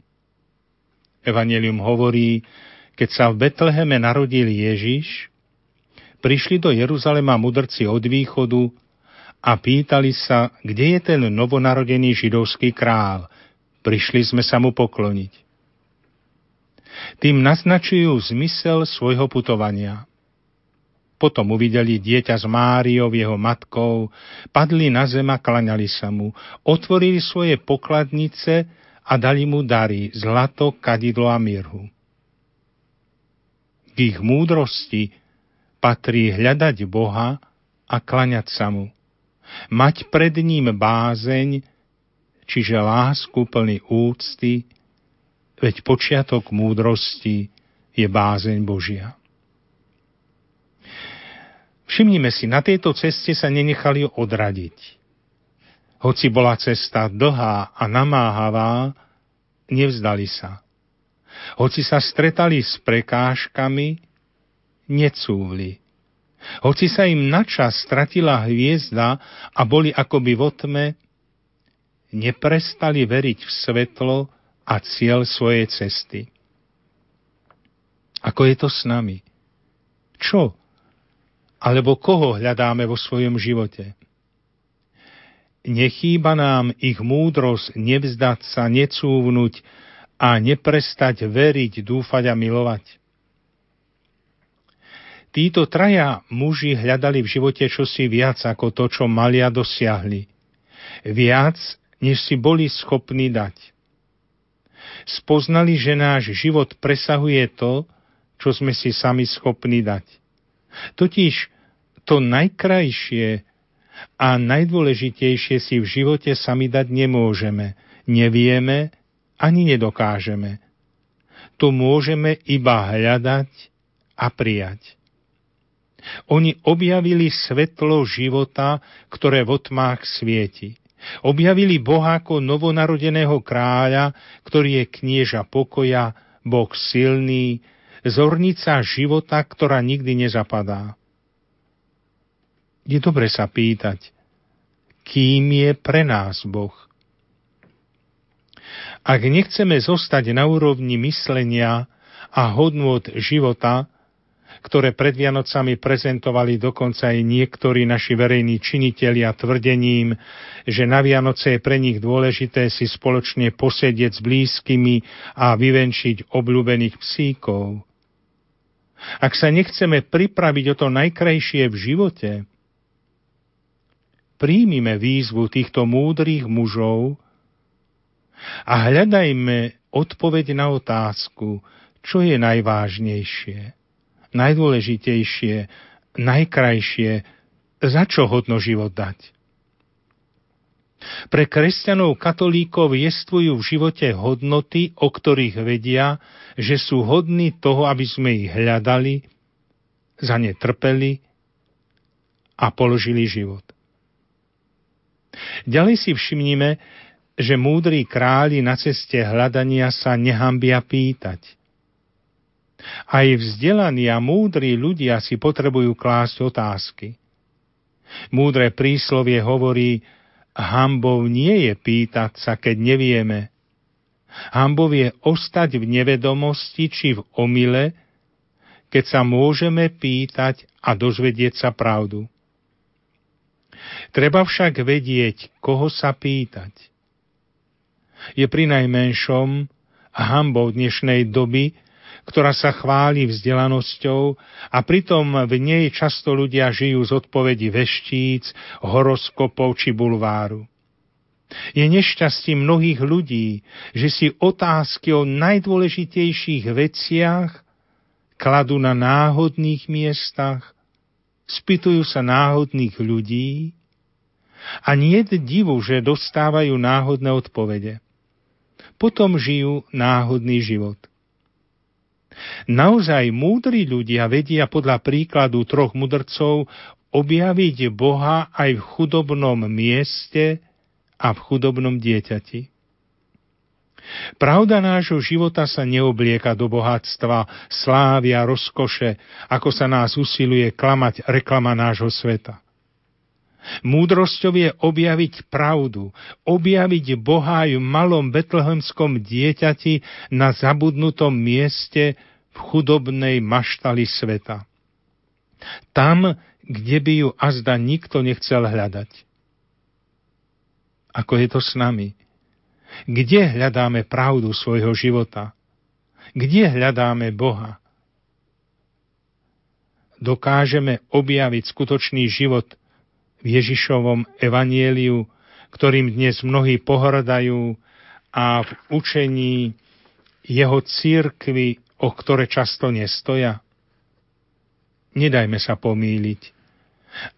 Evangelium hovorí, keď sa v Betleheme narodil Ježiš, prišli do Jeruzalema mudrci od východu a pýtali sa, kde je ten novonarodený židovský král. Prišli sme sa mu pokloniť. Tým naznačujú zmysel svojho putovania. Potom uvideli dieťa s Máriou, jeho matkou, padli na zem a klaňali sa mu, otvorili svoje pokladnice a dali mu dary, zlato, kadidlo a mirhu. K ich múdrosti patrí hľadať Boha a klaňať sa mu. Mať pred ním bázeň, čiže lásku plný úcty, veď počiatok múdrosti je bázeň Božia. Všimnime si, na tejto ceste sa nenechali odradiť. Hoci bola cesta dlhá a namáhavá, nevzdali sa. Hoci sa stretali s prekážkami, necúvli. Hoci sa im načas stratila hviezda a boli akoby v otme, neprestali veriť v svetlo a cieľ svojej cesty. Ako je to s nami? Čo alebo koho hľadáme vo svojom živote. Nechýba nám ich múdrosť nevzdať sa, necúvnuť a neprestať veriť, dúfať a milovať. Títo traja muži hľadali v živote čosi viac ako to, čo mali a dosiahli. Viac, než si boli schopní dať. Spoznali, že náš život presahuje to, čo sme si sami schopní dať. Totiž to najkrajšie a najdôležitejšie si v živote sami dať nemôžeme, nevieme ani nedokážeme. To môžeme iba hľadať a prijať. Oni objavili svetlo života, ktoré v otmách svieti. Objavili Boha ako novonarodeného kráľa, ktorý je knieža pokoja, Boh silný, zornica života, ktorá nikdy nezapadá. Je dobre sa pýtať, kým je pre nás Boh. Ak nechceme zostať na úrovni myslenia a hodnôt života, ktoré pred Vianocami prezentovali dokonca aj niektorí naši verejní činitelia tvrdením, že na Vianoce je pre nich dôležité si spoločne posedieť s blízkymi a vyvenčiť obľúbených psíkov. Ak sa nechceme pripraviť o to najkrajšie v živote, príjmime výzvu týchto múdrych mužov a hľadajme odpoveď na otázku, čo je najvážnejšie, najdôležitejšie, najkrajšie, za čo hodno život dať. Pre kresťanov katolíkov jestvujú v živote hodnoty, o ktorých vedia, že sú hodní toho, aby sme ich hľadali, za ne trpeli a položili život. Ďalej si všimnime, že múdri králi na ceste hľadania sa nehambia pýtať. Aj vzdelaní a múdri ľudia si potrebujú klásť otázky. Múdre príslovie hovorí, hambou nie je pýtať sa, keď nevieme. Hambou je ostať v nevedomosti či v omyle, keď sa môžeme pýtať a dozvedieť sa pravdu. Treba však vedieť, koho sa pýtať. Je pri najmenšom hambou dnešnej doby, ktorá sa chváli vzdelanosťou a pritom v nej často ľudia žijú z odpovedi veštíc, horoskopov či bulváru. Je nešťastím mnohých ľudí, že si otázky o najdôležitejších veciach kladú na náhodných miestach, spýtujú sa náhodných ľudí a nie je divu, že dostávajú náhodné odpovede. Potom žijú náhodný život. Naozaj múdri ľudia vedia podľa príkladu troch mudrcov objaviť Boha aj v chudobnom mieste a v chudobnom dieťati. Pravda nášho života sa neoblieka do bohatstva, slávy a rozkoše, ako sa nás usiluje klamať reklama nášho sveta. Múdrosťou je objaviť pravdu, objaviť Boha aj v malom betlehemskom dieťati na zabudnutom mieste v chudobnej maštali sveta. Tam, kde by ju azda nikto nechcel hľadať. Ako je to s nami? Kde hľadáme pravdu svojho života? Kde hľadáme Boha? Dokážeme objaviť skutočný život v Ježišovom evanieliu, ktorým dnes mnohí pohrdajú a v učení jeho církvy, o ktoré často nestoja? Nedajme sa pomýliť.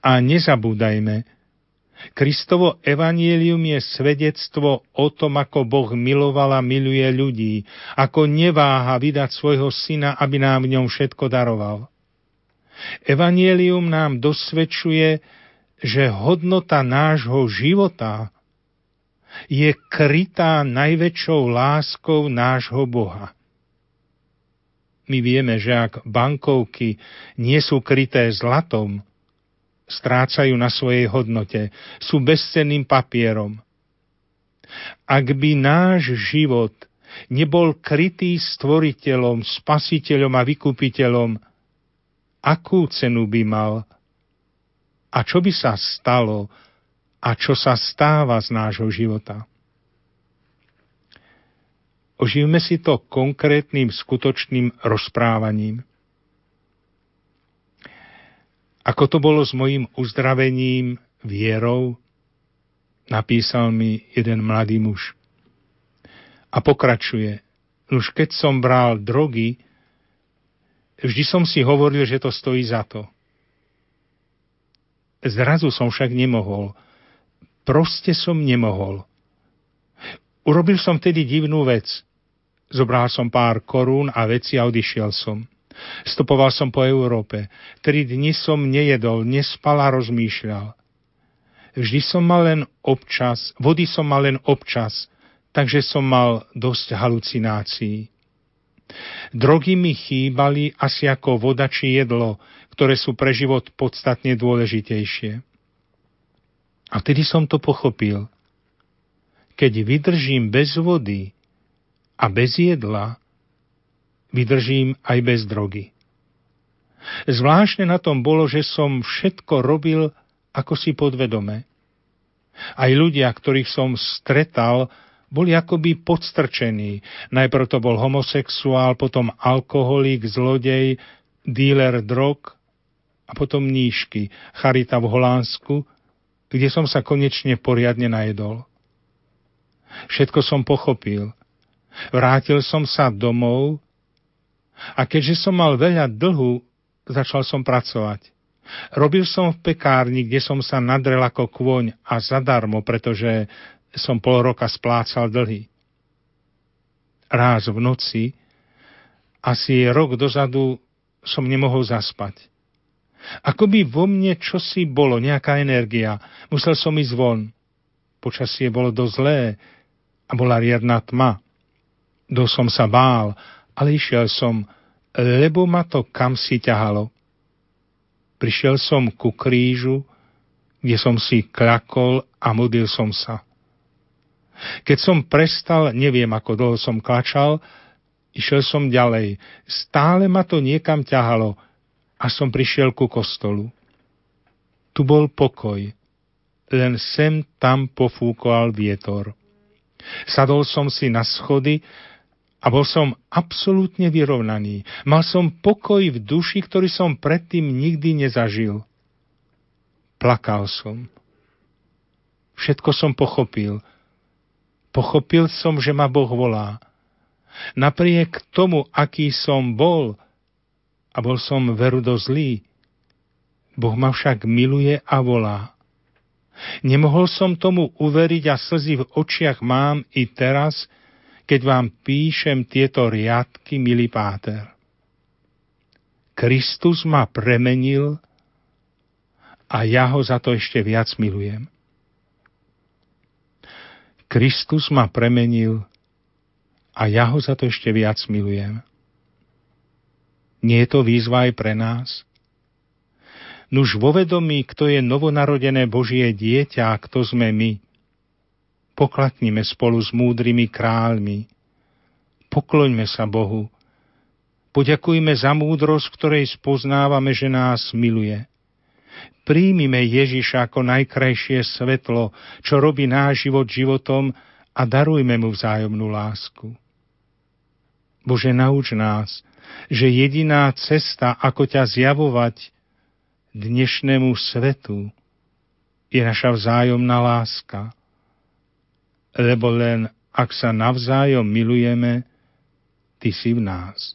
A nezabúdajme, Kristovo evanielium je svedectvo o tom, ako Boh miloval a miluje ľudí, ako neváha vydať svojho syna, aby nám v ňom všetko daroval. Evanielium nám dosvedčuje, že hodnota nášho života je krytá najväčšou láskou nášho Boha. My vieme, že ak bankovky nie sú kryté zlatom, strácajú na svojej hodnote, sú bezcenným papierom. Ak by náš život nebol krytý stvoriteľom, spasiteľom a vykupiteľom, akú cenu by mal? A čo by sa stalo? A čo sa stáva z nášho života? Oživme si to konkrétnym, skutočným rozprávaním. Ako to bolo s mojim uzdravením vierou, napísal mi jeden mladý muž. A pokračuje. Už keď som bral drogy, vždy som si hovoril, že to stojí za to. Zrazu som však nemohol. Proste som nemohol. Urobil som tedy divnú vec. Zobral som pár korún a veci a odišiel som. Stopoval som po Európe. Tri dni som nejedol, nespal a rozmýšľal. Vždy som mal len občas, vody som mal len občas, takže som mal dosť halucinácií. Drogy mi chýbali asi ako voda či jedlo, ktoré sú pre život podstatne dôležitejšie. A vtedy som to pochopil. Keď vydržím bez vody a bez jedla, vydržím aj bez drogy. Zvláštne na tom bolo, že som všetko robil ako si podvedome. Aj ľudia, ktorých som stretal, boli akoby podstrčení. Najprv to bol homosexuál, potom alkoholik, zlodej, díler drog a potom nížky, charita v Holandsku, kde som sa konečne poriadne najedol. Všetko som pochopil. Vrátil som sa domov a keďže som mal veľa dlhu, začal som pracovať. Robil som v pekárni, kde som sa nadrel ako kôň a zadarmo, pretože som pol roka splácal dlhy. Ráz v noci, asi rok dozadu, som nemohol zaspať. Ako by vo mne čosi bolo, nejaká energia. Musel som ísť von. Počasie bolo dosť zlé a bola riadna tma. Dosť som sa bál ale išiel som, lebo ma to kam si ťahalo. Prišiel som ku krížu, kde som si klakol a modlil som sa. Keď som prestal, neviem ako dlho som klačal, išiel som ďalej. Stále ma to niekam ťahalo a som prišiel ku kostolu. Tu bol pokoj, len sem tam pofúkoval vietor. Sadol som si na schody a bol som absolútne vyrovnaný. Mal som pokoj v duši, ktorý som predtým nikdy nezažil. Plakal som. Všetko som pochopil. Pochopil som, že ma Boh volá. Napriek tomu, aký som bol, a bol som verudo zlý, Boh ma však miluje a volá. Nemohol som tomu uveriť a slzy v očiach mám i teraz, keď vám píšem tieto riadky, milý páter. Kristus ma premenil a ja ho za to ešte viac milujem. Kristus ma premenil a ja ho za to ešte viac milujem. Nie je to výzva aj pre nás? Nuž vo vedomí, kto je novonarodené Božie dieťa a kto sme my. Poklaknime spolu s múdrymi kráľmi. Pokloňme sa Bohu. Poďakujme za múdrosť, ktorej spoznávame, že nás miluje. Príjmime Ježiša ako najkrajšie svetlo, čo robí náš život životom a darujme mu vzájomnú lásku. Bože, nauč nás, že jediná cesta, ako ťa zjavovať dnešnému svetu, je naša vzájomná láska. Lebo len ak sa navzájom milujeme, ty si v nás.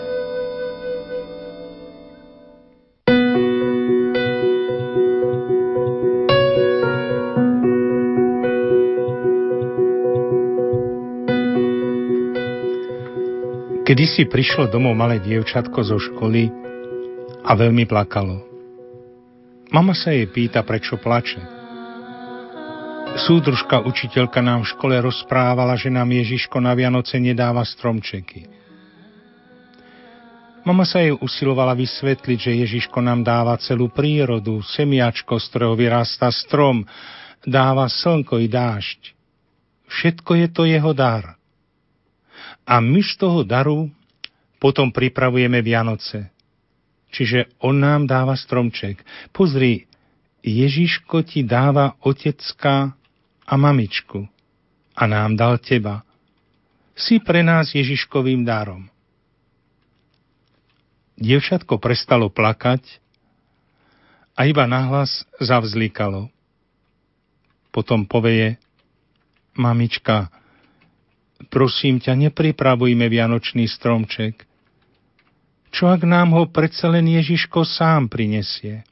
Kedy si prišlo domov malé dievčatko zo školy a veľmi plakalo. Mama sa jej pýta, prečo plače. Súdružka učiteľka nám v škole rozprávala, že nám Ježiško na Vianoce nedáva stromčeky. Mama sa jej usilovala vysvetliť, že Ježiško nám dáva celú prírodu, semiačko, z ktorého vyrastá strom, dáva slnko i dážď. Všetko je to jeho dar a my z toho daru potom pripravujeme Vianoce. Čiže on nám dáva stromček. Pozri, Ježiško ti dáva otecka a mamičku a nám dal teba. Si pre nás Ježiškovým darom. Dievčatko prestalo plakať a iba nahlas zavzlikalo. Potom poveje, mamička, prosím ťa, nepripravujme vianočný stromček. Čo ak nám ho predsa len Ježiško sám prinesie?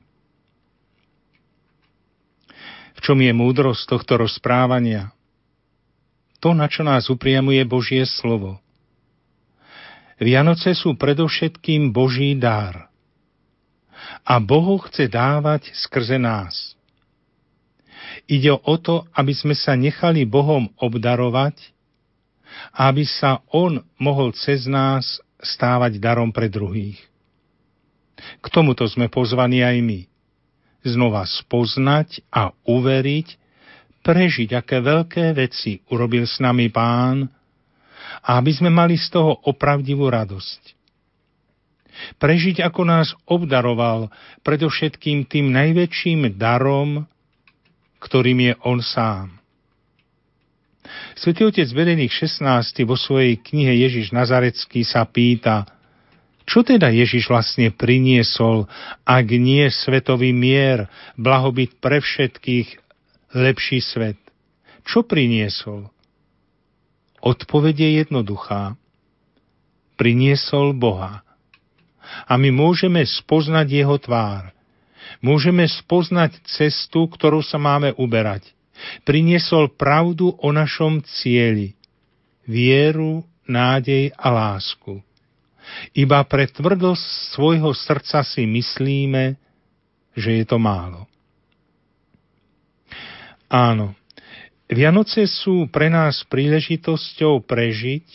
V čom je múdrosť tohto rozprávania? To, na čo nás upriamuje Božie slovo. Vianoce sú predovšetkým Boží dár. A Boh chce dávať skrze nás. Ide o to, aby sme sa nechali Bohom obdarovať aby sa On mohol cez nás stávať darom pre druhých. K tomuto sme pozvaní aj my. Znova spoznať a uveriť, prežiť, aké veľké veci urobil s nami Pán a aby sme mali z toho opravdivú radosť. Prežiť, ako nás obdaroval predovšetkým tým najväčším darom, ktorým je On sám. Svetý otec Bedených 16. vo svojej knihe Ježiš Nazarecký sa pýta, čo teda Ježiš vlastne priniesol, ak nie svetový mier, blahobyt pre všetkých, lepší svet? Čo priniesol? Odpoveď je jednoduchá. Priniesol Boha. A my môžeme spoznať Jeho tvár. Môžeme spoznať cestu, ktorú sa máme uberať priniesol pravdu o našom cieli, vieru, nádej a lásku. Iba pre tvrdosť svojho srdca si myslíme, že je to málo. Áno, Vianoce sú pre nás príležitosťou prežiť,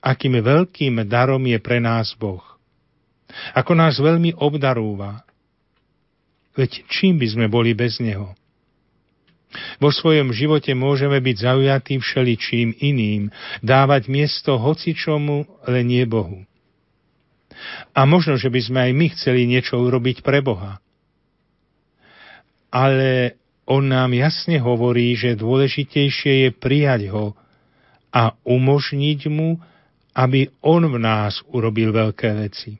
akým veľkým darom je pre nás Boh. Ako nás veľmi obdarúva. Veď čím by sme boli bez Neho? Vo svojom živote môžeme byť zaujatí všeličím iným, dávať miesto hocičomu, len nie Bohu. A možno, že by sme aj my chceli niečo urobiť pre Boha. Ale on nám jasne hovorí, že dôležitejšie je prijať ho a umožniť mu, aby on v nás urobil veľké veci.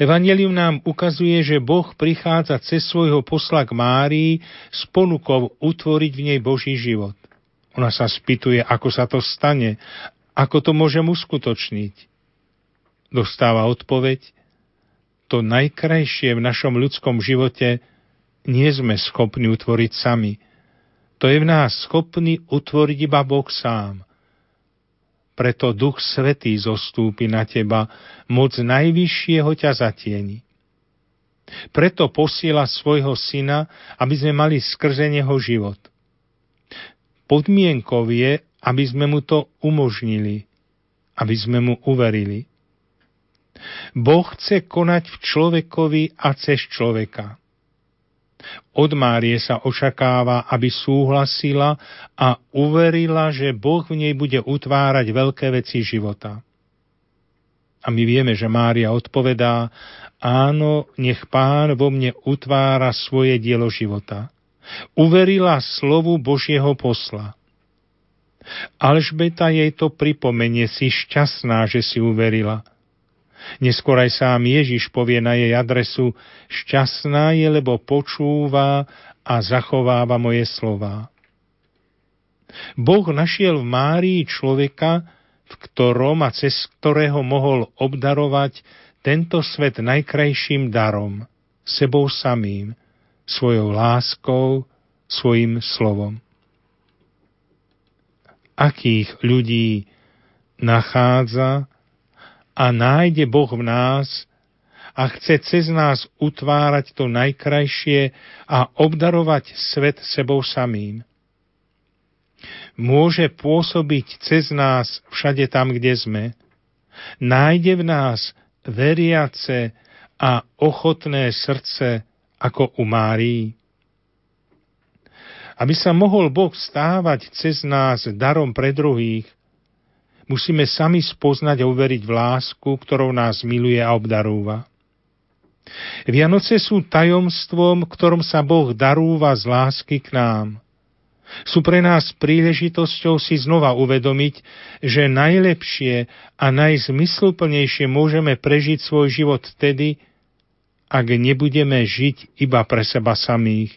Evangelium nám ukazuje, že Boh prichádza cez svojho posla k Márii s ponukou utvoriť v nej Boží život. Ona sa spýtuje, ako sa to stane, ako to môžem uskutočniť. Dostáva odpoveď, to najkrajšie v našom ľudskom živote nie sme schopní utvoriť sami. To je v nás schopný utvoriť iba Boh sám preto Duch Svetý zostúpi na teba, moc najvyššieho ťa zatieni. Preto posiela svojho syna, aby sme mali skrze neho život. Podmienkou je, aby sme mu to umožnili, aby sme mu uverili. Boh chce konať v človekovi a cez človeka. Od Márie sa očakáva, aby súhlasila a uverila, že Boh v nej bude utvárať veľké veci života. A my vieme, že Mária odpovedá, áno, nech Pán vo mne utvára svoje dielo života. Uverila slovu Božieho posla. Alžbeta jej to pripomenie, si šťastná, že si uverila. Neskôr aj sám Ježiš povie na jej adresu, šťastná je, lebo počúva a zachováva moje slová. Boh našiel v Márii človeka, v ktorom a cez ktorého mohol obdarovať tento svet najkrajším darom, sebou samým, svojou láskou, svojim slovom. Akých ľudí nachádza a nájde Boh v nás a chce cez nás utvárať to najkrajšie a obdarovať svet sebou samým. Môže pôsobiť cez nás všade tam, kde sme. Nájde v nás veriace a ochotné srdce ako u Márii. Aby sa mohol Boh stávať cez nás darom pre druhých, musíme sami spoznať a uveriť v lásku, ktorou nás miluje a obdarúva. Vianoce sú tajomstvom, ktorom sa Boh darúva z lásky k nám. Sú pre nás príležitosťou si znova uvedomiť, že najlepšie a najzmysluplnejšie môžeme prežiť svoj život vtedy, ak nebudeme žiť iba pre seba samých,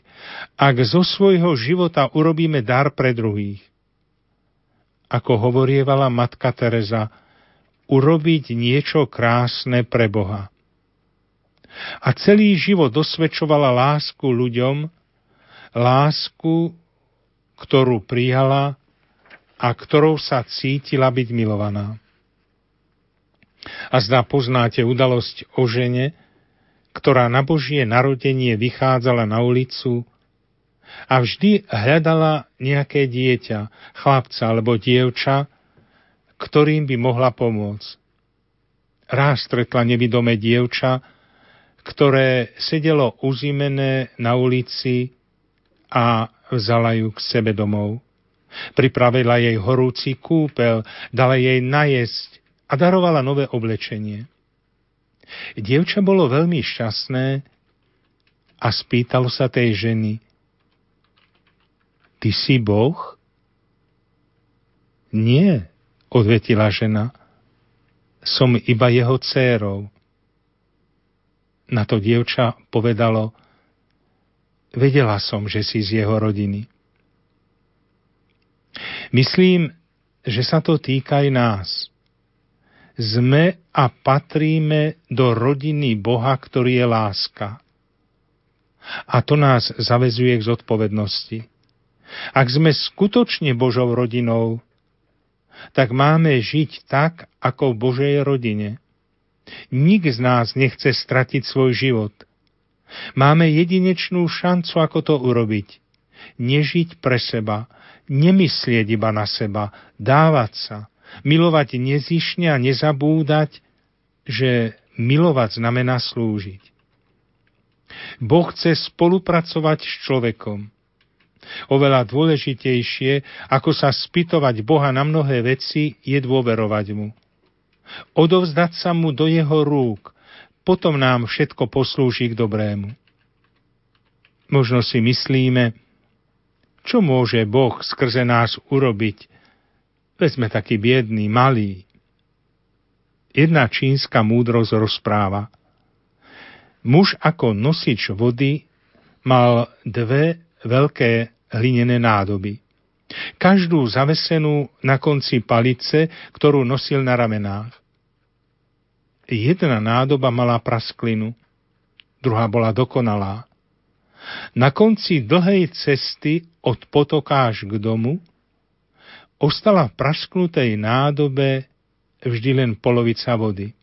ak zo svojho života urobíme dar pre druhých. Ako hovorievala matka Teresa, urobiť niečo krásne pre Boha. A celý život dosvedčovala lásku ľuďom, lásku, ktorú prijala a ktorou sa cítila byť milovaná. A zdá poznáte udalosť o žene, ktorá na Božie narodenie vychádzala na ulicu a vždy hľadala nejaké dieťa, chlapca alebo dievča, ktorým by mohla pomôcť. Raz stretla nevidomé dievča, ktoré sedelo uzimené na ulici a vzala ju k sebe domov. Pripravila jej horúci kúpel, dala jej najesť a darovala nové oblečenie. Dievča bolo veľmi šťastné a spýtalo sa tej ženy, Ty si Boh? Nie, odvetila žena, som iba jeho dcérou. Na to dievča povedalo, vedela som, že si z jeho rodiny. Myslím, že sa to týka aj nás sme a patríme do rodiny Boha, ktorý je láska. A to nás zavezuje k zodpovednosti. Ak sme skutočne Božou rodinou, tak máme žiť tak, ako v Božej rodine. Nik z nás nechce stratiť svoj život. Máme jedinečnú šancu, ako to urobiť. Nežiť pre seba, nemyslieť iba na seba, dávať sa, milovať nezišne a nezabúdať, že milovať znamená slúžiť. Boh chce spolupracovať s človekom. Oveľa dôležitejšie, ako sa spýtovať Boha na mnohé veci, je dôverovať mu. Odovzdať sa mu do jeho rúk, potom nám všetko poslúži k dobrému. Možno si myslíme, čo môže Boh skrze nás urobiť, Veď sme takí biední, malí. Jedna čínska múdrosť rozpráva. Muž ako nosič vody mal dve veľké hlinené nádoby. Každú zavesenú na konci palice, ktorú nosil na ramenách. Jedna nádoba mala prasklinu, druhá bola dokonalá. Na konci dlhej cesty od potoka až k domu ostala v prasknutej nádobe vždy len polovica vody.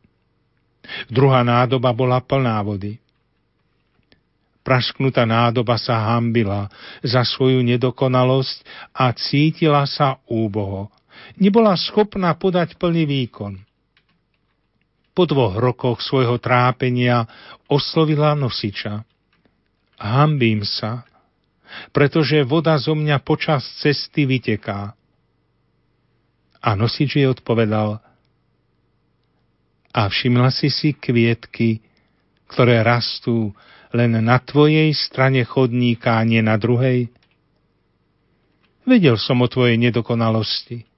Druhá nádoba bola plná vody. Prasknutá nádoba sa hambila za svoju nedokonalosť a cítila sa úboho. Nebola schopná podať plný výkon. Po dvoch rokoch svojho trápenia oslovila nosiča. Hambím sa, pretože voda zo mňa počas cesty vyteká. A nosič jej odpovedal, a všimla si si kvietky, ktoré rastú len na tvojej strane chodníka a nie na druhej? Vedel som o tvojej nedokonalosti.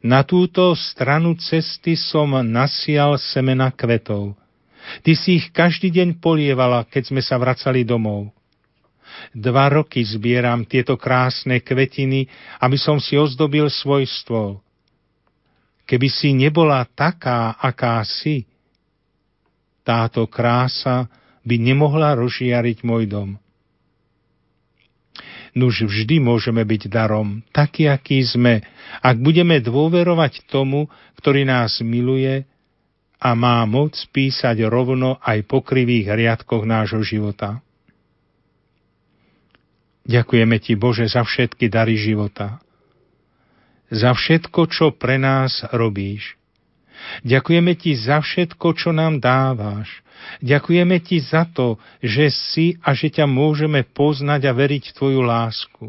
Na túto stranu cesty som nasial semena kvetov. Ty si ich každý deň polievala, keď sme sa vracali domov. Dva roky zbieram tieto krásne kvetiny, aby som si ozdobil svoj stôl. Keby si nebola taká, aká si, táto krása by nemohla rozžiariť môj dom. Nuž vždy môžeme byť darom, taký, aký sme, ak budeme dôverovať tomu, ktorý nás miluje a má moc písať rovno aj po krivých riadkoch nášho života. Ďakujeme Ti, Bože, za všetky dary života. Za všetko, čo pre nás robíš. Ďakujeme Ti za všetko, čo nám dávaš. Ďakujeme Ti za to, že si a že ťa môžeme poznať a veriť v Tvoju lásku.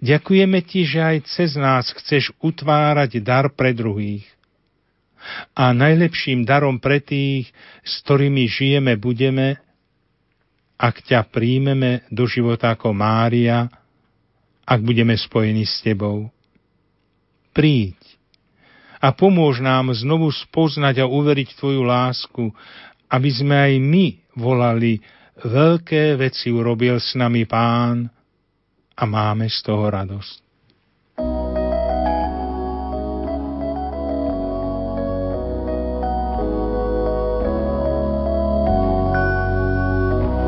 Ďakujeme Ti, že aj cez nás chceš utvárať dar pre druhých. A najlepším darom pre tých, s ktorými žijeme, budeme, ak ťa príjmeme do života ako Mária, ak budeme spojení s Tebou. Príď a pomôž nám znovu spoznať a uveriť Tvoju lásku, aby sme aj my volali, veľké veci urobil s nami Pán a máme z toho radosť.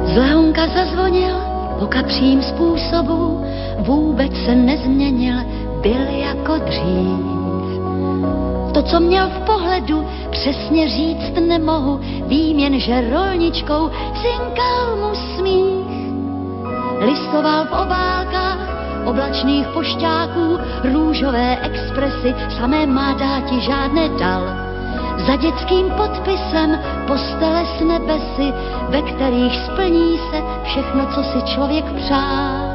Zvonka zazvonil po kapřím způsobu, vůbec se nezměnil, byl jako dřív. To, co měl v pohledu, přesně říct nemohu, vím jen, že rolničkou cinkal mu smích. Listoval v obálkách oblačných pošťáků, růžové expresy, samé má dáti žádné dal za dětským podpisem postele s nebesy, ve kterých splní se všechno, co si člověk přál.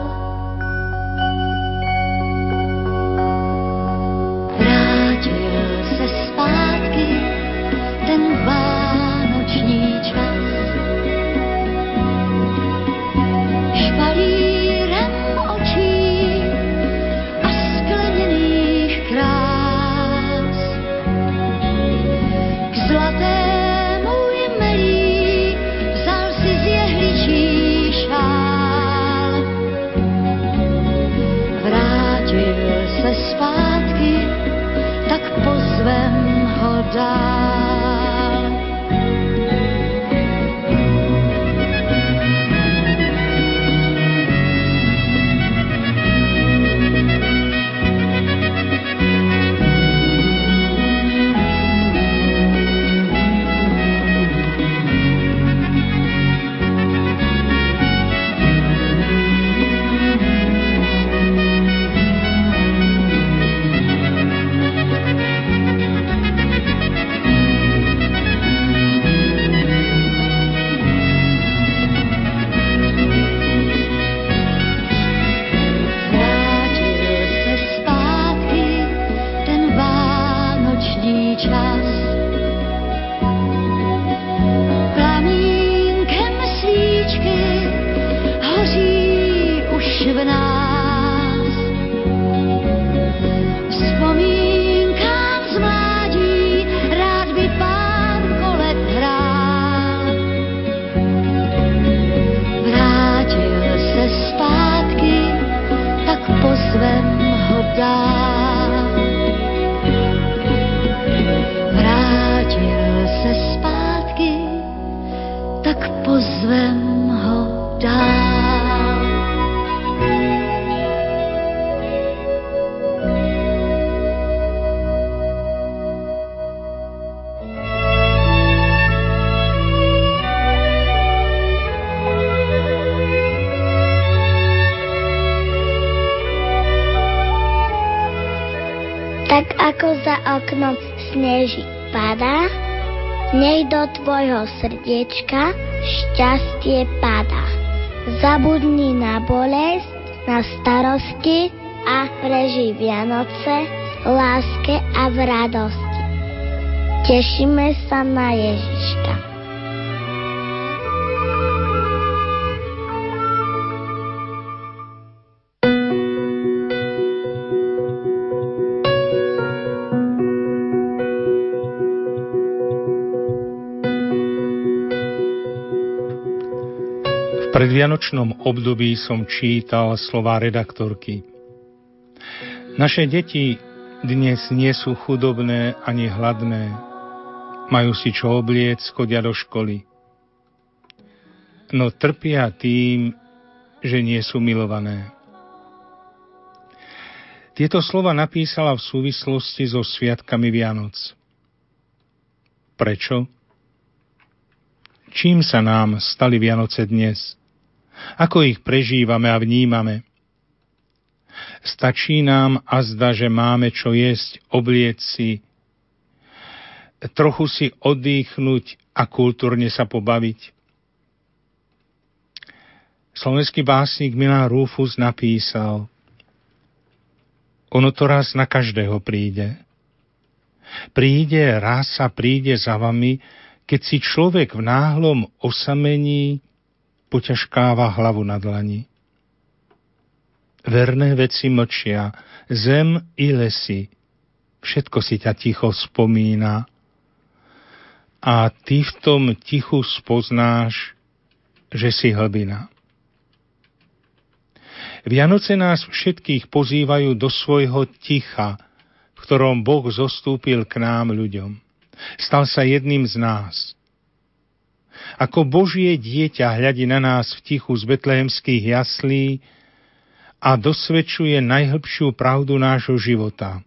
Srdiečka šťastie pada. Zabudni na bolesť, na starosti a prežij Vianoce v láske a v radosti. Tešíme sa na Ježiška. Predvianočnom období som čítal slova redaktorky. Naše deti dnes nie sú chudobné ani hladné. Majú si čo obliec, chodia do školy. No trpia tým, že nie sú milované. Tieto slova napísala v súvislosti so sviatkami Vianoc. Prečo? Čím sa nám stali Vianoce dnes? Ako ich prežívame a vnímame? Stačí nám azda, že máme čo jesť, obliec si, trochu si oddychnúť a kultúrne sa pobaviť. Slovenský básnik Milan Rufus napísal Ono to raz na každého príde. Príde, raz sa príde za vami, keď si človek v náhlom osamení poťažkáva hlavu na dlani. Verné veci mlčia, zem i lesy, všetko si ťa ticho spomína. A ty v tom tichu spoznáš, že si hlbina. Vianoce nás všetkých pozývajú do svojho ticha, v ktorom Boh zostúpil k nám ľuďom. Stal sa jedným z nás – ako Božie dieťa hľadí na nás v tichu z betlehemských jaslí a dosvedčuje najhlbšiu pravdu nášho života.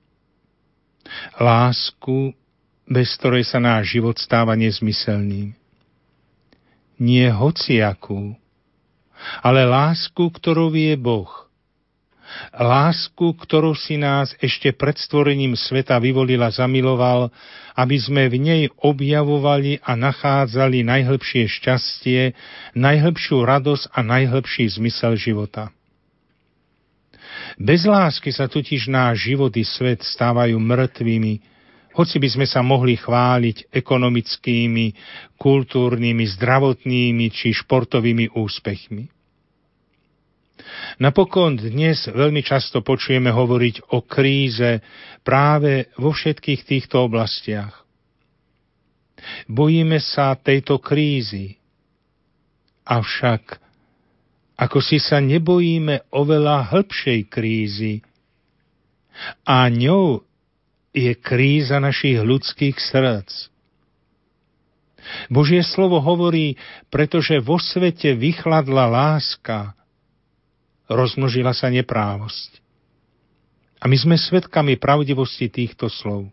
Lásku, bez ktorej sa náš život stáva nezmyselným. Nie hociakú, ale lásku, ktorou je Boh – lásku, ktorú si nás ešte pred stvorením sveta vyvolil a zamiloval, aby sme v nej objavovali a nachádzali najhlbšie šťastie, najhlbšiu radosť a najhlbší zmysel života. Bez lásky sa totiž náš život i svet stávajú mŕtvými, hoci by sme sa mohli chváliť ekonomickými, kultúrnymi, zdravotnými či športovými úspechmi. Napokon dnes veľmi často počujeme hovoriť o kríze práve vo všetkých týchto oblastiach. Bojíme sa tejto krízy, avšak ako si sa nebojíme oveľa hĺbšej krízy, a ňou je kríza našich ľudských srdc. Božie slovo hovorí, pretože vo svete vychladla láska, rozmnožila sa neprávosť. A my sme svedkami pravdivosti týchto slov.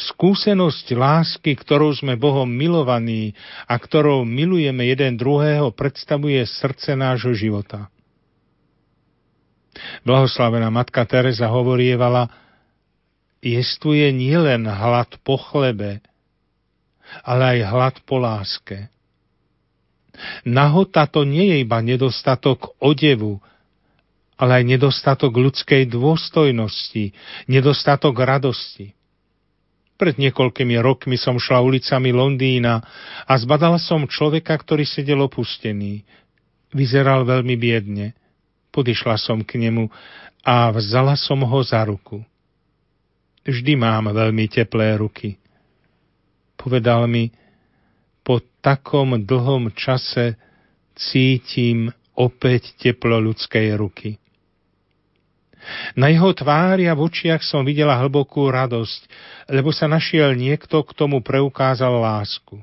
Skúsenosť lásky, ktorou sme Bohom milovaní a ktorou milujeme jeden druhého, predstavuje srdce nášho života. Blahoslavená matka Teresa hovorievala, jestuje nielen hlad po chlebe, ale aj hlad po láske. Nahota to nie je iba nedostatok odevu, ale aj nedostatok ľudskej dôstojnosti, nedostatok radosti. Pred niekoľkými rokmi som šla ulicami Londýna a zbadala som človeka, ktorý sedel opustený. Vyzeral veľmi biedne. Podišla som k nemu a vzala som ho za ruku. Vždy mám veľmi teplé ruky. Povedal mi, po takom dlhom čase cítim opäť teplo ľudskej ruky. Na jeho tvári a v očiach som videla hlbokú radosť, lebo sa našiel niekto, k tomu preukázal lásku.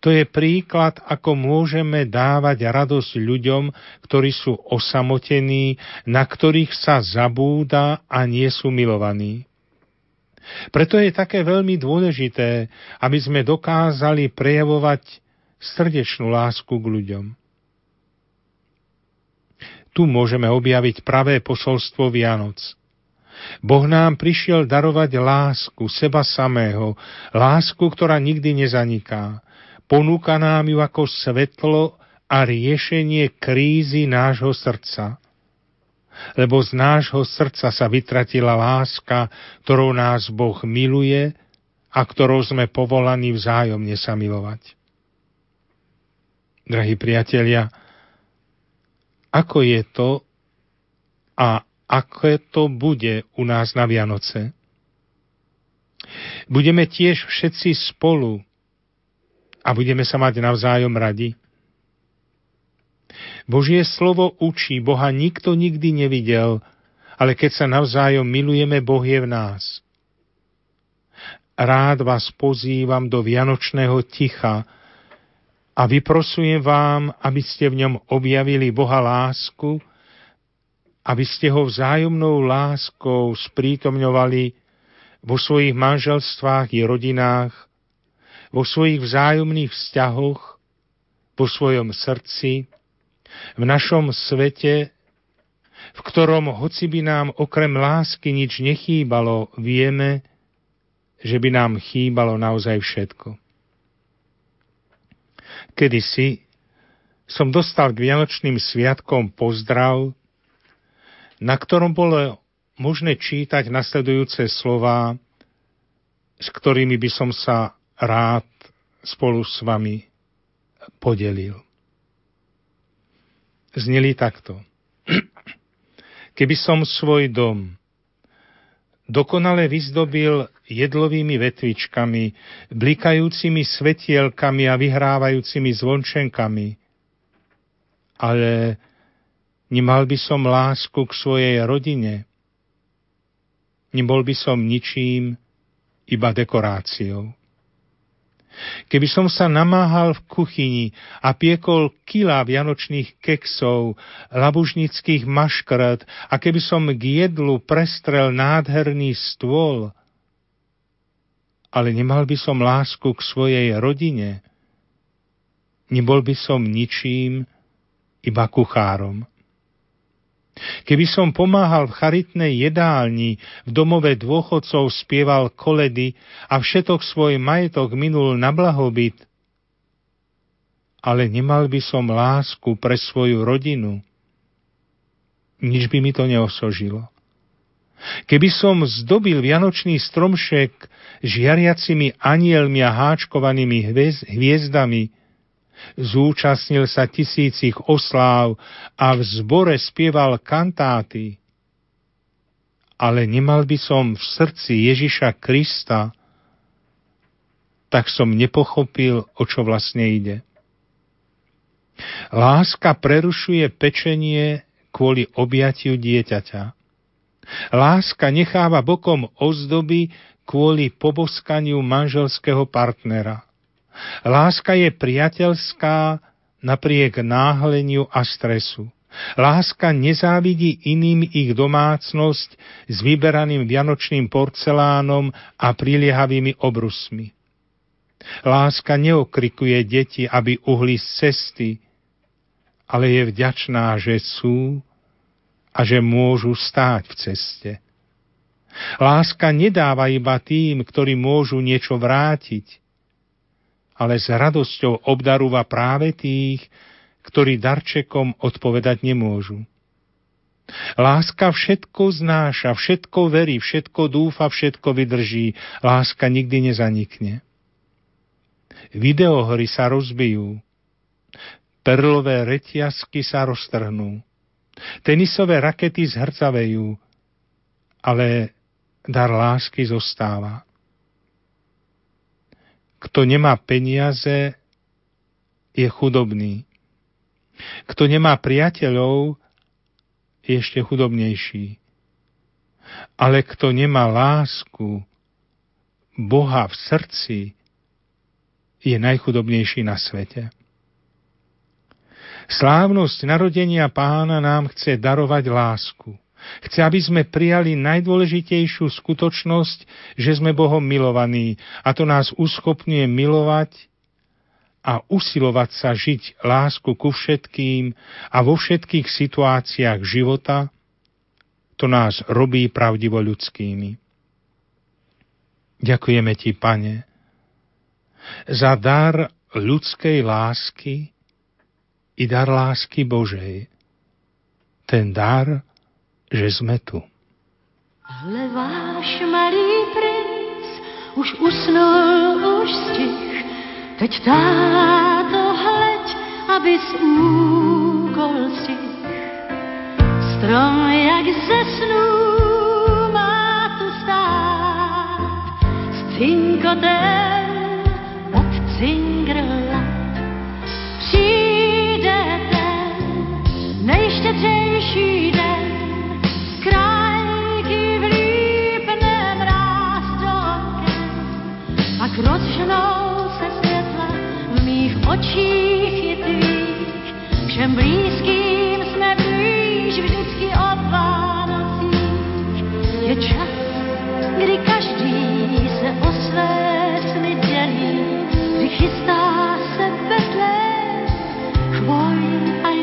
To je príklad, ako môžeme dávať radosť ľuďom, ktorí sú osamotení, na ktorých sa zabúda a nie sú milovaní. Preto je také veľmi dôležité, aby sme dokázali prejavovať srdečnú lásku k ľuďom. Tu môžeme objaviť pravé posolstvo Vianoc. Boh nám prišiel darovať lásku, seba samého, lásku, ktorá nikdy nezaniká. Ponúka nám ju ako svetlo a riešenie krízy nášho srdca lebo z nášho srdca sa vytratila láska, ktorou nás Boh miluje a ktorou sme povolaní vzájomne sa milovať. Drahí priatelia, ako je to a ako to bude u nás na Vianoce? Budeme tiež všetci spolu a budeme sa mať navzájom radi? Božie slovo učí, Boha nikto nikdy nevidel, ale keď sa navzájom milujeme, Boh je v nás. Rád vás pozývam do vianočného ticha a vyprosujem vám, aby ste v ňom objavili Boha lásku, aby ste ho vzájomnou láskou sprítomňovali vo svojich manželstvách i rodinách, vo svojich vzájomných vzťahoch, vo svojom srdci, v našom svete, v ktorom hoci by nám okrem lásky nič nechýbalo, vieme, že by nám chýbalo naozaj všetko. Kedysi som dostal k Vianočným sviatkom pozdrav, na ktorom bolo možné čítať nasledujúce slova, s ktorými by som sa rád spolu s vami podelil. Zneli takto. Keby som svoj dom dokonale vyzdobil jedlovými vetvičkami, blikajúcimi svetielkami a vyhrávajúcimi zvončenkami, ale nemal by som lásku k svojej rodine, nebol by som ničím, iba dekoráciou. Keby som sa namáhal v kuchyni a piekol kila vianočných keksov, labužnických maškrt a keby som k jedlu prestrel nádherný stôl, ale nemal by som lásku k svojej rodine, nebol by som ničím, iba kuchárom. Keby som pomáhal v charitnej jedálni, v domove dôchodcov spieval koledy a všetok svoj majetok minul na blahobyt, ale nemal by som lásku pre svoju rodinu, nič by mi to neosožilo. Keby som zdobil vianočný stromšek žiariacimi anielmi a háčkovanými hviezdami, zúčastnil sa tisícich osláv a v zbore spieval kantáty. Ale nemal by som v srdci Ježiša Krista, tak som nepochopil, o čo vlastne ide. Láska prerušuje pečenie kvôli objatiu dieťaťa. Láska necháva bokom ozdoby kvôli poboskaniu manželského partnera. Láska je priateľská napriek náhleniu a stresu. Láska nezávidí iným ich domácnosť s vyberaným vianočným porcelánom a priliehavými obrusmi. Láska neokrikuje deti, aby uhli z cesty, ale je vďačná, že sú a že môžu stáť v ceste. Láska nedáva iba tým, ktorí môžu niečo vrátiť, ale s radosťou obdarúva práve tých, ktorí darčekom odpovedať nemôžu. Láska všetko znáša, všetko verí, všetko dúfa, všetko vydrží. Láska nikdy nezanikne. Videohry sa rozbijú. Perlové reťazky sa roztrhnú. Tenisové rakety zhrcavejú. Ale dar lásky zostáva. Kto nemá peniaze, je chudobný. Kto nemá priateľov, je ešte chudobnejší. Ale kto nemá lásku Boha v srdci, je najchudobnejší na svete. Slávnosť narodenia pána nám chce darovať lásku. Chce, aby sme prijali najdôležitejšiu skutočnosť, že sme Bohom milovaní a to nás uschopňuje milovať a usilovať sa žiť lásku ku všetkým a vo všetkých situáciách života, to nás robí pravdivo ľudskými. Ďakujeme Ti, Pane, za dar ľudskej lásky i dar lásky Božej. Ten dar, že sme tu. Hle váš malý princ už usnul, už stich, teď táto hleď, aby z úkol stich. Strom jak ze snů má tu stát, s cinkotem pod všem blízkým jsme blíž vždycky od Vánocí. Je čas, kdy každý se o své sny dělí, kdy chystá se betlé, chvoj a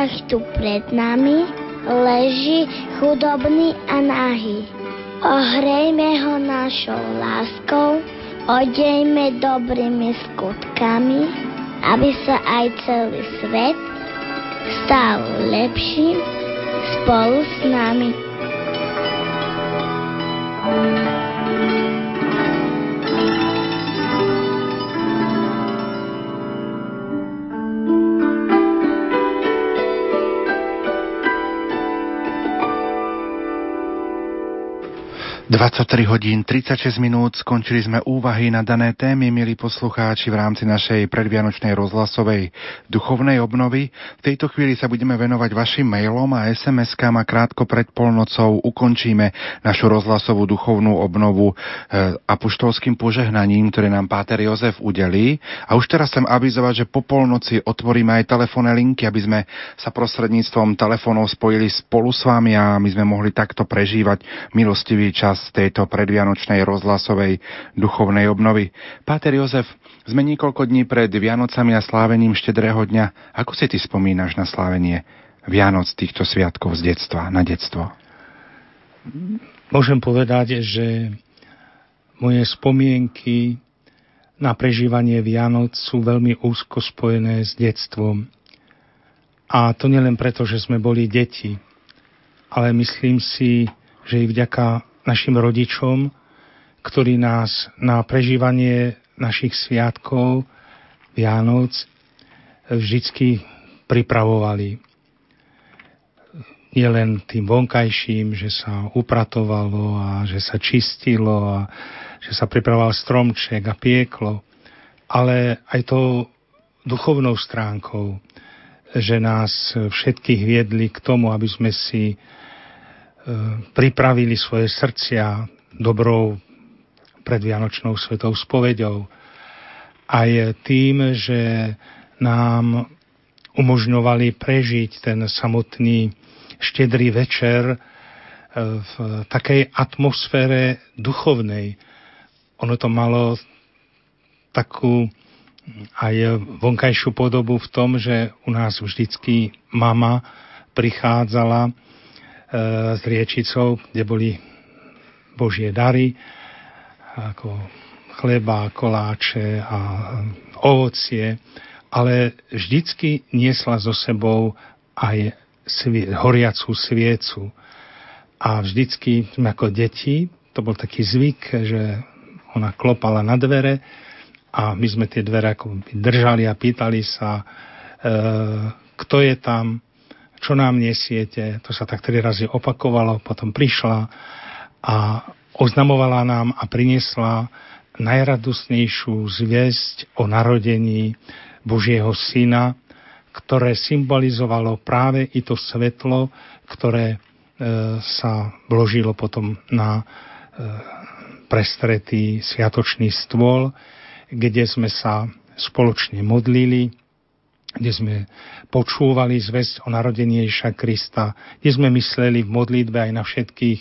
jasličkách tu pred nami leží chudobný a nahý. Ohrejme ho našou láskou, odejme dobrými skutkami, aby sa aj celý svet stal lepším spolu s nami. – 23 hodín 36 minút skončili sme úvahy na dané témy, milí poslucháči, v rámci našej predvianočnej rozhlasovej duchovnej obnovy. V tejto chvíli sa budeme venovať vašim mailom a SMS-kám a krátko pred polnocou ukončíme našu rozhlasovú duchovnú obnovu e, apoštolským požehnaním, ktoré nám Páter Jozef udelí. A už teraz chcem avizovať, že po polnoci otvoríme aj telefónne linky, aby sme sa prostredníctvom telefónov spojili spolu s vami a my sme mohli takto prežívať milostivý čas tejto predvianočnej rozhlasovej duchovnej obnovy. Páter Jozef, sme niekoľko dní pred Vianocami a slávením štedrého dňa. Ako si ty spomínaš na slávenie Vianoc týchto sviatkov z detstva, na detstvo? Môžem povedať, že moje spomienky na prežívanie Vianoc sú veľmi úzko spojené s detstvom. A to nielen preto, že sme boli deti, ale myslím si, že i vďaka našim rodičom, ktorí nás na prežívanie našich sviatkov Vianoc vždycky pripravovali. nielen tým vonkajším, že sa upratovalo a že sa čistilo a že sa pripravoval stromček a pieklo, ale aj tou duchovnou stránkou, že nás všetkých viedli k tomu, aby sme si pripravili svoje srdcia dobrou predvianočnou svetou spovedou. Aj tým, že nám umožňovali prežiť ten samotný štedrý večer e, v takej atmosfére duchovnej. Ono to malo takú aj vonkajšiu podobu v tom, že u nás vždycky mama prichádzala e, s riečicou, kde boli Božie dary, ako chleba, koláče a ovocie, ale vždycky niesla so sebou aj svie, horiacú sviecu. A vždycky ako deti, to bol taký zvyk, že ona klopala na dvere a my sme tie dvere ako držali a pýtali sa, e, kto je tam, čo nám nesiete. To sa tak tri razy opakovalo, potom prišla a oznamovala nám a priniesla najradosnejšiu zviesť o narodení Božieho Syna, ktoré symbolizovalo práve i to svetlo, ktoré e, sa vložilo potom na e, prestretý sviatočný stôl, kde sme sa spoločne modlili, kde sme počúvali zväzť o narodení Ježiša Krista, kde sme mysleli v modlitbe aj na všetkých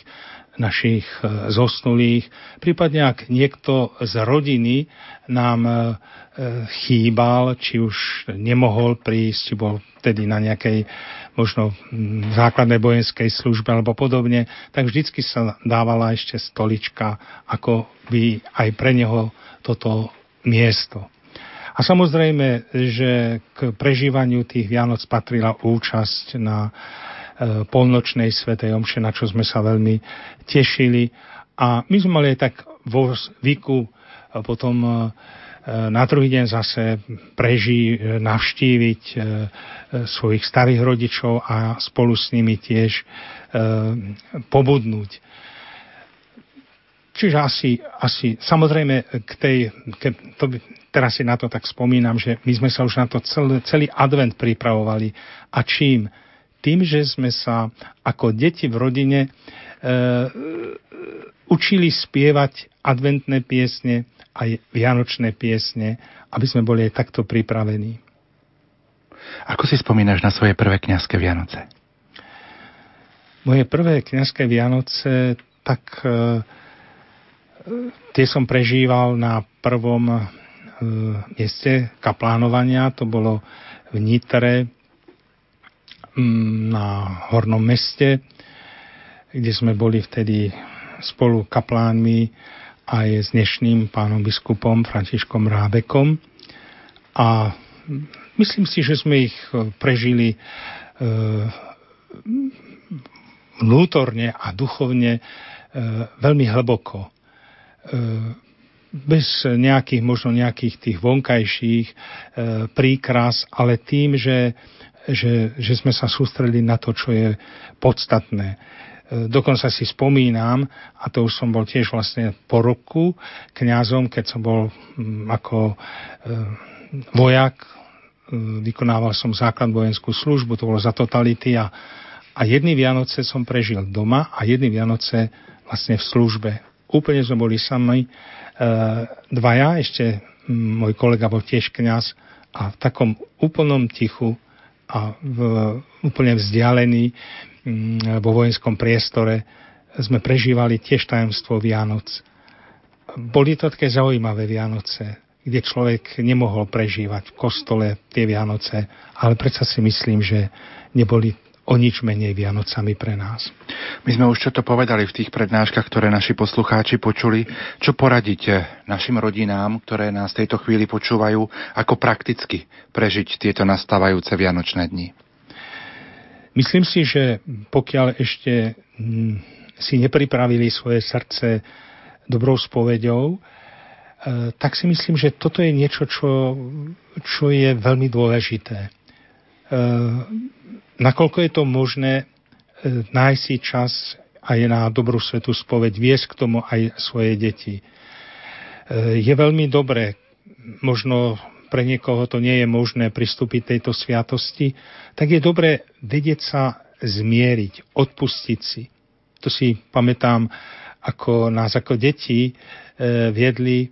našich e, zosnulých. Prípadne ak niekto z rodiny nám e, chýbal, či už nemohol prísť, či bol vtedy na nejakej možno základnej vojenskej službe alebo podobne, tak vždycky sa dávala ešte stolička, ako by aj pre neho toto miesto. A samozrejme, že k prežívaniu tých Vianoc patrila účasť na E, polnočnej svetej omše, na čo sme sa veľmi tešili. A my sme mali aj tak vo zvyku e, potom e, na druhý deň zase preží, navštíviť svojich starých rodičov a spolu s nimi tiež pobudnúť. Čiže asi, asi samozrejme k tej, ke, to, teraz si na to tak spomínam, že my sme sa už na to celý, celý advent pripravovali a čím? tým, že sme sa ako deti v rodine e, učili spievať adventné piesne aj vianočné piesne, aby sme boli aj takto pripravení. Ako si spomínaš na svoje prvé kňazské Vianoce? Moje prvé kňazské Vianoce, tak e, tie som prežíval na prvom e, mieste kaplánovania, to bolo v Nitre, Mm, na Hornom meste, kde sme boli vtedy spolu kaplánmi aj s dnešným pánom biskupom Františkom Rábekom. A myslím si, že sme ich e, prežili e, vnútorne a duchovne veľmi hlboko. Bez nejakých, možno nejakých tých vonkajších príkras, ale tým, že že, že sme sa sústredili na to, čo je podstatné. E, dokonca si spomínam, a to už som bol tiež vlastne po roku kňazom, keď som bol mm, ako e, vojak, e, vykonával som základ vojenskú službu, to bolo za totality a, a jedny Vianoce som prežil doma a jedny Vianoce vlastne v službe. Úplne sme boli sami, dvaja, ešte môj kolega bol tiež kňaz a v takom úplnom tichu a v, úplne vzdialený vo vojenskom priestore sme prežívali tiež tajomstvo Vianoc. Boli to také zaujímavé Vianoce, kde človek nemohol prežívať v kostole tie Vianoce, ale predsa si myslím, že neboli o nič menej Vianocami pre nás. My sme už čo to povedali v tých prednáškach, ktoré naši poslucháči počuli. Čo poradíte našim rodinám, ktoré nás v tejto chvíli počúvajú, ako prakticky prežiť tieto nastávajúce Vianočné dni? Myslím si, že pokiaľ ešte mm, si nepripravili svoje srdce dobrou spovedou, e, tak si myslím, že toto je niečo, čo, čo je veľmi dôležité. E, nakoľko je to možné, nájsť si čas aj na dobrú svetú spoveď, viesť k tomu aj svoje deti. E, je veľmi dobré, možno pre niekoho to nie je možné pristúpiť tejto sviatosti, tak je dobré vedieť sa zmieriť, odpustiť si. To si pamätám, ako nás ako deti viedli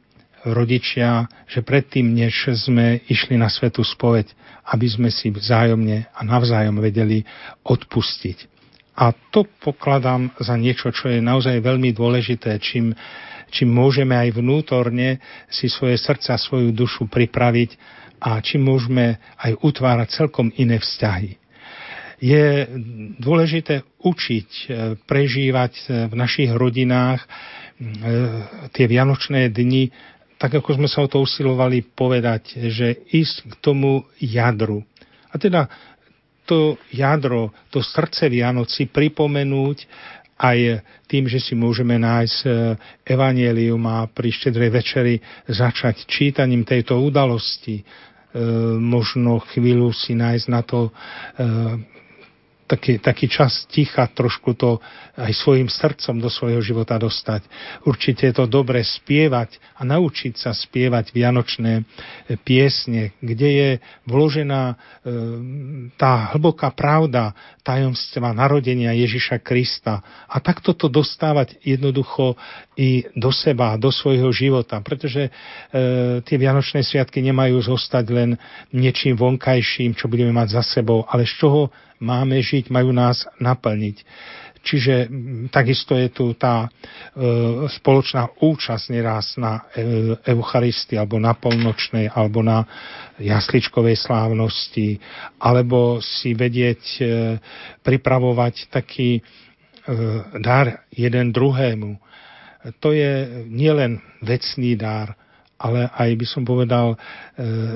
rodičia, že predtým, než sme išli na svetú spoveď, aby sme si vzájomne a navzájom vedeli odpustiť. A to pokladám za niečo, čo je naozaj veľmi dôležité, čím, čím môžeme aj vnútorne si svoje srdca, svoju dušu pripraviť a čím môžeme aj utvárať celkom iné vzťahy. Je dôležité učiť, e, prežívať e, v našich rodinách e, tie vianočné dni, tak ako sme sa o to usilovali povedať, že ísť k tomu jadru. A teda to jadro, to srdce Vianoci pripomenúť aj tým, že si môžeme nájsť e, evanielium a pri štedrej večeri začať čítaním tejto udalosti. E, možno chvíľu si nájsť na to e, taký, taký čas ticha, trošku to aj svojim srdcom do svojho života dostať. Určite je to dobre spievať a naučiť sa spievať vianočné e, piesne, kde je vložená e, tá hlboká pravda tajomstva narodenia Ježiša Krista. A takto to dostávať jednoducho i do seba, do svojho života, pretože e, tie vianočné sviatky nemajú zostať len niečím vonkajším, čo budeme mať za sebou, ale z čoho máme žiť, majú nás naplniť. Čiže takisto je tu tá e, spoločná účasť neraz na e, Eucharistii, alebo na polnočnej, alebo na jasličkovej slávnosti, alebo si vedieť e, pripravovať taký e, dar jeden druhému. To je nielen vecný dar, ale aj by som povedal e,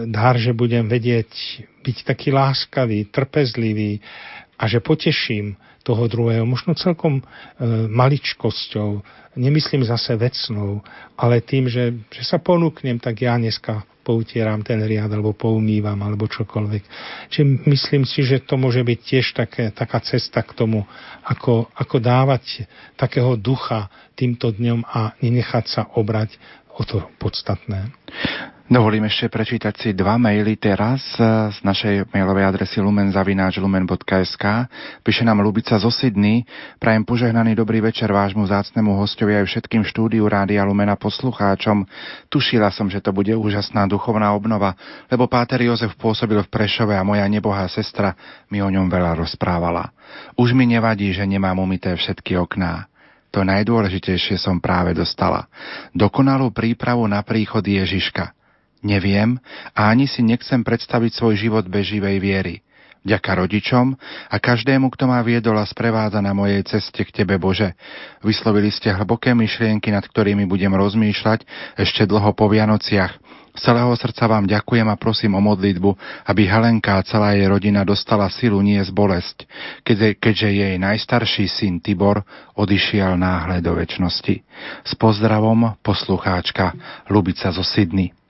dár, že budem vedieť byť taký láskavý, trpezlivý a že poteším toho druhého, možno celkom e, maličkosťou, nemyslím zase vecnou, ale tým, že, že sa ponúknem, tak ja dneska poutieram ten riad, alebo poumývam, alebo čokoľvek. Čiže myslím si, že to môže byť tiež také, taká cesta k tomu, ako, ako dávať takého ducha týmto dňom a nenechať sa obrať o to podstatné. Dovolím ešte prečítať si dva maily teraz z našej mailovej adresy lumenzavináč.lumen.sk. Píše nám Lubica zo Sydney. Prajem požehnaný dobrý večer vášmu zácnemu hostovi aj všetkým štúdiu Rádia Lumena poslucháčom. Tušila som, že to bude úžasná duchovná obnova, lebo Páter Jozef pôsobil v Prešove a moja nebohá sestra mi o ňom veľa rozprávala. Už mi nevadí, že nemám umité všetky okná. To najdôležitejšie som práve dostala. Dokonalú prípravu na príchod Ježiška. Neviem a ani si nechcem predstaviť svoj život bez živej viery. Ďaká rodičom a každému, kto ma viedol a sprevádza na mojej ceste k Tebe, Bože. Vyslovili ste hlboké myšlienky, nad ktorými budem rozmýšľať ešte dlho po Vianociach z celého srdca vám ďakujem a prosím o modlitbu, aby Helenka a celá jej rodina dostala silu, nie z bolesť, keďže, jej najstarší syn Tibor odišiel náhle do väčšnosti. S pozdravom poslucháčka Lubica zo Sydney.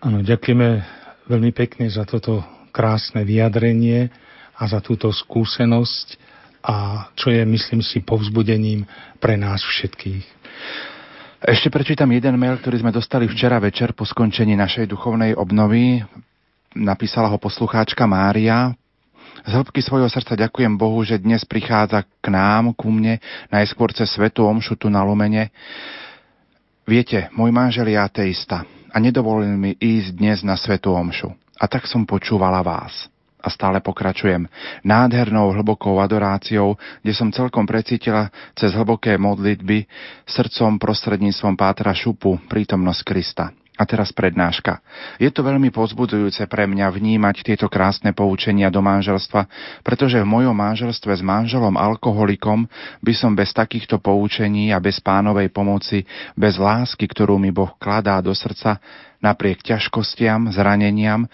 Áno, ďakujeme veľmi pekne za toto krásne vyjadrenie a za túto skúsenosť a čo je, myslím si, povzbudením pre nás všetkých. Ešte prečítam jeden mail, ktorý sme dostali včera večer po skončení našej duchovnej obnovy. Napísala ho poslucháčka Mária. Z hĺbky svojho srdca ďakujem Bohu, že dnes prichádza k nám, ku mne, najskôr cez Svetu Omšu tu na Lumene. Viete, môj manžel je ateista a nedovolil mi ísť dnes na Svetu Omšu. A tak som počúvala vás a stále pokračujem. Nádhernou hlbokou adoráciou, kde som celkom precítila cez hlboké modlitby srdcom prostredníctvom Pátra Šupu prítomnosť Krista. A teraz prednáška. Je to veľmi pozbudzujúce pre mňa vnímať tieto krásne poučenia do manželstva, pretože v mojom manželstve s manželom alkoholikom by som bez takýchto poučení a bez pánovej pomoci, bez lásky, ktorú mi Boh kladá do srdca, napriek ťažkostiam, zraneniam,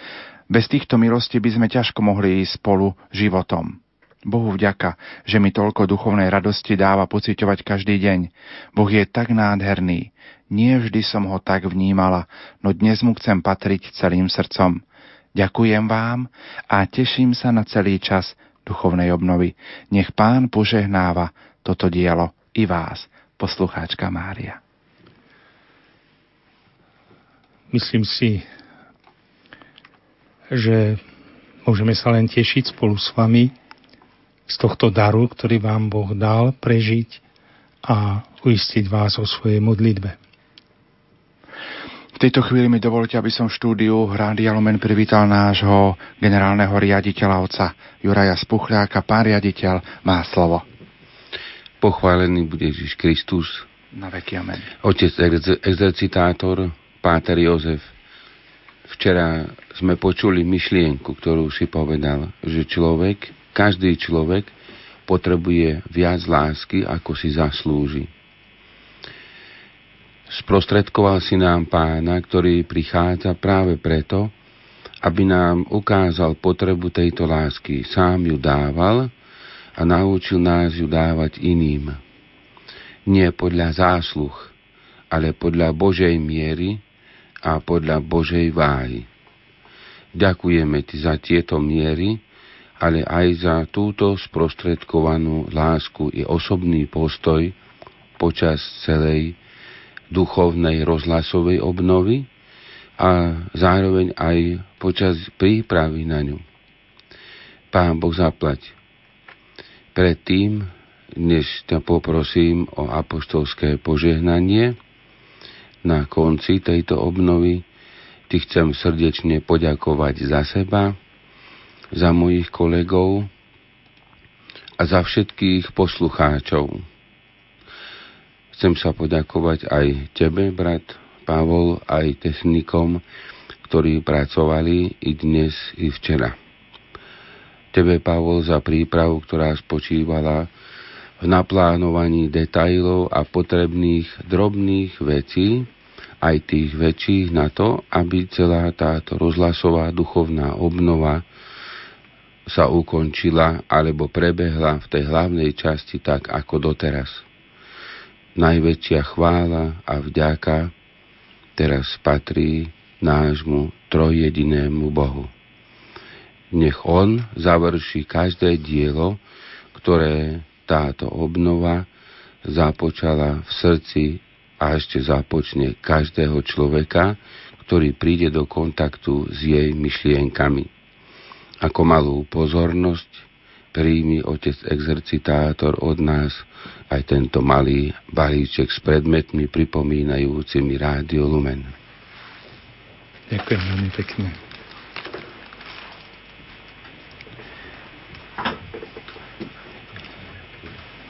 bez týchto milostí by sme ťažko mohli ísť spolu životom. Bohu vďaka, že mi toľko duchovnej radosti dáva pociťovať každý deň. Boh je tak nádherný. Nie vždy som ho tak vnímala, no dnes mu chcem patriť celým srdcom. Ďakujem vám a teším sa na celý čas duchovnej obnovy. Nech Pán požehnáva toto dielo i vás, poslucháčka Mária. Myslím si, že môžeme sa len tešiť spolu s vami z tohto daru, ktorý vám Boh dal prežiť a uistiť vás o svojej modlitbe. V tejto chvíli mi dovolte, aby som v štúdiu Rádia Lumen privítal nášho generálneho riaditeľa oca Juraja Spuchľáka. Pán riaditeľ má slovo. Pochválený bude Ježiš Kristus. Na veky amen. Otec exercitátor, Páter Jozef. Včera sme počuli myšlienku, ktorú si povedal, že človek, každý človek potrebuje viac lásky, ako si zaslúži. Sprostredkoval si nám pána, ktorý prichádza práve preto, aby nám ukázal potrebu tejto lásky. Sám ju dával a naučil nás ju dávať iným. Nie podľa zásluh, ale podľa Božej miery a podľa Božej váhy. Ďakujeme Ti za tieto miery, ale aj za túto sprostredkovanú lásku i osobný postoj počas celej duchovnej rozhlasovej obnovy a zároveň aj počas prípravy na ňu. Pán Boh zaplať. Predtým, než ťa poprosím o apoštolské požehnanie, na konci tejto obnovy ti chcem srdečne poďakovať za seba, za mojich kolegov a za všetkých poslucháčov Chcem sa poďakovať aj tebe, brat Pavol, aj technikom, ktorí pracovali i dnes, i včera. Tebe, Pavol, za prípravu, ktorá spočívala v naplánovaní detajlov a potrebných drobných vecí, aj tých väčších na to, aby celá táto rozhlasová duchovná obnova sa ukončila alebo prebehla v tej hlavnej časti tak ako doteraz najväčšia chvála a vďaka teraz patrí nášmu trojjedinému Bohu. Nech On završí každé dielo, ktoré táto obnova započala v srdci a ešte započne každého človeka, ktorý príde do kontaktu s jej myšlienkami. Ako malú pozornosť príjmi otec exercitátor od nás aj tento malý balíček s predmetmi pripomínajúcimi Rádio Lumen. Ďakujem veľmi pekne.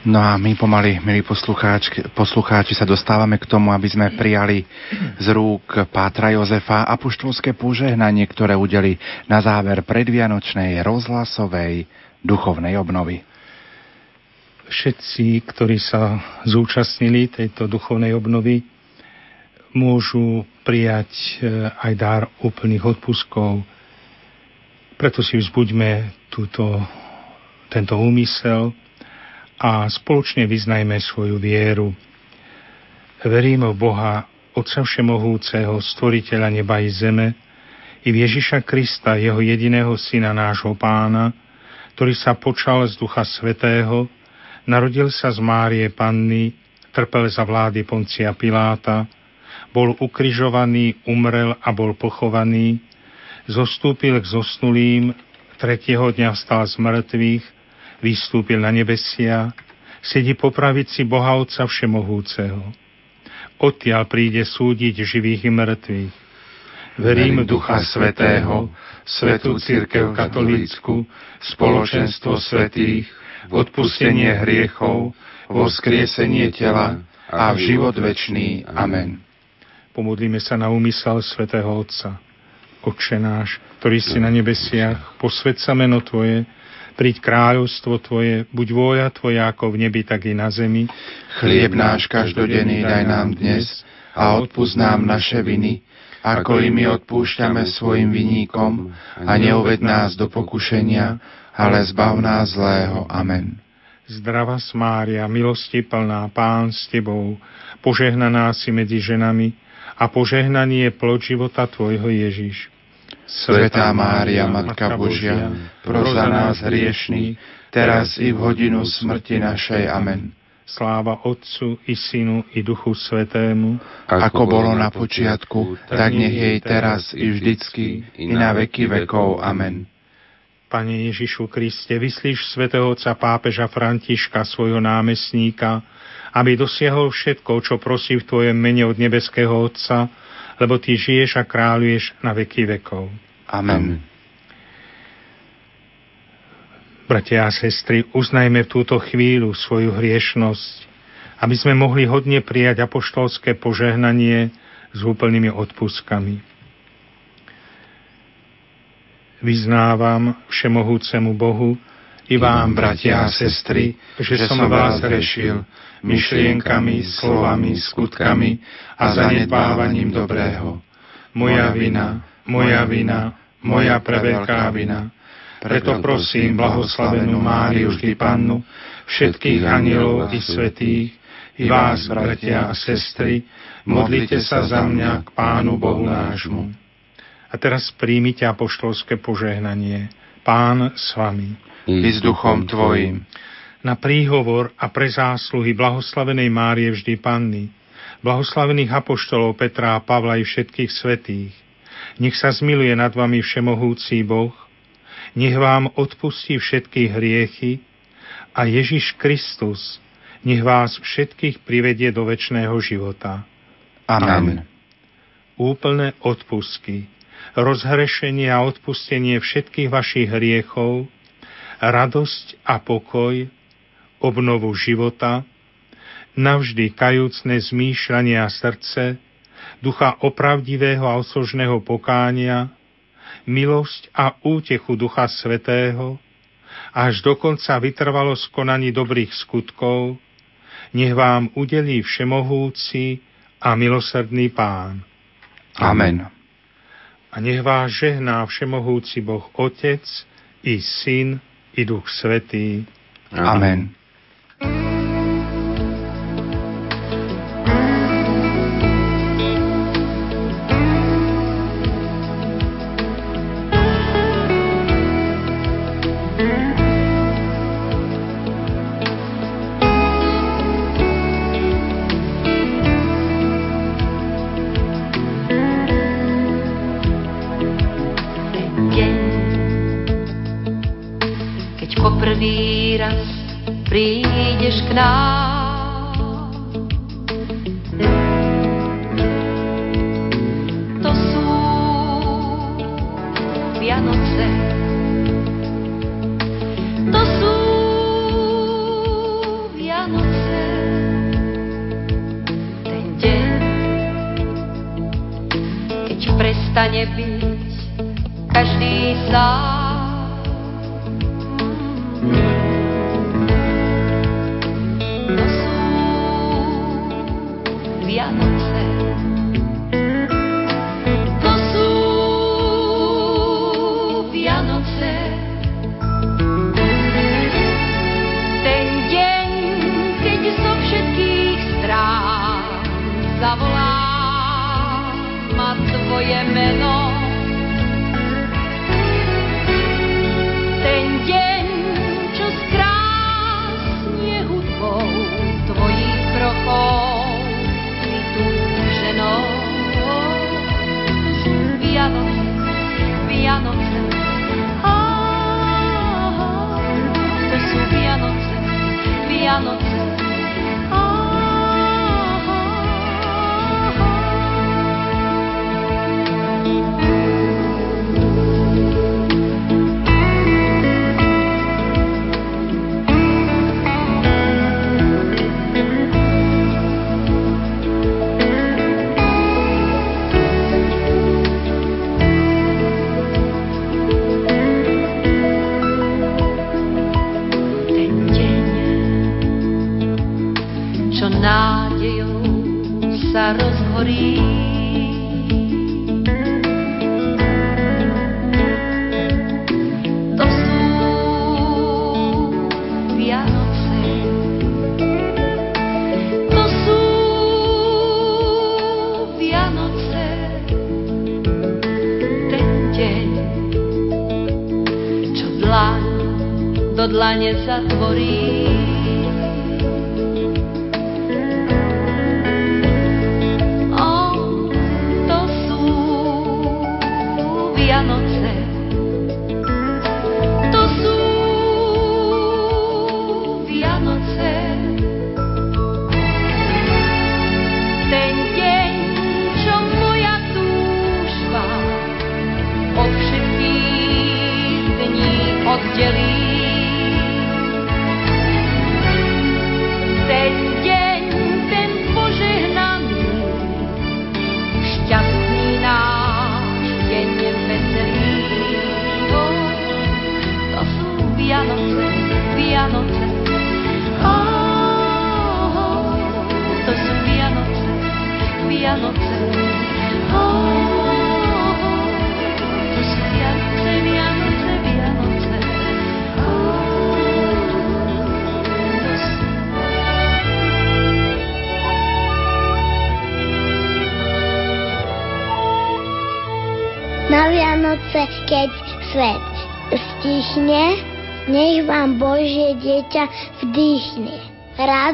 No a my pomaly, milí poslucháči, sa dostávame k tomu, aby sme prijali z rúk Pátra Jozefa apoštolské požehnanie, ktoré udeli na záver predvianočnej rozhlasovej duchovnej obnovy všetci, ktorí sa zúčastnili tejto duchovnej obnovy, môžu prijať e, aj dar úplných odpuskov. Preto si vzbuďme túto, tento úmysel a spoločne vyznajme svoju vieru. Verím v Boha, Otca Všemohúceho, Stvoriteľa neba i zeme, i v Ježiša Krista, Jeho jediného Syna, nášho Pána, ktorý sa počal z Ducha Svetého, Narodil sa z Márie Panny, trpel za vlády Poncia Piláta, bol ukrižovaný, umrel a bol pochovaný, zostúpil k zosnulým, tretieho dňa vstal z mŕtvych, vystúpil na nebesia, sedí po pravici Boha Otca Všemohúceho. Odtiaľ príde súdiť živých i mŕtvych. Verím Ducha Svetého, Svetú Církev Katolícku, spoločenstvo svetých, odpustenie hriechov, vo skriesenie tela a v život večný. Amen. Pomodlíme sa na úmysel svätého Otca. Otče náš, ktorý si na nebesiach, posved sa meno Tvoje, príď kráľovstvo Tvoje, buď vôľa Tvoja ako v nebi, tak i na zemi. Chlieb náš každodenný daj nám dnes a odpúsť nám naše viny, ako i my odpúšťame svojim viníkom a neuved nás do pokušenia, ale zbav nás zlého. Amen. Zdrava Mária, milosti plná, Pán s Tebou, požehnaná si medzi ženami a požehnaný je plod života Tvojho Ježiš. Svetá Mária, Matka Božia, pros za nás hriešných, teraz i v hodinu smrti našej. Amen. Sláva Otcu i Synu i Duchu Svetému, ako bolo na počiatku, tak nech jej teraz i vždycky, i na veky vekov. Amen. Pane Ježišu Kriste, vyslíš svätého Otca pápeža Františka, svojho námestníka, aby dosiahol všetko, čo prosí v Tvojom mene od nebeského Otca, lebo Ty žiješ a kráľuješ na veky vekov. Amen. Bratia a sestry, uznajme v túto chvíľu svoju hriešnosť, aby sme mohli hodne prijať apoštolské požehnanie s úplnými odpuskami. Vyznávam všemohúcemu Bohu i vám, bratia a sestry, že som vás rešil myšlienkami, slovami, skutkami a zanedbávaním dobrého. Moja vina, moja vina, moja preveľká vina. Preto prosím blahoslavenú Máriu vždy Pannu, všetkých anielov i svetých, i vás, bratia a sestry, modlite sa za mňa k Pánu Bohu nášmu. A teraz príjmite apoštolské požehnanie. Pán s vami. I s duchom tvojim. Na príhovor a pre zásluhy blahoslavenej Márie vždy Panny, blahoslavených apoštolov Petra a Pavla i všetkých svetých, nech sa zmiluje nad vami všemohúci Boh, nech vám odpustí všetky hriechy a Ježiš Kristus nech vás všetkých privedie do väčšného života. Amen. Úplné odpustky, rozhrešenie a odpustenie všetkých vašich hriechov, radosť a pokoj, obnovu života, navždy kajúcne zmýšľanie a srdce, ducha opravdivého a osožného pokánia, milosť a útechu Ducha Svetého, až dokonca vytrvalo skonaní dobrých skutkov, nech vám udelí všemohúci a milosrdný Pán. Amen. A nech vás žehná všemohúci Boh Otec i Syn i Duch Svetý. Amen. deň,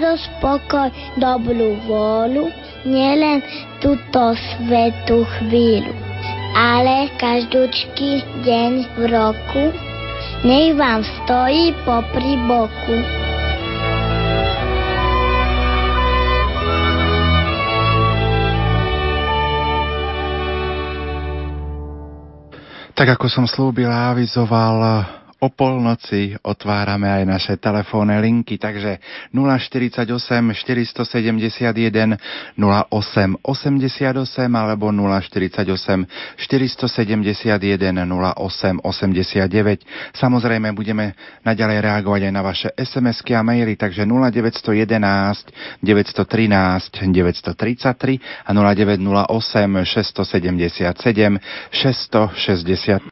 Radosť, pokoj, dobrú vôľu, nielen túto svetú chvíľu, ale každúčky deň v roku, nech vám stojí popri boku. Tak ako som slúbil a avizoval, o polnoci otvárame aj naše telefónne linky, takže 048 471 08 88 alebo 048 471 08 89. Samozrejme budeme naďalej reagovať aj na vaše SMS-ky a maily, takže 0911 913 933 a 0908 677 665